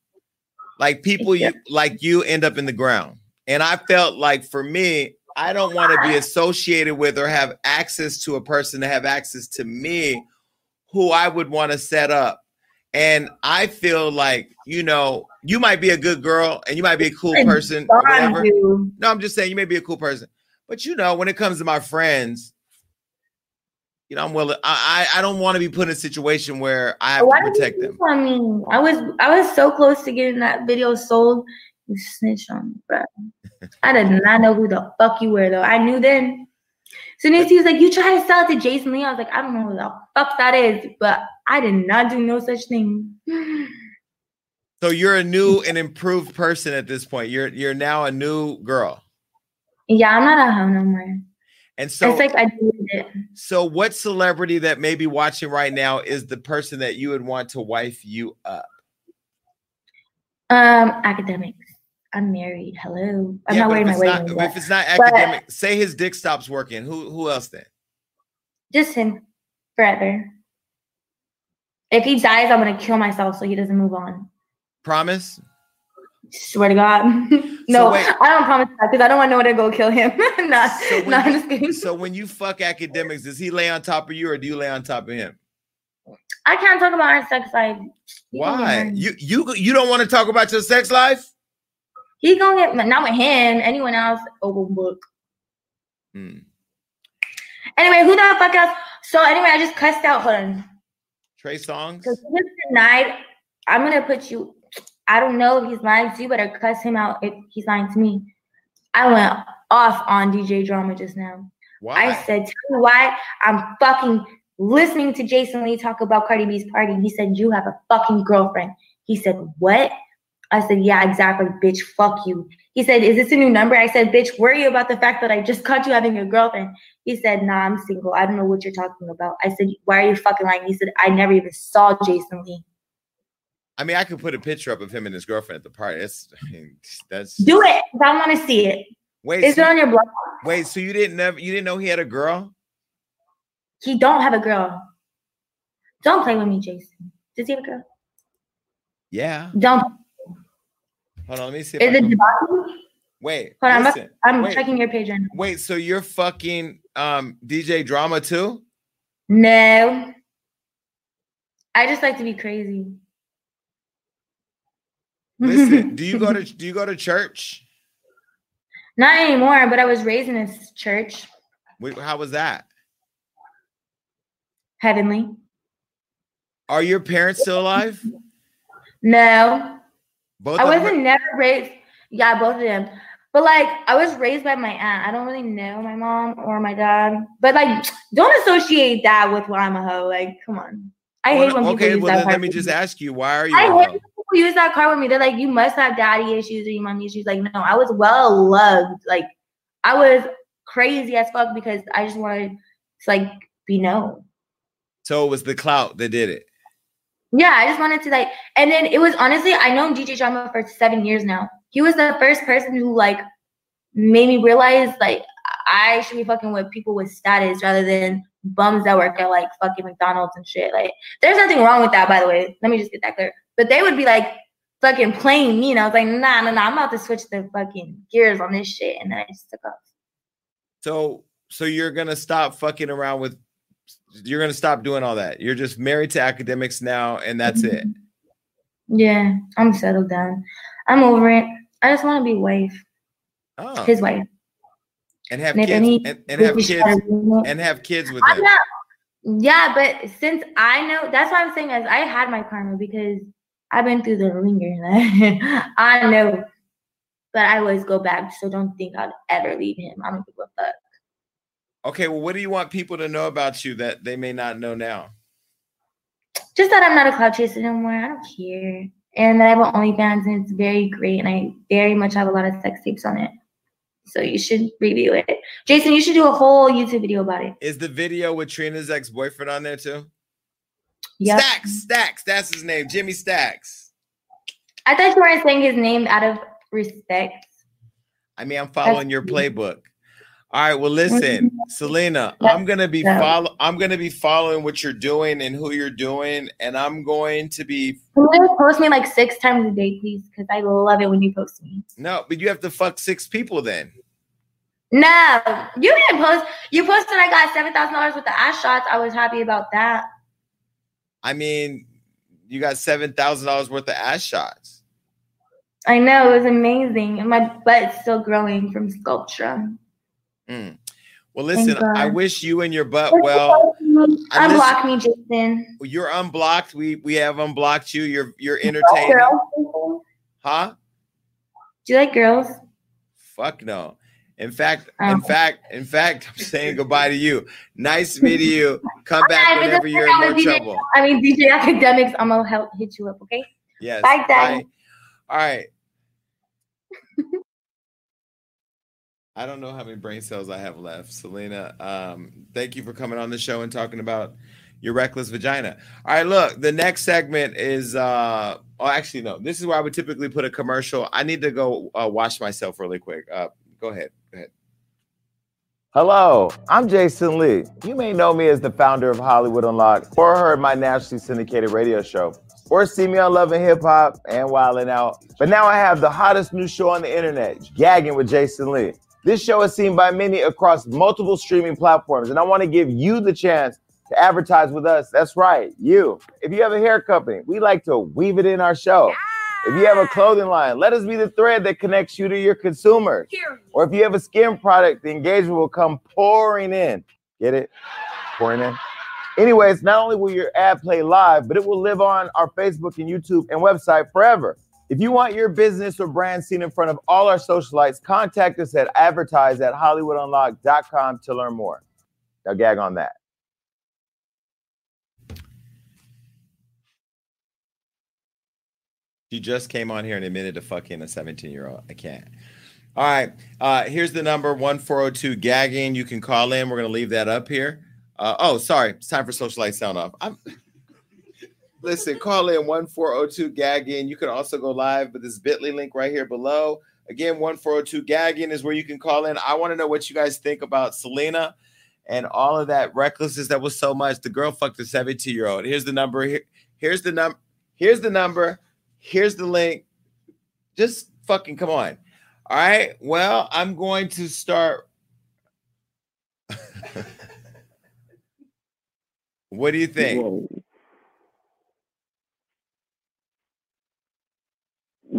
like people you like you end up in the ground. And I felt like for me, I don't want to be associated with or have access to a person to have access to me who I would want to set up. And I feel like, you know, you might be a good girl and you might be a cool person whatever. No, I'm just saying you may be a cool person. But you know, when it comes to my friends, you know, I'm willing. I I, I don't want to be put in a situation where I have Why to protect them. I mean. I was I was so close to getting that video sold. You snitched on me, bro. I did not know who the fuck you were though. I knew then. So then he was like, "You try to sell it to Jason Lee." I was like, "I don't know who the fuck that is," but I did not do no such thing. [sighs] So you're a new and improved person at this point. You're you're now a new girl. Yeah, I'm not a hoe no more. And so, it's like I deleted it. so what celebrity that may be watching right now is the person that you would want to wife you up? Um, Akademiks. I'm married. Hello. I'm Yeah, not wearing my wedding ring. if it's not But- academic, say his dick stops working. Who who else then? Just him forever. If he dies, I'm gonna kill myself so he doesn't move on. Promise? Swear to God. [laughs] no, wait. I don't promise that because I don't want no one to go kill him. [laughs] nah, So nah, I'm you, just kidding. so when you fuck Akademiks, does he lay on top of you or do you lay on top of him? I can't talk about our sex life. He gonna get Why? You you you don't want to talk about your sex life? He gonna get not with him. Anyone else? Open book. Hmm. Anyway, who the fuck else? So anyway, I just cussed out. Hold on. Trey Songz? Because denied. I'm gonna put you. I don't know if he's lying to you, but I cuss him out if he's lying to me. I went off on DJ Drama just now. Why? I said, tell me why I'm fucking listening to Jason Lee talk about Cardi B's party. He said, you have a fucking girlfriend. He said, what? I said, yeah, exactly, bitch. Fuck you. He said, is this a new number? I said, bitch, worry about the fact that I just caught you having a girlfriend. He said, nah, I'm single. I don't know what you're talking about. I said, why are you fucking lying? He said, I never even saw Jason Lee. I mean, I could put a picture up of him and his girlfriend at the party. That's I mean, that's Do it. I want to see it. wait. Is so, it on your blog? wait, so you didn't never you didn't know he had a girl? He don't have a girl. Don't play with me, Jason. Does he have a girl? Yeah. Don't. Hold on, let me see. Is it can- Wait, Hold on, I'm. I'm wait, checking your page right now. Wait, so you're fucking um DJ Drama too? No. I just like to be crazy. Listen, [laughs] do you go to do you go to church? Not anymore, but I was raised in this church, Wait, How was that? heavenly. Are your parents still alive? No, Both I wasn't never raised. Yeah, both of them. But like, I was raised by my aunt. I don't really know my mom or my dad. But like, don't associate that with why I'm a hoe. Like, come on. I Well, hate when people okay, use well that then let me just me. ask you, why are you? I hate when people use that card with me. They're like, you must have daddy issues or you mommy issues. Like, no, I was well loved. Like, I was crazy as fuck because I just wanted to like be known. So it was the clout that did it. Yeah, I just wanted to like, and then it was honestly, I known DJ Drama for seven years now. He was the first person who like made me realize like I should be fucking with people with status rather than bums that work at like fucking McDonald's and shit. Like, there's nothing wrong with that, by the way. Let me just get that clear. But they would be like fucking playing me, and I was like, nah, nah, nah. I'm about to switch the fucking gears on this shit, and then I just took off. So so you're gonna stop fucking around with you're gonna stop doing all that. You're just married to Akademiks now, and that's it. [laughs] Yeah, I'm settled down. I'm over it. I just want to be wife, Oh. his wife. And have And kids any- and, and have kids try to do it- and have kids with I'm him. not. Yeah, but since I know, that's why I'm saying is I had my karma because I've been through the ringer. [laughs] I know, but I always go back. So don't think I'd ever leave him. I don't give a fuck. Okay, well, what do you want people to know about you that they may not know now? Just that I'm not a clout chaser anymore. I don't care. And that I have an OnlyFans and it's very great. And I very much have a lot of sex tapes on it. So you should review it. Jason, you should do a whole YouTube video about it. Is the video with Trina's ex-boyfriend on there too? Yep. Stacks, Stacks, that's his name, Jimmy Stacks. I thought you were saying his name out of respect. I mean, I'm following your playbook. All right, well, listen, Celina, I'm gonna be follow. I'm gonna be following what you're doing and who you're doing, and I'm going to be post me like six times a day, please? Because I love it when you post me. no, but you have to fuck six people then. No, you didn't post. You posted I got seven thousand dollars with the ass shots. I was happy about that. I mean, you got seven thousand dollars worth of ass shots. I know it was amazing, and my butt's still growing from Sculptra. Mm. Well, listen, I wish you and your butt well. I Unblock me, Jason. You're unblocked. We we have unblocked you. You're you're Do you like entertaining, huh? Do you like girls? Fuck no. In fact, in Oh. fact, in fact, I'm saying goodbye to you. Nice meeting you. Come back Okay, but whenever you're in more DJ trouble. I mean, DJ Akademiks. I'm gonna help hit you up. Okay. Yes. Bye, Daddy. All right. [laughs] I don't know how many brain cells I have left. Celina, um, thank you for coming on the show and talking about your reckless vagina. All right, look, the next segment is uh oh actually no, this is where I would typically put a commercial. I need to go uh, wash myself really quick. Uh go ahead. Go ahead. Hello, I'm Jason Lee. You may know me as the founder of Hollywood Unlocked or heard my nationally syndicated radio show or see me on Love and Hip Hop and Wildin' Out. But now I have the hottest new show on the internet, Gagging with Jason Lee. This show is seen by many across multiple streaming platforms, and I want to give you the chance to advertise with us. That's right, you. If you have a hair company, we like to weave it in our show. If you have a clothing line, let us be the thread that connects you to your consumer. Or if you have a skin product, the engagement will come pouring in. Get it? Pouring in. Anyways, not only will your ad play live, but it will live on our Facebook and YouTube and website forever. If you want your business or brand seen in front of all our socialites, contact us at advertise at hollywoodunlocked.com to learn more. Now gag on that. She just came on here and admitted to fucking a 17 year old. I can't. All right. Uh, here's the number 1402 gagging. You can call in. We're going to leave that up here. Uh, oh, sorry. It's time for Socialite Sound Off. I'm, listen, call in 1402 gagging. You can also go live, but this bit.ly link right here below. Again, 1402 gagging is where you can call in. I want to know what you guys think about Celina and all of that recklessness that was so much. The girl fucked a 17 year old. Here's the number. Here, here's the number. Here's the number. Here's the link. Just fucking come on. All right. Well, I'm going to start. [laughs] what do you think? Whoa.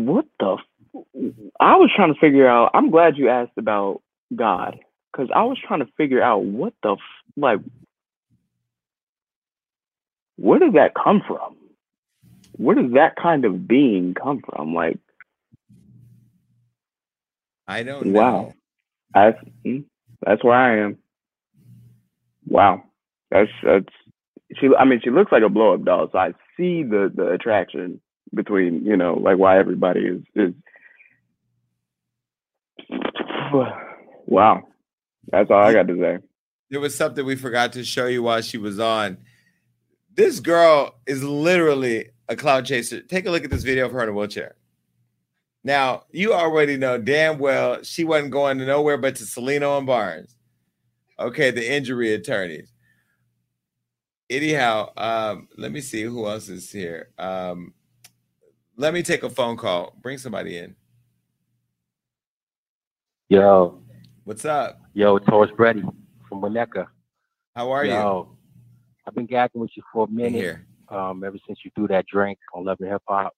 What the? F- I was trying to figure out. I'm glad you asked about God because I was trying to figure out what the f- like. Where did that come from? Where does that kind of being come from? Like, I don't know. wow, that's mm, that's where I am. Wow, that's that's she. I mean, she looks like a blow up doll, so I see the the attraction between you know like why everybody is is. [sighs] Wow, that's all I got to say. There was something we forgot to show you while she was on. This girl is literally a clout chaser. Take a look at this video of her in a wheelchair. Now, you already know damn well she wasn't going to nowhere but to Cellino and Barnes. Okay, the injury attorneys. Anyhow, um, let me see who else is here. Um, let me take a phone call. Bring somebody in. Yo, What's up? yo, it's Horace Brady from Winnetka. How are you? Yo, I've been gagging with you for a minute. Here. Um, ever since you threw that drink on Love and Hip Hop.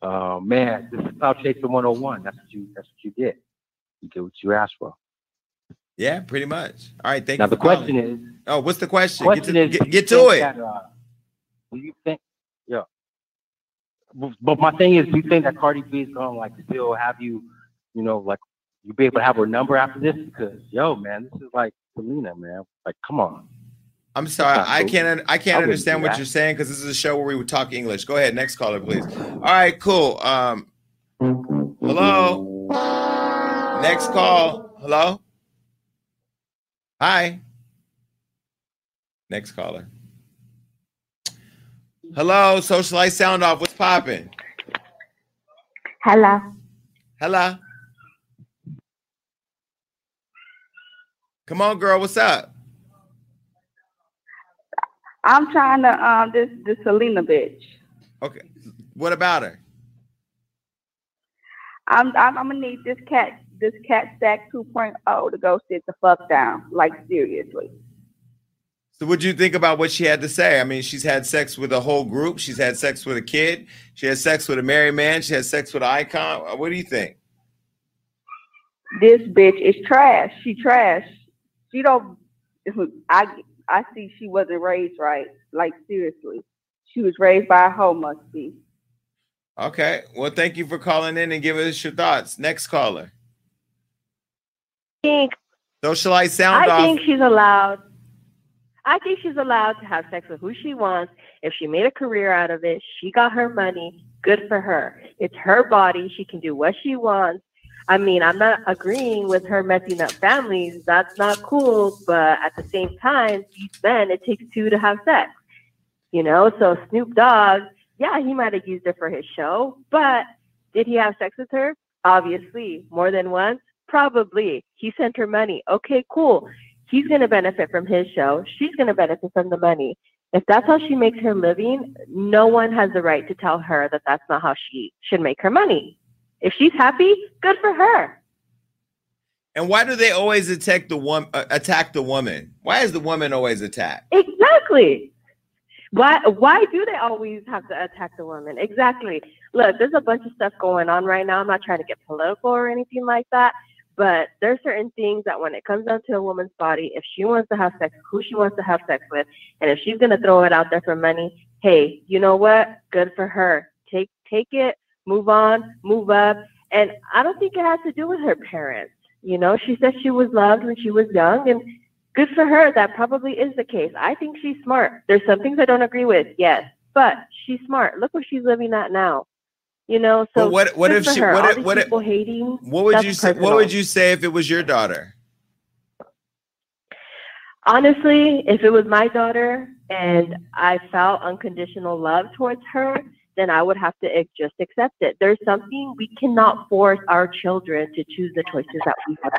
Uh, man, this is Clout Chaser 101. That's what you. That's what you did. You get what you asked for. Yeah, pretty much. All right, thank now you. Now the question calling. is. Oh, what's the question? Question get to, is, get, get to it. that, uh, do you think? But- my thing is, do you think that Cardi B is gonna like still have you, you know, like you be able to have her number after this? Because yo, man, this is like Celina, man. Like, come on. I'm sorry, I can't. I I can't wouldn't understand what that. you're saying because this is a show where we would talk English. Go ahead, next caller, please. All right, cool. Um, hello. Next call. Hello. Hi. Next caller. Hello, socialite sound off. What's popping? Hello. Hello. Come on, girl. What's up? I'm trying to um this this Celina bitch. Okay. What about her? I'm I'm, I'm gonna need this cat this Kat Stacks 2.0 to go sit the fuck down. Like seriously. So, what do you think about what she had to say? I mean, she's had sex with a whole group. She's had sex with a kid. She had sex with a married man. She had sex with an icon. Uh, What do you think? This bitch is trash. She trash. She don't. I I see she wasn't raised right. Like seriously, she was raised by a hoe. Must be. Okay. Well, thank you for calling in and giving us your thoughts. Next caller. think Socialite sound I off. think she's allowed. I think she's allowed to have sex with who she wants. If she made a career out of it, she got her money. Good for her. It's her body. She can do what she wants. I mean, I'm not agreeing with her messing up families. That's not cool. But at the same time, these men, it takes two to have sex. You know, so Snoop Dogg, yeah, he might have used her for his show, but did he have sex with her? Obviously, more than once. Probably. He sent her money. Okay, cool. He's going to benefit from his show. She's going to benefit from the money. If that's how she makes her living, no one has the right to tell her that that's not how she should make her money. If she's happy, good for her. And why do they always attack the woman? Uh, attack the woman? Why is the woman always attacked? Exactly. Why why do they always have to attack the woman? Exactly. Look, there's a bunch of stuff going on right now. I'm not trying to get political or anything like that, but there's certain things that when it comes down to a woman's body, if she wants to have sex, who she wants to have sex with, and if she's gonna throw it out there for money, hey, you know what? Good for her. Take take it, move on, move up. And I don't think it has to do with her parents. You know, she said she was loved when she was young and good for her. That probably is the case. I think she's smart. There's some things I don't agree with, yes, but she's smart. Look where she's living at now. You know, so But what what if she her. what if what if, people hating? what would you say what would you say if it was your daughter? Honestly, if it was my daughter and I felt unconditional love towards her, then I would have to just accept it. There's something we cannot force our children to choose the choices that we have.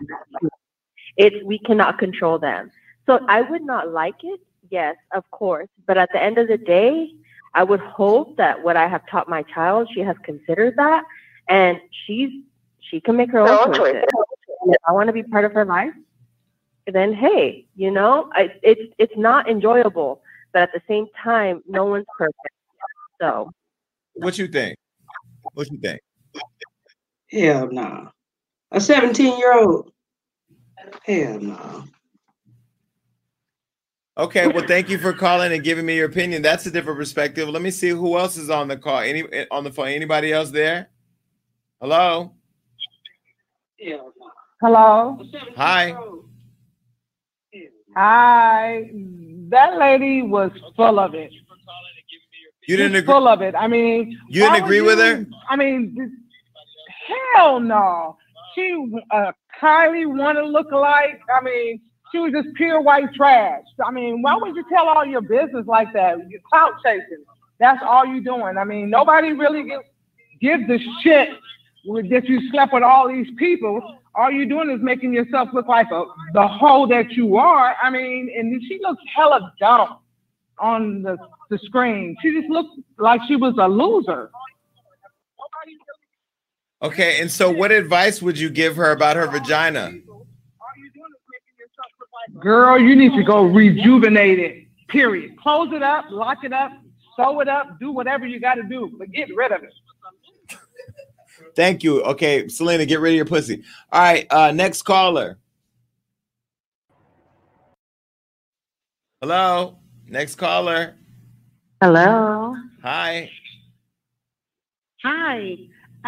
It's we cannot control them. So I would not like it, yes, of course. But at the end of the day, I would hope that what I have taught my child, she has considered that, and she's she can make her Her own own choices. choices. And if I want to be part of her life, then hey, you know, I, it's it's not enjoyable, but at the same time, no one's perfect. So What you think? What you think? Hell no. A 17 year old? Hell no. Okay, well, thank you for calling and giving me your opinion. That's a different perspective. Let me see who else is on the call. Any on the phone? Anybody else there? Hello. Hello. Hi. Hi. That lady was full of it. You didn't Just agree. Full of it. I mean, You didn't agree with her? I mean, hell no. She uh, Kylie wanted to look alike. I mean, she was just pure white trash. I mean, why would you tell all your business like that? You're clout chasing. That's all you're doing. I mean, nobody really gives a shit that you slept with all these people. All you're doing is making yourself look like a, the hoe that you are. I mean, and she looks hella dumb on the, the screen. She just looked like she was a loser. Okay, and so what advice would you give her about her vagina? Girl, you need to go rejuvenate it. Period. Close it up, lock it up, sew it up, do whatever you got to do, but get rid of it. Thank you. Okay, Celina, get rid of your pussy. All right, uh, next caller. Hello, next caller. Hello. Hi. Hi.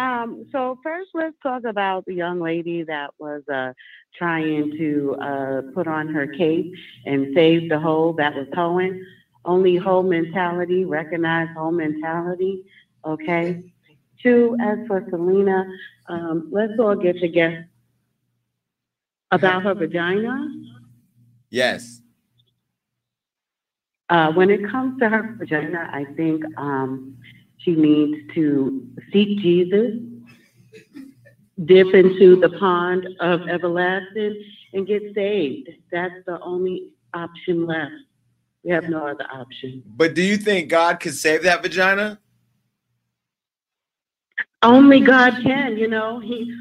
Um, so first, let's talk about the young lady that was uh, trying to uh, put on her cape and save the hoe that was hoeing. Only hoe mentality, recognize hoe mentality. Okay. Two, as for Celina, um, let's all get together about her vagina. Yes. Uh, when it comes to her vagina, I think um, she needs to seek Jesus, dip into the pond of everlasting, and get saved. That's the only option left. We have no other option. But do you think God could save that vagina? Only God can, you know. He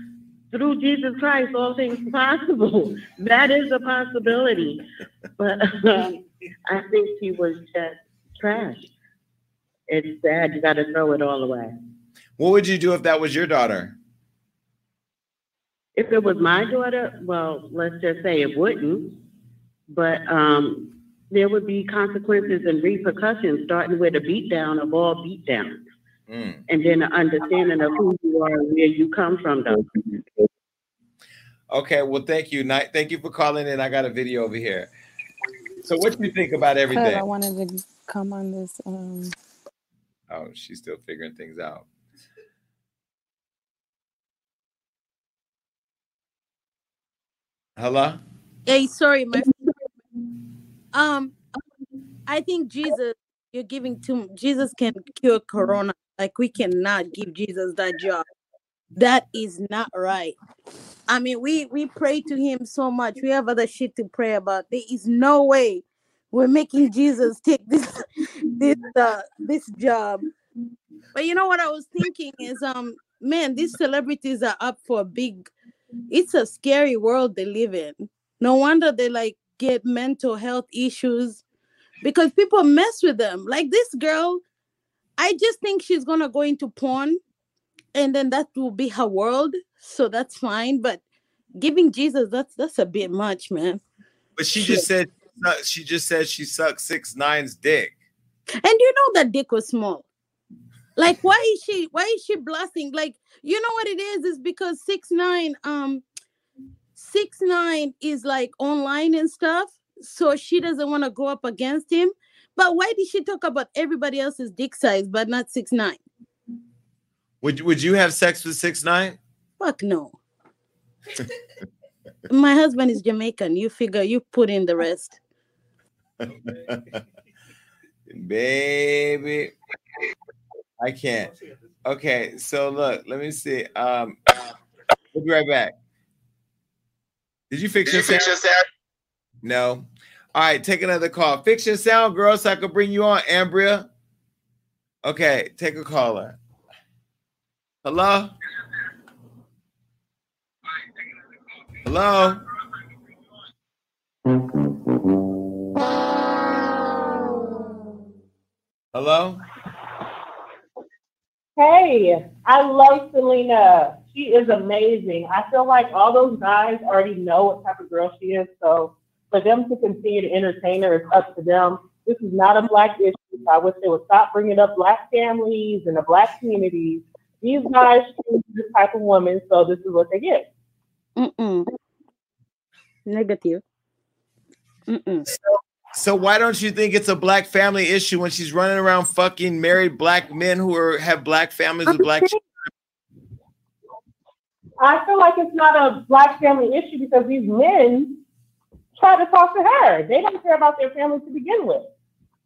through Jesus Christ, all things possible. [laughs] That is a possibility. But um, I think he was just trash. It's sad. You got to throw it all away. What would you do if that was your daughter? If it was my daughter, well, let's just say it wouldn't. But um, there would be consequences and repercussions, starting with a beatdown of all beatdowns, Mm. and then an understanding of who you are and where you come from. Though. Okay, well, thank you. Thank you for calling in. I got a video over here. So, what do you think about everything? I wanted to come on this. Um, Oh, she's still figuring things out. Hello. Hey, sorry, my um, I think Jesus, you're giving to Jesus can cure corona. Like we cannot give Jesus that job. That is not right. I mean, we we pray to him so much. We have other shit to pray about. There is no way we're making Jesus take this this uh, this job. But you know what I was thinking is um man, these celebrities are up for a big it's a scary world they live in. No wonder they like get mental health issues because people mess with them. Like this girl, I just think she's gonna go into porn and then that will be her world. So that's fine. But giving Jesus, that's that's a bit much, man. But she just said she just said she sucked six nine's dick. And you know that dick was small. Like, why is she why is she blasting? Like, you know what it is? Is because six nine um six nine is like online and stuff. So she doesn't want to go up against him. But why did she talk about everybody else's dick size but not six nine? Would would you have sex with six nine? Fuck no. [laughs] My husband is Jamaican. You figure you put in the rest. [laughs] Baby. I can't. Okay, so look, let me see. Um we'll be right back. Did you fix, Did you your, fix sound? your sound? No. All right, take another call. Fix your sound, girl, so I can bring you on, Ambria. Okay, take a caller. Hello? Hello? Hello? Hey, I love Celina. She is amazing. I feel like all those guys already know what type of girl she is. So for them to continue to entertain her is up to them. This is not a black issue. I wish they would stop bringing up black families and the black communities. These guys choose this type of woman, so this is what they get. Mm-mm. Negative. Mm-mm. So why don't you think it's a black family issue when she's running around fucking married black men who are have black families with black children? I feel like it's not a black family issue because these men try to talk to her. They don't care about their family to begin with.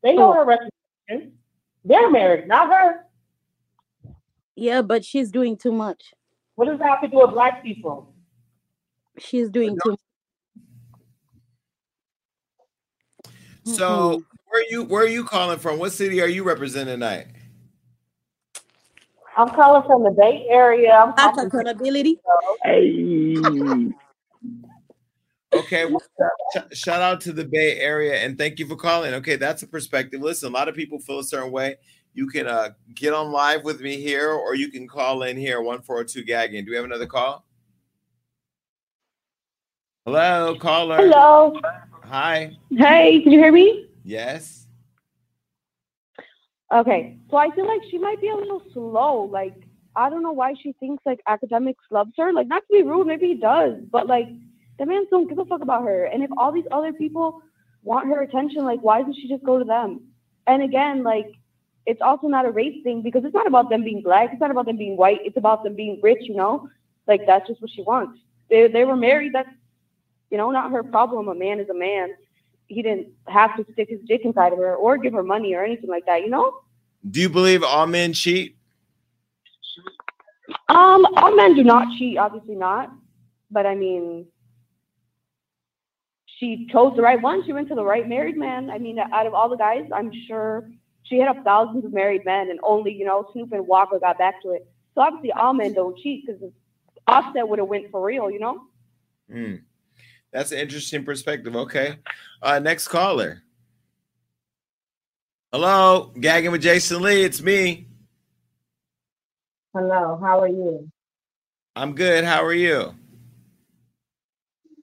They know oh. her reputation. They're married, not her. Yeah, but she's doing too much. What does that have to do with black people? She's doing too So where are you where are you calling from? What city are you representing tonight? I'm calling from the Bay Area. I'm calling accountability. Hey. Okay, well, sh- shout out to the Bay Area and thank you for calling. Okay, that's a perspective. Listen, a lot of people feel a certain way. You can uh, get on live with me here, or you can call in here one four two gagging. Do we have another call? Hello, caller. Hello. Hi. Hey, can you hear me? Yes. Okay, so I feel like she might be a little slow. Like, I don't know why she thinks like Akademiks loves her. Like, not to be rude, maybe he does, but like, the man don't give a fuck about her. And if all these other people want her attention, like, why doesn't she just go to them? And again, like, it's also not a race thing because it's not about them being black. It's not about them being white. It's about them being rich. You know, like that's just what she wants. They they were married. That's you know not her problem. A man is a man. He didn't have to stick his dick inside of her or give her money or anything like that. You know. Do you believe all men cheat? Um, all men do not cheat, obviously not. But I mean, she chose the right one. She went to the right married man. I mean, out of all the guys, I'm sure she hit up thousands of married men, and only you know Snoop and Walker got back to it. So obviously, all men don't cheat because Offset would have went for real, you know. Hmm. That's an interesting perspective. Okay. Uh, next caller. Hello, gagging with Jason Lee. It's me. Hello, how are you? I'm good. How are you?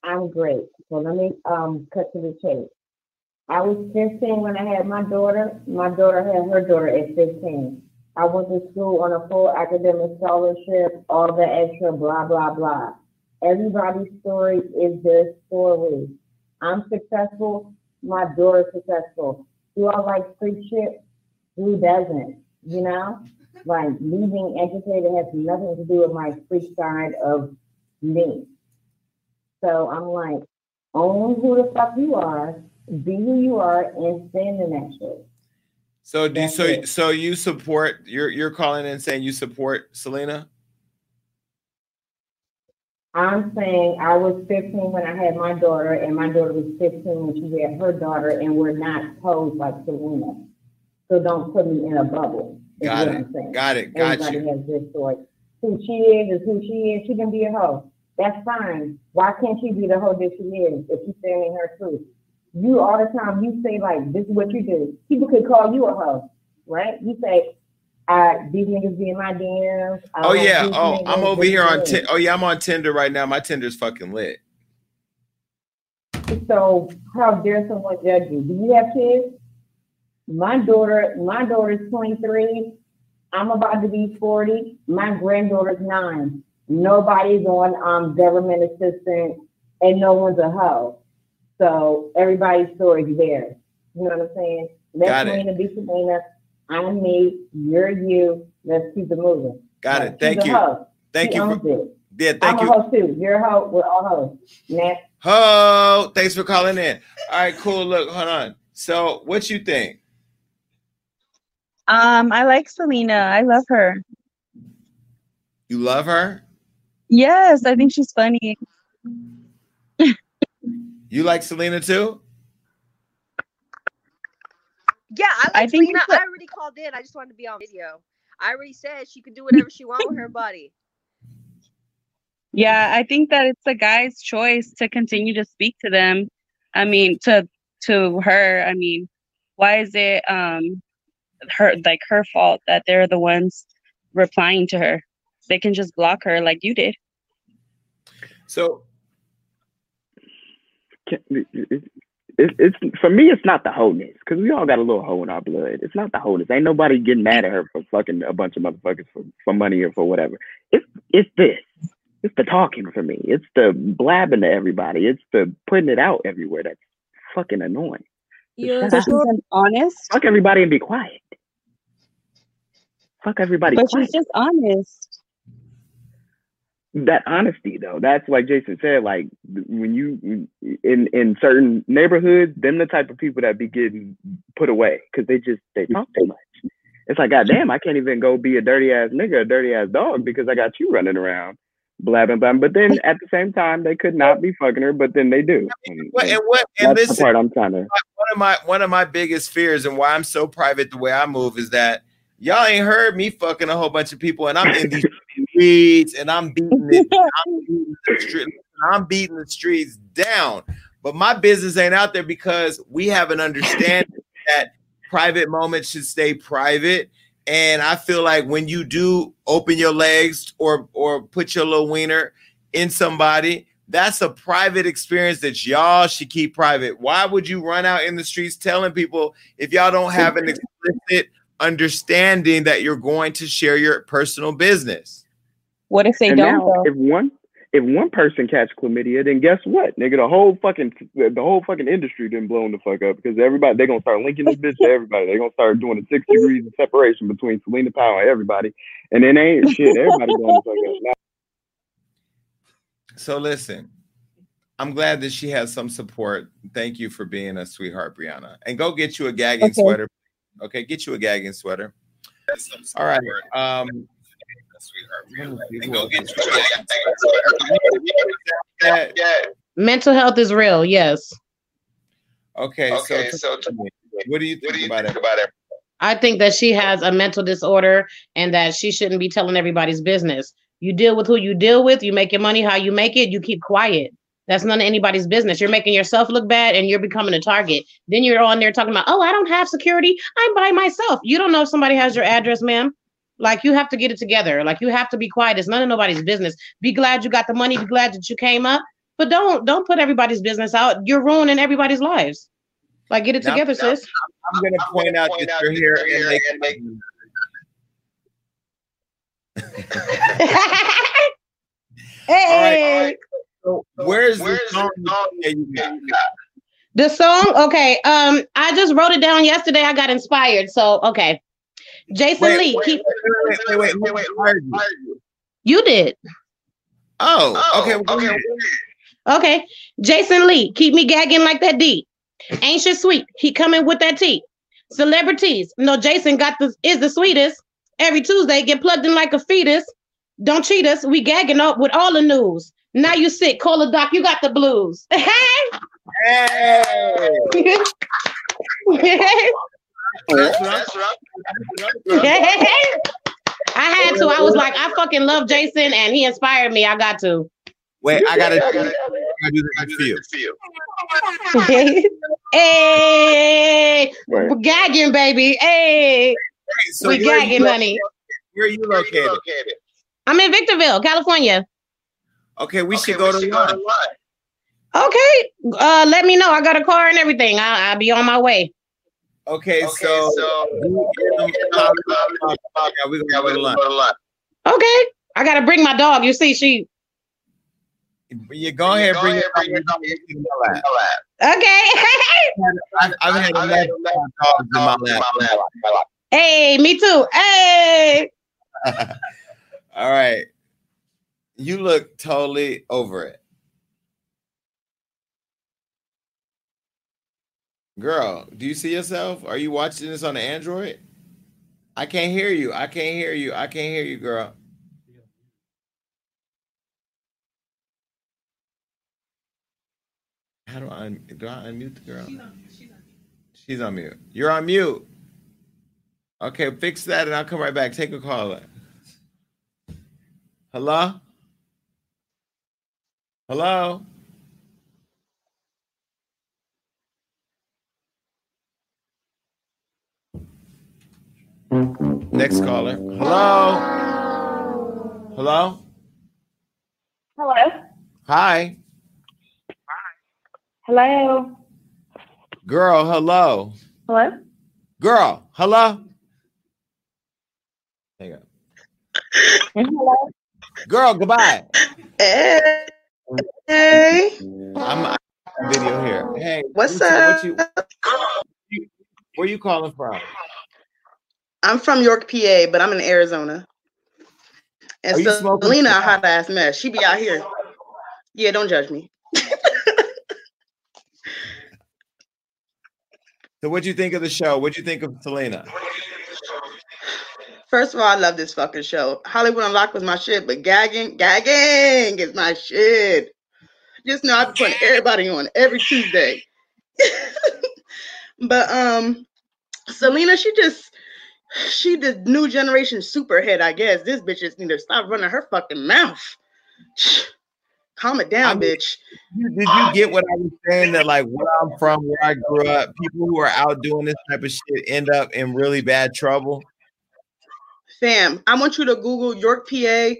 I'm great. So let me um cut to the chase. I was 15 when I had my daughter. My daughter had her daughter at 15. I went to school on a full academic scholarship, all the extra blah blah blah. Everybody's story is their story. I'm successful, my daughter's successful. Do I like free shit? Who doesn't? You know? Like me being educated has nothing to do with my free side of me. So I'm like, own who the fuck you are, be who you are, and stand in that shit. So do That's so it. so you support you're you're calling in saying you support Celina? I'm saying I was 15 when I had my daughter, and my daughter was 15 when she had her daughter, and we're not posed like Celina. So don't put me in a bubble. Got it. Got it. Got Everybody you. has their story. Who she is is who she is. She can be a hoe. That's fine. Why can't she be the hoe that she is if she's standing her truth? You all the time you say like this is what you do. People could call you a hoe, right? You say, uh, these niggas be in my DMs. I Oh yeah. Oh, I'm over here on Ti- oh yeah, I'm on Tinder right now. My Tinder's fucking lit. So how dare someone judge you? Do you have kids? My daughter, my daughter's 23. I'm about to be 40. My granddaughter's nine. Nobody's on um, government assistance, and no one's a hoe. So everybody's story's there. You know what I'm saying? Let Got it. Be Celina. I'm me. You're you. Let's keep it moving. Got Like, it. Thank she's a you. hoe. Thank She you. For, it. yeah, thank I'm you. a hoe too. You're a hoe. We're all hoes. Next. Ho! Thanks for calling in. All right, cool. Look, hold on. So, what you think? Um, I like Celina. I love her. You love her? Yes, I think she's funny. You like Celina too? Yeah, I like I think Celina. it's a- I already called in. I just wanted to be on video. I already said she could do whatever she wants with her [laughs] body. Yeah, I think that it's the guy's choice to continue to speak to them. I mean, to to her. I mean, why is it um her like her fault that they're the ones replying to her? They can just block her like you did. So Can- it- it- it's for me. It's not the wholeness because we all got a little hole in our blood. It's not the wholeness. Ain't nobody getting mad at her for fucking a bunch of motherfuckers for, for money or for whatever. It's it's this. It's the talking for me. It's the blabbing to everybody. It's the putting it out everywhere. That's fucking annoying. You're so honest. Fuck everybody and be quiet. Fuck everybody. But quiet. she's just honest. that honesty though that's like jason said like when you in in certain neighborhoods them the type of people that be getting put away because they just they talk too much. It's like goddamn i can't even go be a dirty ass nigga a dirty ass dog because i got you running around blabbing blabbing. But then at the same time they could not be fucking her but then they do. And, What- and and what and that's the part i'm trying to one of my one of my biggest fears and why I'm so private the way I move is that y'all ain't heard me fucking a whole bunch of people and I'm in these [laughs] streets and I'm beating it. I'm beating I'm beating the streets down. But my business ain't out there because we have an understanding [laughs] that private moments should stay private. And I feel like when you do open your legs or or put your little wiener in somebody, that's a private experience that y'all should keep private. Why would you run out in the streets telling people if y'all don't have an explicit understanding that you're going to share your personal business? What if they and don't now, if one if one person catch chlamydia, then guess what, nigga? The whole fucking the whole fucking industry didn't blown the fuck up because everybody they gonna start linking this bitch to everybody. They gonna start doing a six degrees of separation between Celina Powell and everybody, and then ain't shit. Everybody blowing the fuck up. Now, So listen, I'm glad that she has some support. Thank you for being a sweetheart, Brianna. And go get you a gagging Okay. sweater. Okay, get you a gagging sweater. All right. Um and go get you a Mental health is real. Yes. Okay, okay so, what do you think about it? I think that she has a mental disorder and that she shouldn't be telling everybody's business. You deal with who you deal with, you make your money how you make it, you keep quiet. That's none of anybody's business. You're making yourself look bad and you're becoming a target. Then you're on there talking about, oh, I don't have security. I'm by myself. You don't know if somebody has your address, ma'am. Like you have to get it together. Like you have to be quiet. It's none of nobody's business. Be glad you got the money. Be glad that you came up. But don't don't put everybody's business out. You're ruining everybody's lives. Like get it Now- together, now- sis. I'm gonna point out that you're here and [laughs] make [laughs] Hey. Where's the song that you got? The song, okay. Um, I just wrote it down yesterday. I got inspired. So okay. Jason Wait, Lee, wait, keep wait, wait, wait, wait, wait, wait, wait. you did. Oh, oh okay. okay. Okay. Jason Lee, keep me gagging like that D. Ancient Sweet, he coming with that T. Celebrities, no, Jason got the is the sweetest. Every Tuesday, get plugged in like a fetus. Don't cheat us. We gagging up with all the news. Now you sick. Call the doc. You got the blues. [laughs] hey. Hey. [laughs] That's right. Hey. [laughs] I had to. I was like, I fucking love Jason, and he inspired me. I got to. Wait, I gotta, I gotta, I gotta do this for you. hey, we're gagging, baby. Hey, So we where are you gagging, honey. Where are you located? I'm in Victorville, California. Okay, we should go to lunch. Okay, uh, let me know. I got a car and everything. I, I'll be on my way. Okay, so, we're gonna go to lunch. Okay, I gotta bring my dog. You see, she. You go ahead, bring your bring your dog in my lap. Okay. I've, I've had enough dogs in my lap. hey, me too. Hey. [laughs] All right. You look totally over it. Girl, do you see yourself? Are you watching this on the Android? I can't hear you. I can't hear you. I can't hear you, girl. How do I do I unmute the girl? She's on mute. You're on mute. Okay, fix that and I'll come right back. Take a caller. Hello? Hello? Next caller. Hello? Hello? Hello. Hi. Hi. Hello. Girl, hello. Hello. Girl, hello. Hang on. Hello. Girl, goodbye. Hey. Hey. I'm I'm video here. Hey, What's what you, What you, where you calling from? I'm from York, PA, but I'm in Arizona. And Are so Celina, a hot ass mess. She be out here. Yeah, don't judge me. So what'd you think of the show? What'd you think of Celina? First of all, I love this fucking show. Hollywood Unlocked was my shit, but gagging, gagging is my shit. Just know I've been putting everybody on every Tuesday. [laughs] but um, Celina, she just she the new generation superhead, I guess. This bitch just need to stop running her fucking mouth. [sighs] Calm it down, bitch. Did you get what I was saying? That like where I'm from, where I grew up, people who are out doing this type of shit end up in really bad trouble. Fam, I want you to Google York, PA.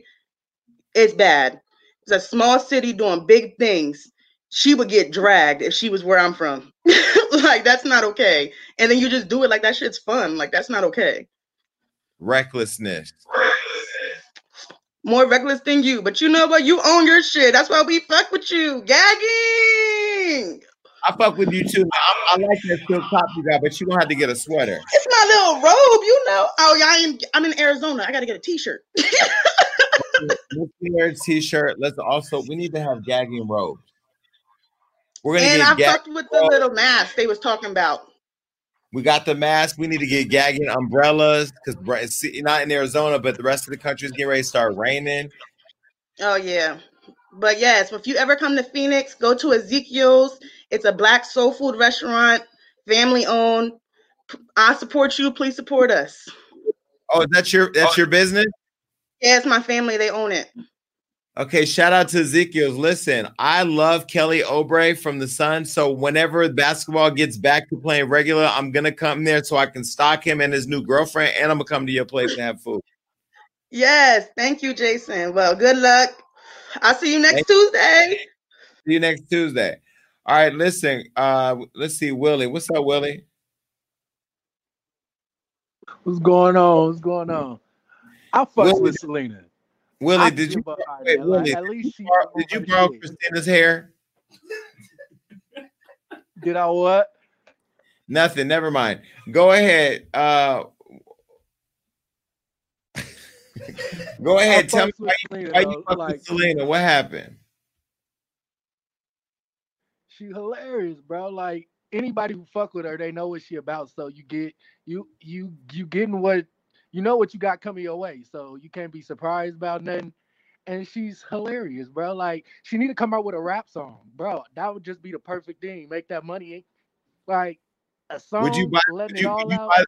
It's bad. It's a small city doing big things. She would get dragged if she was where I'm from. [laughs] [laughs] like that's not okay. And then you just do it like that shit's fun. Like that's not okay. Recklessness. More reckless than you, but you know what? You own your shit. That's why we fuck with you. Gagging. I fuck with you too. I, I like that silk top you got, but you don't have to get a sweater. It's my little robe, you know. Oh yeah, I am. I'm in Arizona. I gotta get a t-shirt. [laughs] Let's wear a t-shirt. Let's also we need to have gagging robes. We're gonna and I gag- fucked with the little mask they was talking about. We got the mask. We need to get gagging umbrellas because not in Arizona, but the rest of the country is getting ready to start raining. Oh yeah. But yes, if you ever come to Phoenix, go to Ezekiel's. It's a black soul food restaurant, family owned. I support you. Please support us. Oh, that's your that's oh. your business. Yeah, it's my family. They own it. Okay, shout out to Ezekiel's. Listen, I love Kelly Oubre from the Sun. So whenever basketball gets back to playing regular, I'm gonna come there so I can stock him and his new girlfriend, and I'm gonna come to your place and have food. Yes, thank you, Jason. Well, good luck. I'll see you next Thank- Tuesday. See you next Tuesday. All right, listen. Uh, let's see, Willie. What's up, Willie? What's going on? What's going on? I fuck Willie- with Celina. Willie, did you give her her, wait. Like, Willie? at Did least you borrow, did you borrow. Christina's hair? Did I what? Nothing. Never mind. Go ahead. Uh, [laughs] go ahead. Tell me why you, Celina, why you fuck like- with Celina. What happened? She's hilarious, bro. Like anybody who fuck with her, they know what she about. So you get you you you getting what you know what you got coming your way. So you can't be surprised about nothing. And she's hilarious, bro. Like she need to come out with a rap song, bro. That would just be the perfect thing. Make that money, like a song. Would you buy? Would you, would you buy,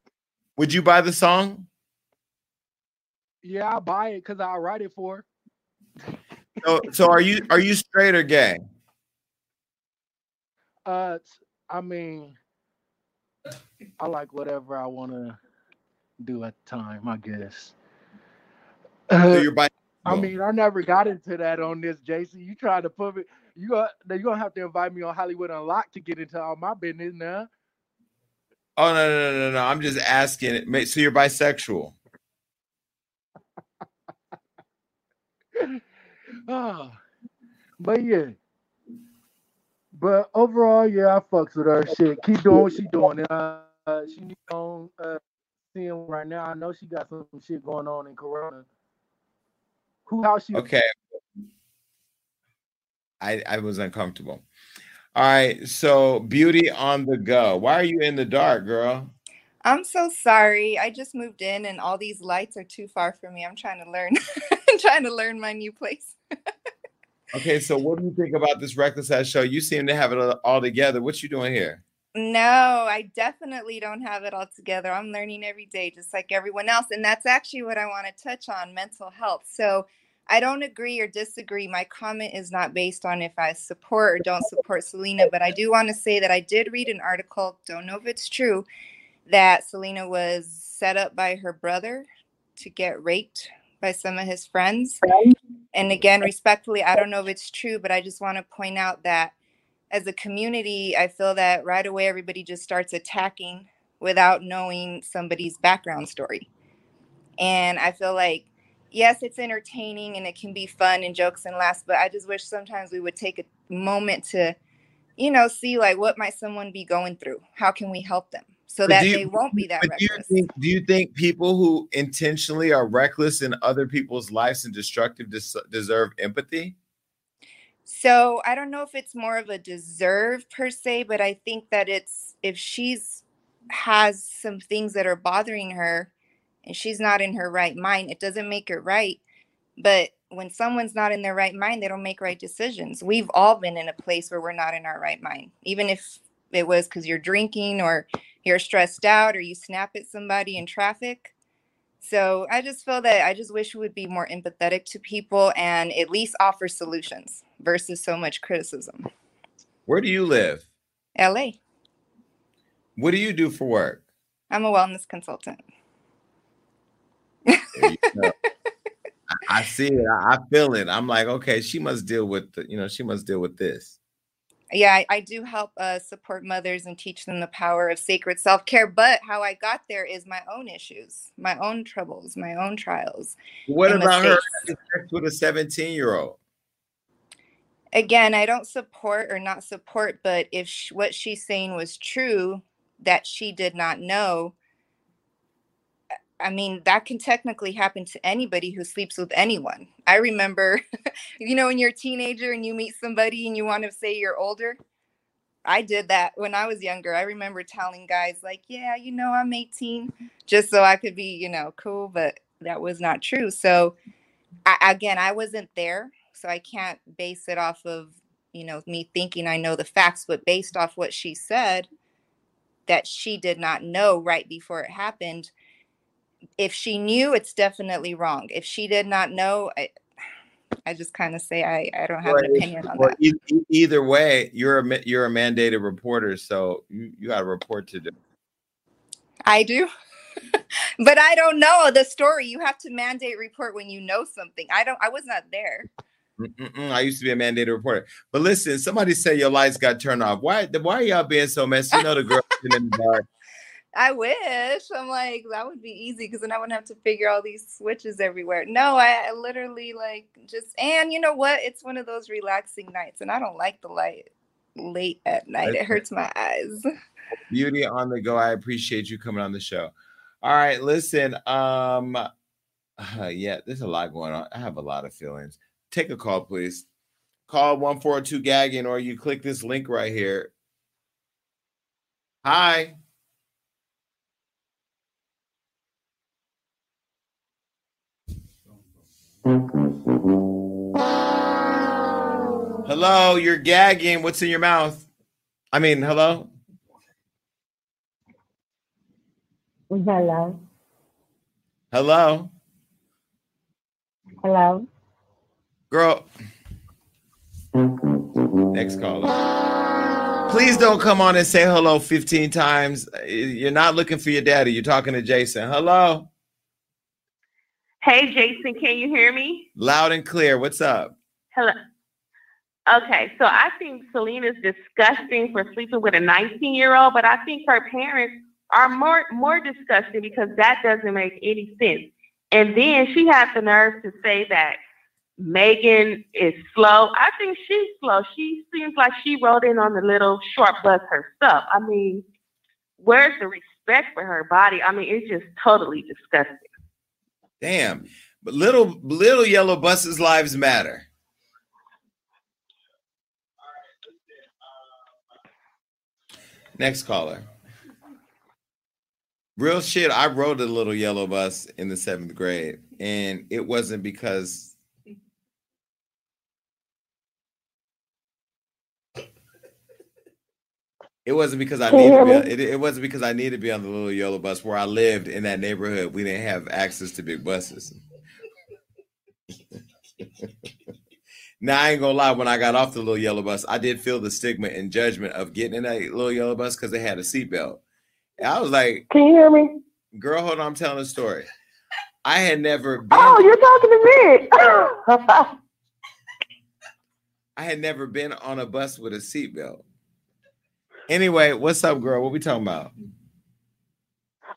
would you buy the song? Yeah, I'll buy it because I'll write it for her. So, so are you are you straight or gay? Uh, I mean, I like whatever I want to do at the time. I guess. So you're bi- I mean, I never got into that on this, Jason. You tried to put me. You got. You gonna have to invite me on Hollywood Unlocked to get into all my business now. Oh no no no no no! I'm just asking. it. So you're bisexual? oh, [laughs] but yeah. But overall, yeah, I fucks with her. Shit, keep doing what she doing. And, uh, uh, she need on uh, seeing right now. I know she got some shit going on in Corona. Who how she? Okay. I I was uncomfortable. All right. So beauty on the go. Why are you in the dark, girl? I'm so sorry. I just moved in and all these lights are too far for me. I'm trying to learn. [laughs] I'm trying to learn my new place. Okay. So what do you think about this reckless ass show? You seem to have it all- all together. What you doing here? No, I definitely don't have it all together. I'm learning every day, just like everyone else. And that's actually what I want to touch on mental health. So I don't agree or disagree. My comment is not based on if I support or don't support Celina, but I do want to say that I did read an article, don't know if it's true, that Celina was set up by her brother to get raped by some of his friends. And again, respectfully, I don't know if it's true, but I just want to point out that as a community, I feel that right away everybody just starts attacking without knowing somebody's background story. And I feel like, yes, it's entertaining and it can be fun and jokes and laughs, but I just wish sometimes we would take a moment to, you know, see like what might someone be going through? How can we help them so But that you- they won't be that But do you reckless? think do you think people who intentionally are reckless in other people's lives and destructive des- deserve empathy? So I don't know if it's more of a deserve per se, but I think that it's if she's has some things that are bothering her and she's not in her right mind, it doesn't make it right. But when someone's not in their right mind, they don't make right decisions. We've all been in a place where we're not in our right mind, even if it was because you're drinking or you're stressed out or you snap at somebody in traffic. So I just feel that I just wish we would be more empathetic to people and at least offer solutions versus so much criticism. Where do you live? LA, What do you do for work? I'm a wellness consultant. There you go. I, see it. I, feel it. I'm like, okay, she must deal with the, you know, she must deal with this. Yeah, I, I do help uh, support mothers and teach them the power of sacred self care. But how I got there is my own issues, my own troubles, my own trials. What about her mistakes. sex with a 17 year old? Again, I don't support or not support, but if sh- what she's saying was true, that she did not know, I mean, that can technically happen to anybody who sleeps with anyone. I remember, [laughs] you know, when you're a teenager and you meet somebody and you want to say you're older. I did that when I was younger. I remember telling guys, like, yeah, you know, I'm 18, just so I could be, you know, cool, but that was not true. So, I, again, I wasn't there, so I can't base it off of you know me thinking I know the facts, but based off what she said, that she did not know right before it happened. If she knew, it's definitely wrong. If she did not know, I, I just kind of say I, I don't have Well, an opinion on well, that. e- e- either way, you're a you're a mandated reporter, so you, you got a report to do. I do. [laughs] but I don't know the story. You have to mandate report when you know something. I don't I was not there. Mm-mm-mm, I used to be a mandated reporter. But listen, somebody said your lights got turned off. Why? Why are y'all being so messy? You know the girl in the dark. [laughs] I wish. I'm like, that would be easy because then I wouldn't have to figure all these switches everywhere. No, I, I literally like just and you know what? It's one of those relaxing nights, and I don't like the light late at night. It hurts my eyes. [laughs] Beauty on the go. I appreciate you coming on the show. All right, listen. Um, uh, [sighs] yeah, there's a lot going on. I have a lot of feelings. Take a call, please. call 142 gagging or you click this link right here. Hi. Hello, you're gagging. What's in your mouth? I mean, hello? Hello. Hello? Hello. Girl. Next caller. Please don't come on and say hello 15 times. You're not looking for your daddy. You're talking to Jason. Hello. Hey, Jason, can you hear me? Loud and clear. What's up? Hello. Okay, so I think Celina's disgusting for sleeping with a 19 year old, but I think her parents are more more disgusting because that doesn't make any sense. And then she has the nerve to say that Megan is slow. I think she's slow. She seems like she rode in on the little short bus herself. I mean, where's the respect for her body? I mean, it's just totally disgusting. Damn. But little little yellow buses lives matter. Next caller. Real shit. I rode a little yellow bus in the seventh grade, and it wasn't because it wasn't because I needed to be. It, it wasn't because I needed to be on the little yellow bus where I lived in that neighborhood. We didn't have access to big buses. [laughs] Now I ain't gonna lie. When I got off the little yellow bus, I did feel the stigma and judgment of getting in that little yellow bus because they had a seatbelt. And I was like, Can you hear me? "Girl, hold on, I'm telling a story." I had never been. Oh, you're talking to me. [laughs] I had never been on a bus with a seatbelt. Anyway, what's up, girl? What we talking about?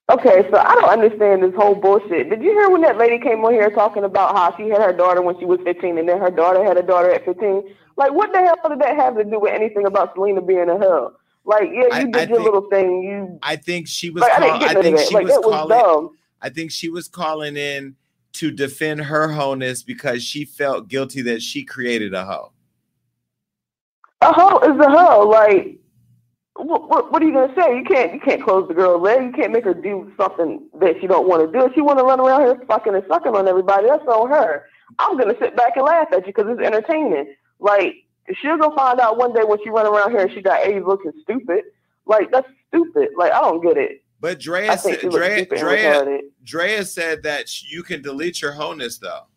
Okay, so I don't understand this whole bullshit. Did you hear when that lady came on here talking about how she had her daughter when she was 15 and then her daughter had a daughter at 15? Like, what the hell did that have to do with anything about Celina being a hoe? Like, yeah, you I- did I your think- little thing. You I think she was. Like, I call- get I think she Like, was was calling. dumb. I think she was calling in to defend her wholeness because she felt guilty that she created a hoe. a hoe is a hoe. Like, what, what, what are you gonna say? You can't you can't close the girl's leg. You can't make her do something that she don't want to do. If she want to run around here fucking and sucking on everybody, that's on her. I'm gonna sit back and laugh at you because it's entertaining. Like, she'll go find out one day when she run around here and she got AIDS looking stupid. Like, that's stupid. Like, I don't get it. But Drea, said, Drea, Drea. Drea said that you can delete your wholeness though.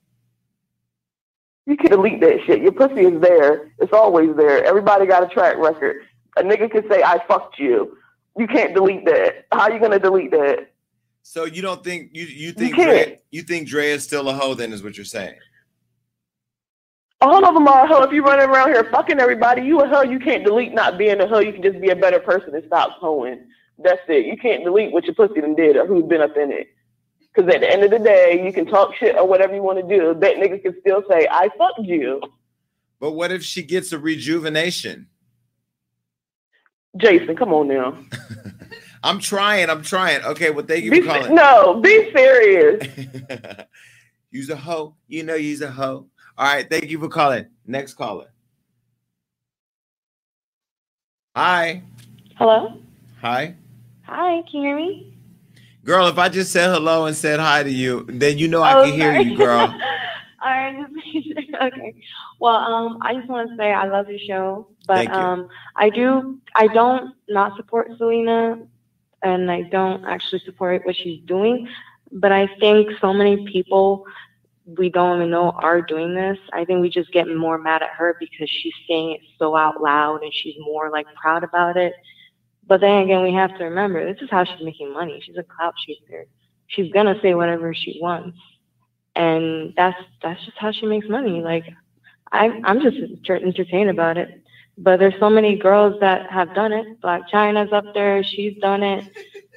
You can delete that shit. Your pussy is there. It's always there. Everybody got a track record. A nigga can say, I fucked you. You can't delete that. How you gonna delete that? So you don't think you you think can't. Drea, you think Drea is still a hoe? Then is what you're saying? All of them are a hoe. If you're running around here fucking everybody, you a hoe. You can't delete not being a hoe. You can just be a better person and stop hoeing. That's it. You can't delete what your pussy done did or who's been up in it. Because at the end of the day, you can talk shit or whatever you want to do. That nigga can still say, I fucked you. But what if she gets a rejuvenation? Jason, come on now. [laughs] I'm trying. I'm trying. Okay. Well, thank you Be, for calling. no, be serious. [laughs] Use a hoe. You know, use a hoe. All right. Thank you for calling. Next caller. Hi. Hello? Hi. Hi, can you hear me? Girl, if I just said hello and said hi to you, then you know I Oh, can hear you, girl. [laughs] All right. Okay. Well, um, I just want to say I love your show, but um, I do. I don't not support Celina, and I don't actually support what she's doing. But I think so many people we don't even know are doing this. I think we just get more mad at her because she's saying it so out loud and she's more like proud about it. But then again, we have to remember this is how she's making money. She's a clout chaser. She's gonna say whatever she wants and that's that's just how she makes money. Like I I'm just entertained about it. But there's so many girls that have done it. Blac Chyna's up there. She's done it.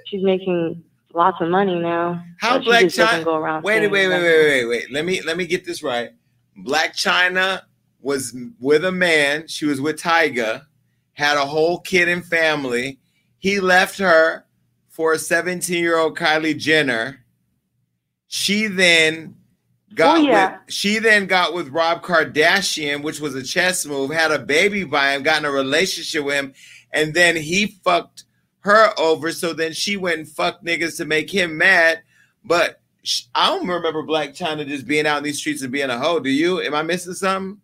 She's making lots of money now. How Blac Chyna? go around. Wait, wait, wait, wait, wait, wait. Let me let me get this right. Blac Chyna was with a man. She was with Tyga. Had a whole kid and family. He left her for a 17 year old Kylie Jenner. She then got Oh, yeah. with she then got with Rob Kardashian, which was a chess move, had a baby by him, got in a relationship with him, and then he fucked her over. So then she went and fucked niggas to make him mad. But sh- I don't remember Blac Chyna just being out in these streets and being a hoe. Do you? Am I missing something?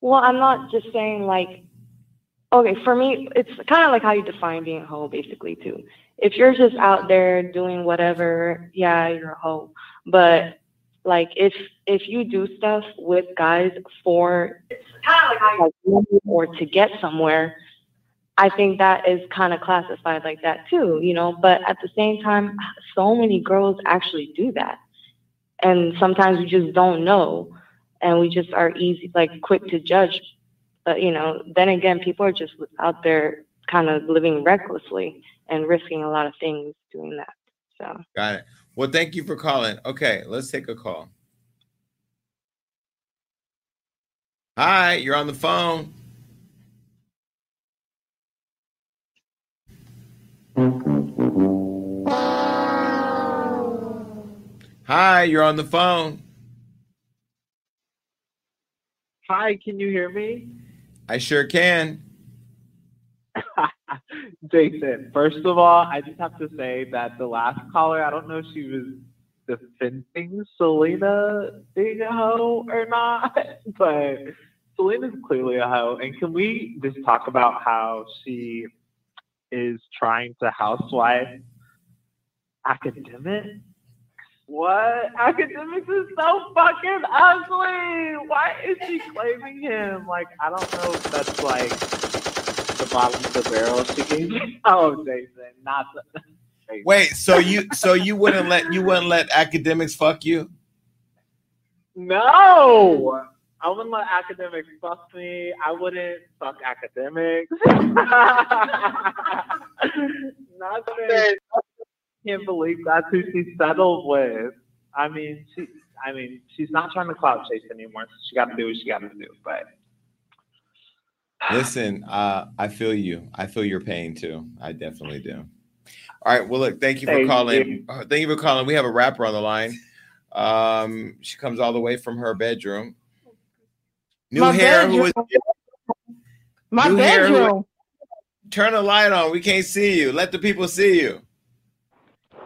Well, I'm not just saying like, okay, for me, it's kind of like how you define being a hoe, basically, too. If you're just out there doing whatever, yeah, you're a hoe. But like, if if you do stuff with guys for like or to get somewhere, I think that is kind of classified like that too, you know. But at the same time, so many girls actually do that, and sometimes we just don't know, and we just are easy, like quick to judge. But you know, then again, people are just out there kind of living recklessly and risking a lot of things doing that. So Got it. Well, thank you for calling. Okay, let's take a call. Hi, you're on the phone. Hi, you're on the phone. Hi, can you hear me? I sure can. Jason, first of all, I just have to say that the last caller, I don't know if she was defending Celina being a hoe or not, [laughs] but Celina's clearly a hoe. And can we just talk about how she is trying to housewife academic? What? Akademiks is so fucking ugly. Why is she claiming him? Like, I don't know if that's like the bottom of the barrel she can [laughs] Oh, Jason, not the. [laughs] Wait, so you so you wouldn't let you wouldn't let Akademiks fuck you? No, I wouldn't let Akademiks fuck me. I wouldn't fuck Akademiks. [laughs] Nothing. Can't believe that's who she settled with. I mean, she. I mean, she's not trying to clout chase anymore. So she got to do what she got to do. But Listen, uh, I feel you. I feel your pain too. I definitely do. All right. Well, look, thank you for Thank calling. you. Uh, Thank you for calling. We have a rapper on the line. Um, she comes all the way from her bedroom. New My hair. Who is My New hair, who- bedroom. Turn the light on. We can't see you. Let the people see you.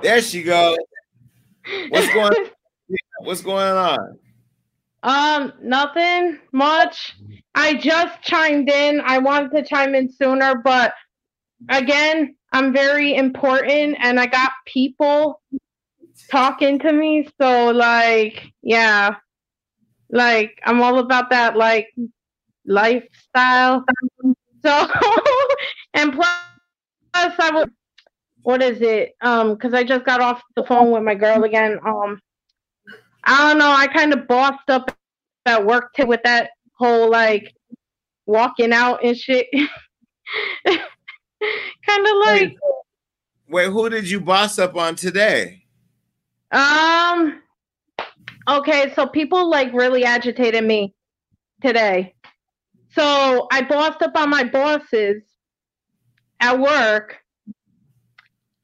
There she goes. What's going? [laughs] What's going on? Um, nothing much. I just chimed in. I wanted to chime in sooner, but again, I'm very important and I got people talking to me. So, like, yeah, like, I'm all about that, like, lifestyle. [laughs] So, and plus, I would, what is it? Um, because I just got off the phone with my girl again. Um, I don't know. I kind of bossed up at work too with that whole like walking out and shit. [laughs] kind of like Wait, who did you boss up on today? um. Okay, so people like really agitated me today. So I bossed up on my bosses at work,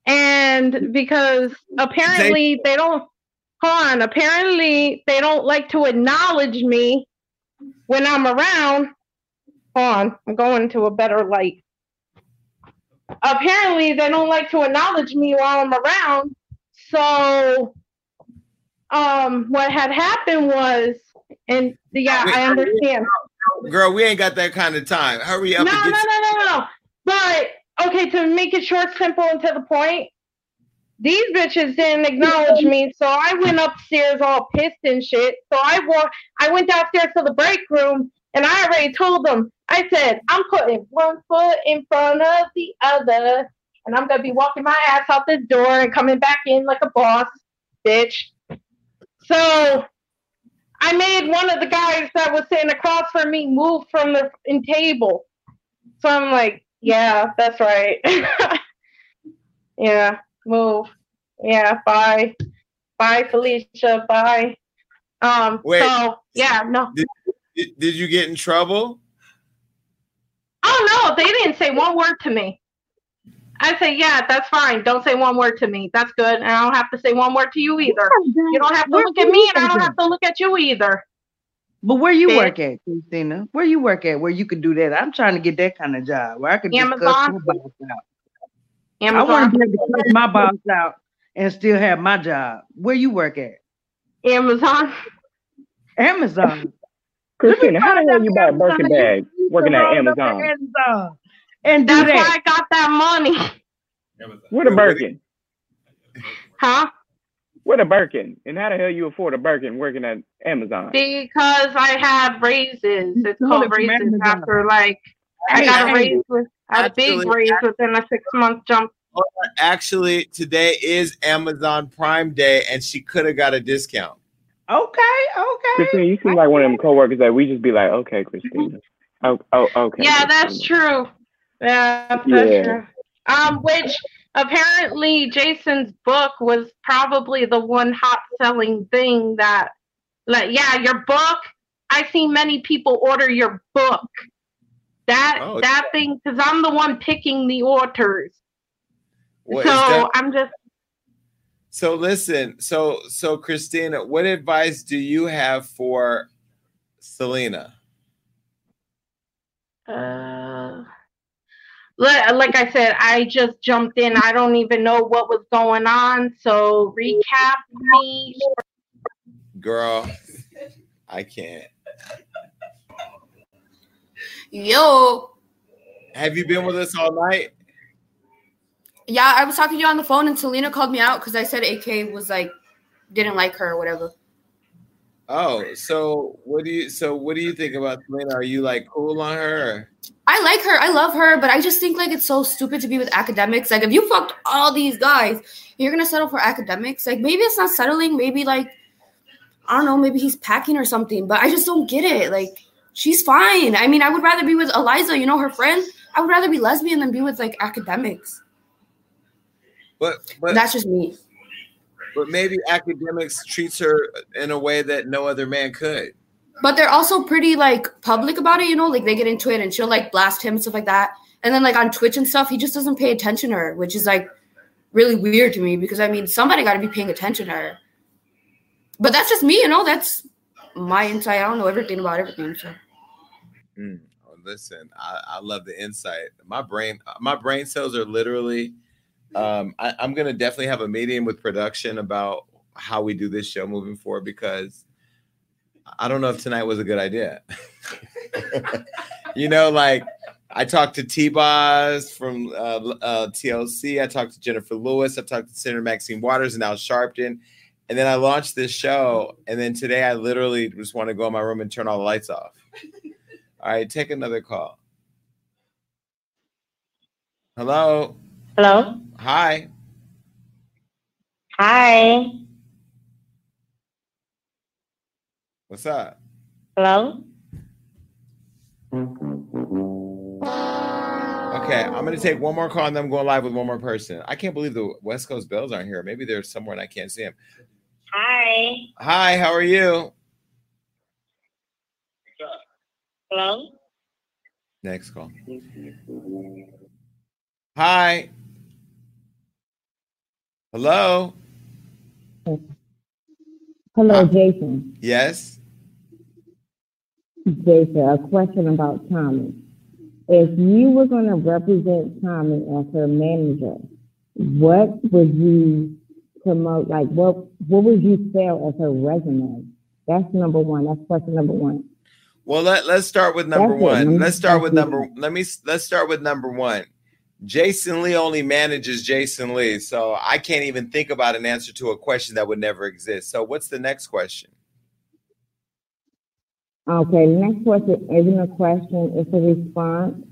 and because apparently they don't hold on, apparently they don't like to acknowledge me when I'm around. On, I'm going to a better light. Apparently they don't like to acknowledge me while I'm around. So um what had happened was and yeah, Wait, I understand. Girl, we ain't got that kind of time. Hurry up no, no, get no, no. But okay, to make it short, simple, and to the point, these bitches didn't acknowledge me, so I went upstairs all pissed and shit. So I walked, I went downstairs to the break room, and I already told them. I said, I'm putting one foot in front of the other, and I'm gonna be walking my ass out the door and coming back in like a boss, bitch. So I made one of the guys that was sitting across from me move from the table. So I'm like, yeah, that's right. [laughs] yeah, move. Yeah, bye. Bye, Felicia. Bye. Um, Wait. so yeah, no. Did, did, did you get in trouble? Oh no, they didn't say one word to me. I say, yeah, that's fine. Don't say one word to me. That's good. And I don't have to say one word to you either. You don't have to Where look at me, and I don't have to look at you either. But where you Bitch. work at, Christina? Where you work at? Where you could do that? I'm trying to get that kind of job where I could just cuss Amazon. my boss out. I want to be able to cuss my boss out and still have my job. Where you work at? Amazon. Amazon. [laughs] Christina, how the hell you buy a Birkin bag working at Amazon? Amazon and do That's that. why I got that money. What a Birkin? Huh? What a Birkin? And how the hell you afford a Birkin working at Amazon? Because I had raises. It's called raises after like I Hey, got a raise with a big raise within a six month jump. Actually, today is Amazon Prime Day, and she could have got a discount. Okay, okay. Christina, you seem like one of them coworkers that we just be like, okay, Christina. Oh, oh okay. Yeah, that's true. Yeah, that's Yeah. true. Um, which apparently Jason's book was probably the one hot selling thing that, like, yeah, your book. I see many people order your book. That Oh, that thing, because I'm the one picking the authors. What so that- I'm just So listen, so so Christina, what advice do you have for Celina? Uh, like I said, I just jumped in. I don't even know what was going on. So recap me. Girl, I can't. Yo, Have you been with us all night? yeah, I was talking to you on the phone, and Celina called me out because I said AK was like didn't like her or whatever. Oh, so what do you so what do you think about Celina? Are you like cool on her? I like her, I love her, but I just think like it's so stupid to be with Akademiks. Like if you fucked all these guys, you're gonna settle for Akademiks. Like maybe it's not settling, maybe like I don't know, maybe he's packing or something, but I just don't get it. Like she's fine. I mean, I would rather be with Eliza, you know, her friend. I would rather be lesbian than be with like Akademiks. But but That's just me. but maybe Akademiks treats her in a way that no other man could. But they're also pretty like public about it, you know, like they get into it and she'll like blast him and stuff like that. And then like on Twitch and stuff, he just doesn't pay attention to her, which is like really weird to me because I mean somebody gotta be paying attention to her. But that's just me, you know, that's my insight. I don't know everything about everything. So Mm. Oh, listen, I, I love the insight. My brain, my brain cells are literally. Um, I, I'm gonna definitely have a meeting with production about how we do this show moving forward because I don't know if tonight was a good idea. [laughs] you know, like I talked to T Boz from uh, uh, TLC. I talked to Jennifer Lewis. I talked to Senator Maxine Waters and Al Sharpton. And then I launched this show. And then today I literally just want to go in my room and turn all the lights off. All right, take another call. Hello. Hello. Hi. Hi. What's up? Hello. Okay, I'm gonna take one more call and then I'm going live with one more person. I can't believe the West Coast Bells aren't here. Maybe they're somewhere and I can't see them. Hi. Hi, how are you? Hello. Next call. Hi. Hello. Hello, Jason. Yes. Jason, a question about Tommie. If you were going to represent Tommie as her manager, what would you promote? Like, what what would you sell as her resume? That's number one. That's question number one. Well, let, let's start with number That's one. Let me Let's start with start number let me let's start with number one. Jason Lee only manages Jason Lee, so I can't even think about an answer to a question that would never exist. So what's the next question? Okay, next question isn't a question, it's a response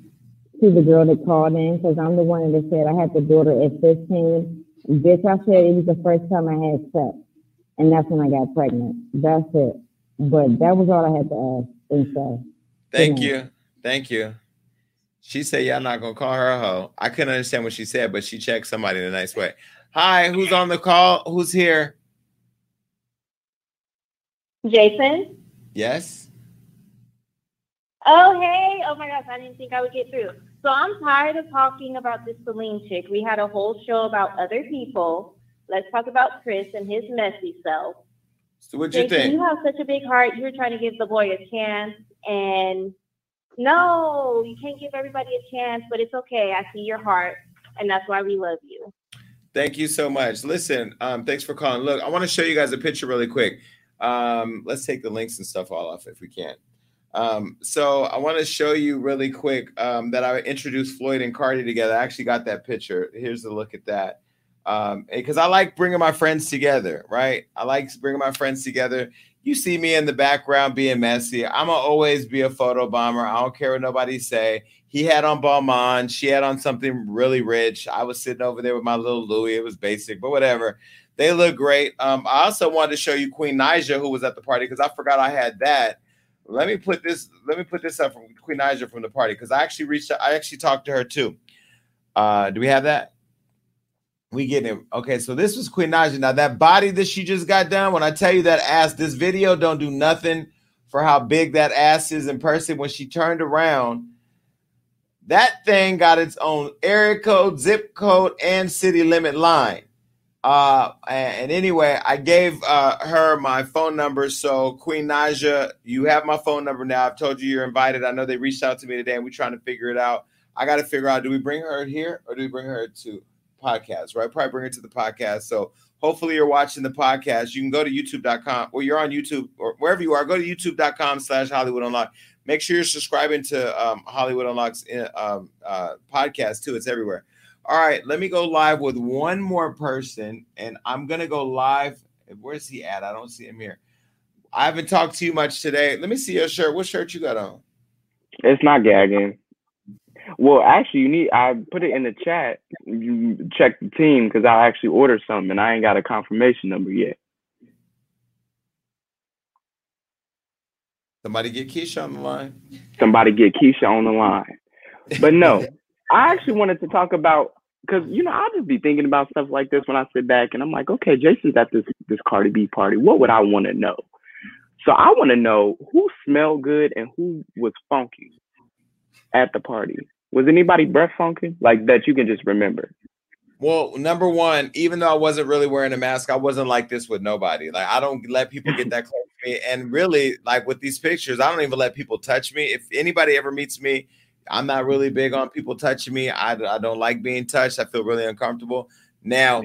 to the girl that called in, because I'm the one that said I had the daughter at 15. Bitch, I said it was the first time I had sex, and that's when I got pregnant. That's it. But that was all I had to ask and say. Thank Yeah. you. Thank you. She said y'all not gonna call her a hoe. I couldn't understand what she said, but she checked somebody in a nice way. Hi, who's on the call? Who's here? Jason. Yes. Oh hey. Oh my gosh, I didn't think I would get through. So I'm tired of talking about this Celine chick. We had a whole show about other people. Let's talk about Chris and his messy self. So what you think? you have such a big heart. You're trying to give the boy a chance, and no, you can't give everybody a chance. But it's okay. I see your heart, and that's why we love you. Thank you so much. Listen, um, thanks for calling. Look, I want to show you guys a picture really quick. Um, let's take the links and stuff all off if we can. Um, so I want to show you really quick um, that I introduced Floyd and Cardi together. I actually got that picture. Here's a look at that. Um, because I like bringing my friends together, right? I like bringing my friends together. You see me in the background being messy. I'm gonna always be a photo bomber. I don't care what nobody say. He had on Balmain. She had on something really rich. I was sitting over there with my little Louis. It was basic, but whatever. They look great. Um, I also wanted to show you Queen Naija, who was at the party, because I forgot I had that. Let me put this. Let me put this up from Queen Naija from the party, because I actually reached. I actually talked to her too. Uh, do we have that? We get it. Okay, so this was Queen Naija. Now that body that she just got done. When I tell you that ass, this video don't do nothing for how big that ass is in person. When she turned around, that thing got its own area code, zip code, and city limit line. Uh, and, and anyway, I gave uh, her my phone number. So Queen Naija, you have my phone number now. I've told you you're invited. I know they reached out to me today, and we're trying to figure it out. I got to figure out: do we bring her here or do we bring her to podcast? Right? Probably bring it to the podcast. So hopefully you're watching the podcast. You can go to YouTube.com or you're on YouTube or wherever you are. Go to YouTube.com/slash Hollywood Unlocked. Make sure you're subscribing to um, Hollywood Unlocks uh, um, uh, podcast too. It's everywhere. All right, let me go live with one more person, and I'm gonna go live. Where's he at? I don't see him here. I haven't talked to you much today. Let me see your shirt. What shirt you got on? It's not gagging. Well, actually, you need. I put it in the chat. You check the team because I actually ordered something and I ain't got a confirmation number yet. Somebody get Keisha on the line. Somebody get Keisha on the line. But no, [laughs] I actually wanted to talk about because you know I'll just be thinking about stuff like this when I sit back and I'm like, okay, Jason's at this this Cardi B party. What would I want to know? So I want to know who smelled good and who was funky at the party. Was anybody breath funky like that you can just remember? Well, number one, even though I wasn't really wearing a mask, I wasn't like this with nobody. Like I don't let people get that close to me. And really, like with these pictures, I don't even let people touch me. If anybody ever meets me, I'm not really big on people touching me. I, I don't like being touched. I feel really uncomfortable. Now,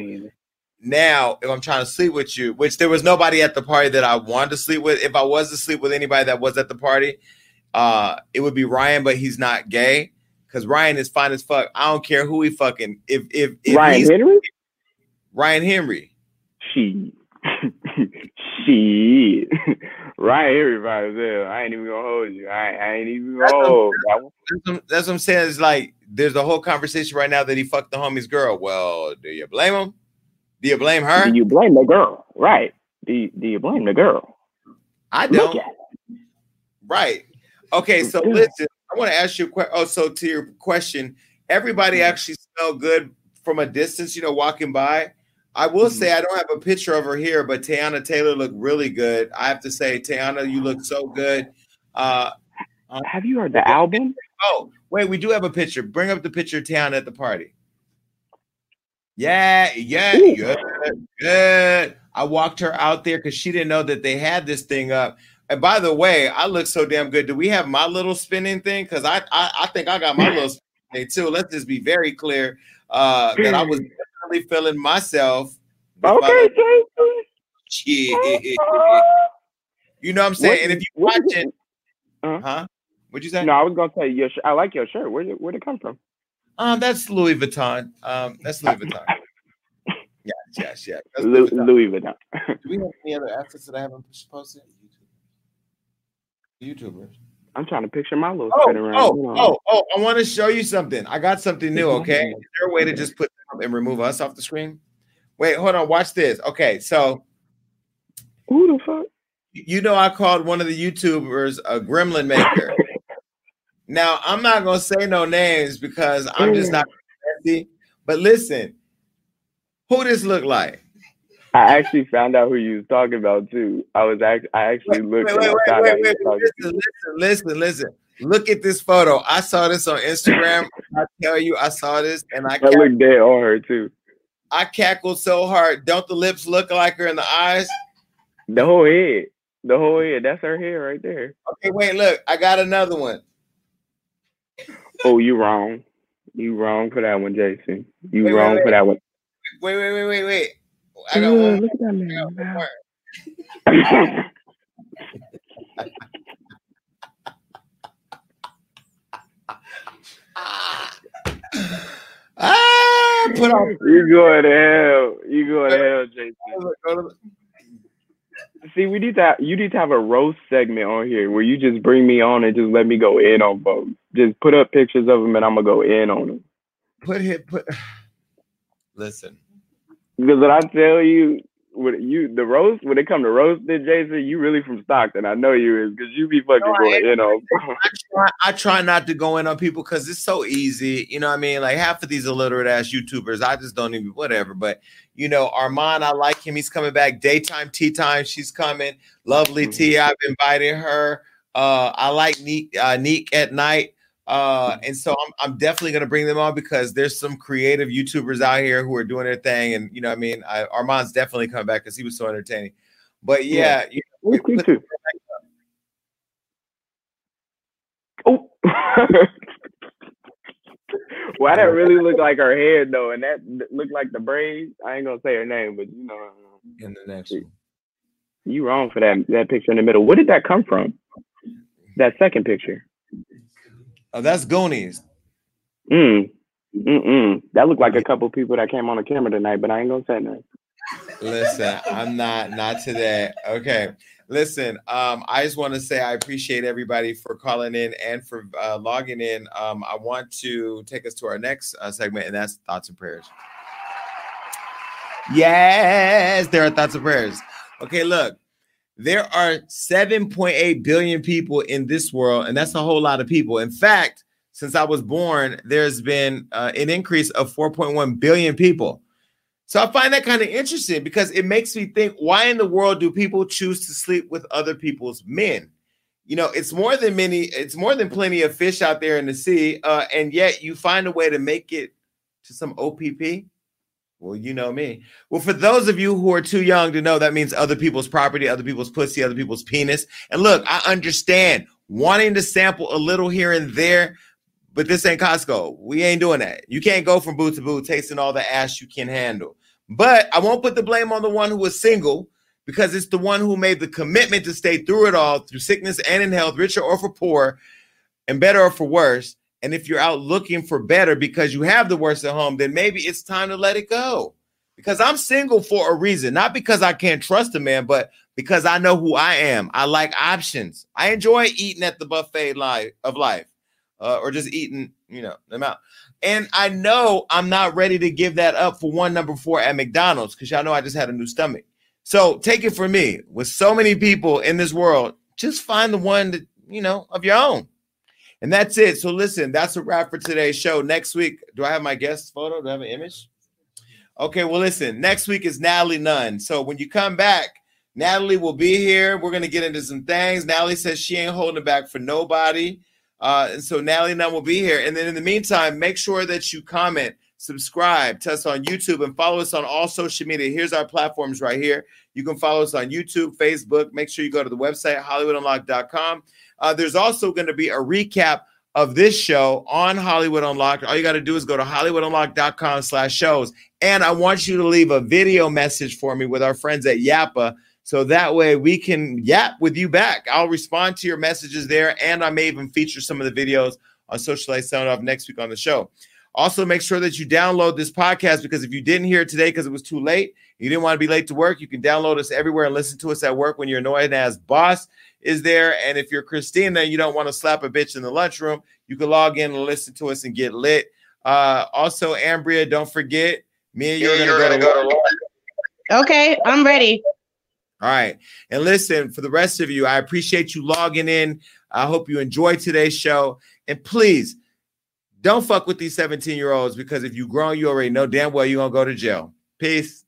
now if I'm trying to sleep with you, which there was nobody at the party that I wanted to sleep with. If I was to sleep with anybody that was at the party, uh, it would be Ryan, but he's not gay because Ryan is fine as fuck. I don't care who he fucking. If if, if Ryan Henry? Ryan Henry. She, [laughs] she, Ryan Henry vibes there. I ain't even gonna hold you. I, I ain't even That's gonna what- hold. That's what, that's what I'm saying. It's like there's a whole conversation right now that he fucked the homie's girl. Well, do you blame him? Do you blame her? Do you blame the girl? Right. Do you, do you blame the girl? I don't. Right. Okay. So listen, want to ask you a question. Oh, so to your question, everybody mm-hmm. actually smelled good from a distance. You know, walking by. I will mm-hmm. say I don't have a picture of her here, but Teyana Taylor looked really good. I have to say, Tayana, you look so good. Uh, um, have you heard the album? Oh, wait, we do have a picture. Bring up the picture of Teyana at the party. Yeah, yeah, yeah, good. I walked her out there because she didn't know that they had this thing up. And by the way, I look so damn good. Do we have my little spinning thing? Because I, I I think I got my little spinning thing too. Let's just be very clear uh, that I was definitely feeling myself. my Okay, Shit. You know what I'm saying? and if you watch it, huh? What'd you say? No, I was gonna say your. Sh- I like your shirt. Where did where'd it come from? Um, that's Louis Vuitton. Um, that's Louis Vuitton. [laughs] Yes, yes, yes. That's Lu- Vuitton. Louis Vuitton. Do we have any other assets that I haven't posted? YouTubers. I'm trying to picture my little Oh, spin around. oh, oh, oh! I want to show you something. I got something new. Okay, is there a way to just put them up and remove us off the screen? Wait, hold on. Watch this. Okay, so who the fuck? You know, I called one of the YouTubers a gremlin maker. [laughs] now I'm not gonna say no names because I'm just not. But listen, who this look like? I actually found out who you was talking about too. I was act- I actually looked Wait, and wait, wait, wait, wait, was talking listen, listen, listen, listen. Look at this photo. I saw this on Instagram. I tell you, I saw this and I [laughs] I look dead on her too. I cackled so hard. Don't the lips look like her in the eyes? The whole head. The whole head. That's her hair right there. Okay, wait, look. I got another one. Oh, you wrong. You wrong for that one, Jason. You Wait, wait, wrong wait. for that one. Wait, wait, wait, wait, wait. I got one. look at that man. I. [laughs] Ah, put on. You going to hell. You going to hell, Jason. See, we need to have, you need to have a roast segment on here where you just bring me on and just let me go in on folks. Just put up pictures of them and I'm gonna go in on them. Put hit. Put. [sighs] Listen. Because when I tell you, when you the roast, when it come to roasting, Jason, you really from Stockton. I know you is because you be fucking No, I going in on. [laughs] I try, I try not to go in on people because it's so easy. You know what I mean? Like half of these illiterate ass YouTubers, I just don't even whatever. But you know, Armand, I like him. He's coming back. Daytime, tea time, she's coming. Lovely tea. I've invited her. Uh, I like Neek, uh, Neek at night. Uh, and so I'm, I'm definitely going to bring them on because there's some creative YouTubers out here who are doing their thing. And, you know, I mean, I, Armand's definitely coming back because he was so entertaining. But yeah, you know, put- Oh. [laughs] Why that really looked like her head though, and that looked like the braids? I ain't gonna say her name, but you know. In the next one. You wrong for that that picture in the middle. Where did that come from? That second picture. Oh, that's Goonies. Mm. Mm-mm. That looked like a couple people that came on the camera tonight, but I ain't gonna say nothing. Listen, I'm not not today. Okay. Listen, um, I just want to say I appreciate everybody for calling in and for uh, logging in. Um, I want to take us to our next uh, segment, and that's thoughts and prayers. Yes, there are thoughts and prayers. Okay, look, there are 7.8 billion people in this world, and that's a whole lot of people. In fact, since I was born, there's been uh, an increase of 4.1 billion people. So I find that kind of interesting because it makes me think why in the world do people choose to sleep with other people's men? You know, it's more than many, it's more than plenty of fish out there in the sea, uh, and yet you find a way to make it to some OPP. Well, you know me. Well, for those of you who are too young to know, that means other people's property, other people's pussy, other people's penis. And look, I understand wanting to sample a little here and there, but this ain't Costco. We ain't doing that. You can't go from boot to boot tasting all the ass you can handle. But I won't put the blame on the one who was single because it's the one who made the commitment to stay through it all, through sickness and in health, richer or for poor, and better or for worse. And if you're out looking for better because you have the worst at home, then maybe it's time to let it go. Because I'm single for a reason, not because I can't trust a man, but because I know who I am. I like options. I enjoy eating at the buffet life of life, uh, or just eating, you know, them out. And I know I'm not ready to give that up for one number four at McDonald's because y'all know I just had a new stomach. So take it from me. With so many people in this world, just find the one that you know of your own. And that's it. So listen, that's a wrap for today's show. Next week, do I have my guest photo? Do I have an image? Okay, well, listen, next week is Natalie Nunn. So when you come back, Natalie will be here. We're going to get into some things. Natalie says she ain't holding back for nobody. Uh, and so Natalie Nunn will be here. And then in the meantime, make sure that you comment, subscribe to us on YouTube, and follow us on all social media. Here's our platforms right here. You can follow us on YouTube, Facebook. Make sure you go to the website, HollywoodUnlocked.com. Uh, there's also going to be a recap of this show on Hollywood Unlocked. All you got to do is go to HollywoodUnlocked.com slash shows. And I want you to leave a video message for me with our friends at Yappa. So that way we can yap with you back. I'll respond to your messages there. And I may even feature some of the videos on Socialize Sound Off next week on the show. Also, make sure that you download this podcast because if you didn't hear it today because it was too late, you didn't want to be late to work, you can download us everywhere and listen to us at work when you're annoyed as boss is there. And if you're Christina, you don't want to slap a bitch in the lunchroom, you can log in and listen to us and get lit. Uh, also, Ambria, don't forget, me and you are going to go to work. Okay, I'm ready. All right. And listen, for the rest of you, I appreciate you logging in. I hope you enjoyed today's show. And please don't fuck with these 17 year olds because if you grown, you already know damn well you're going to go to jail. Peace.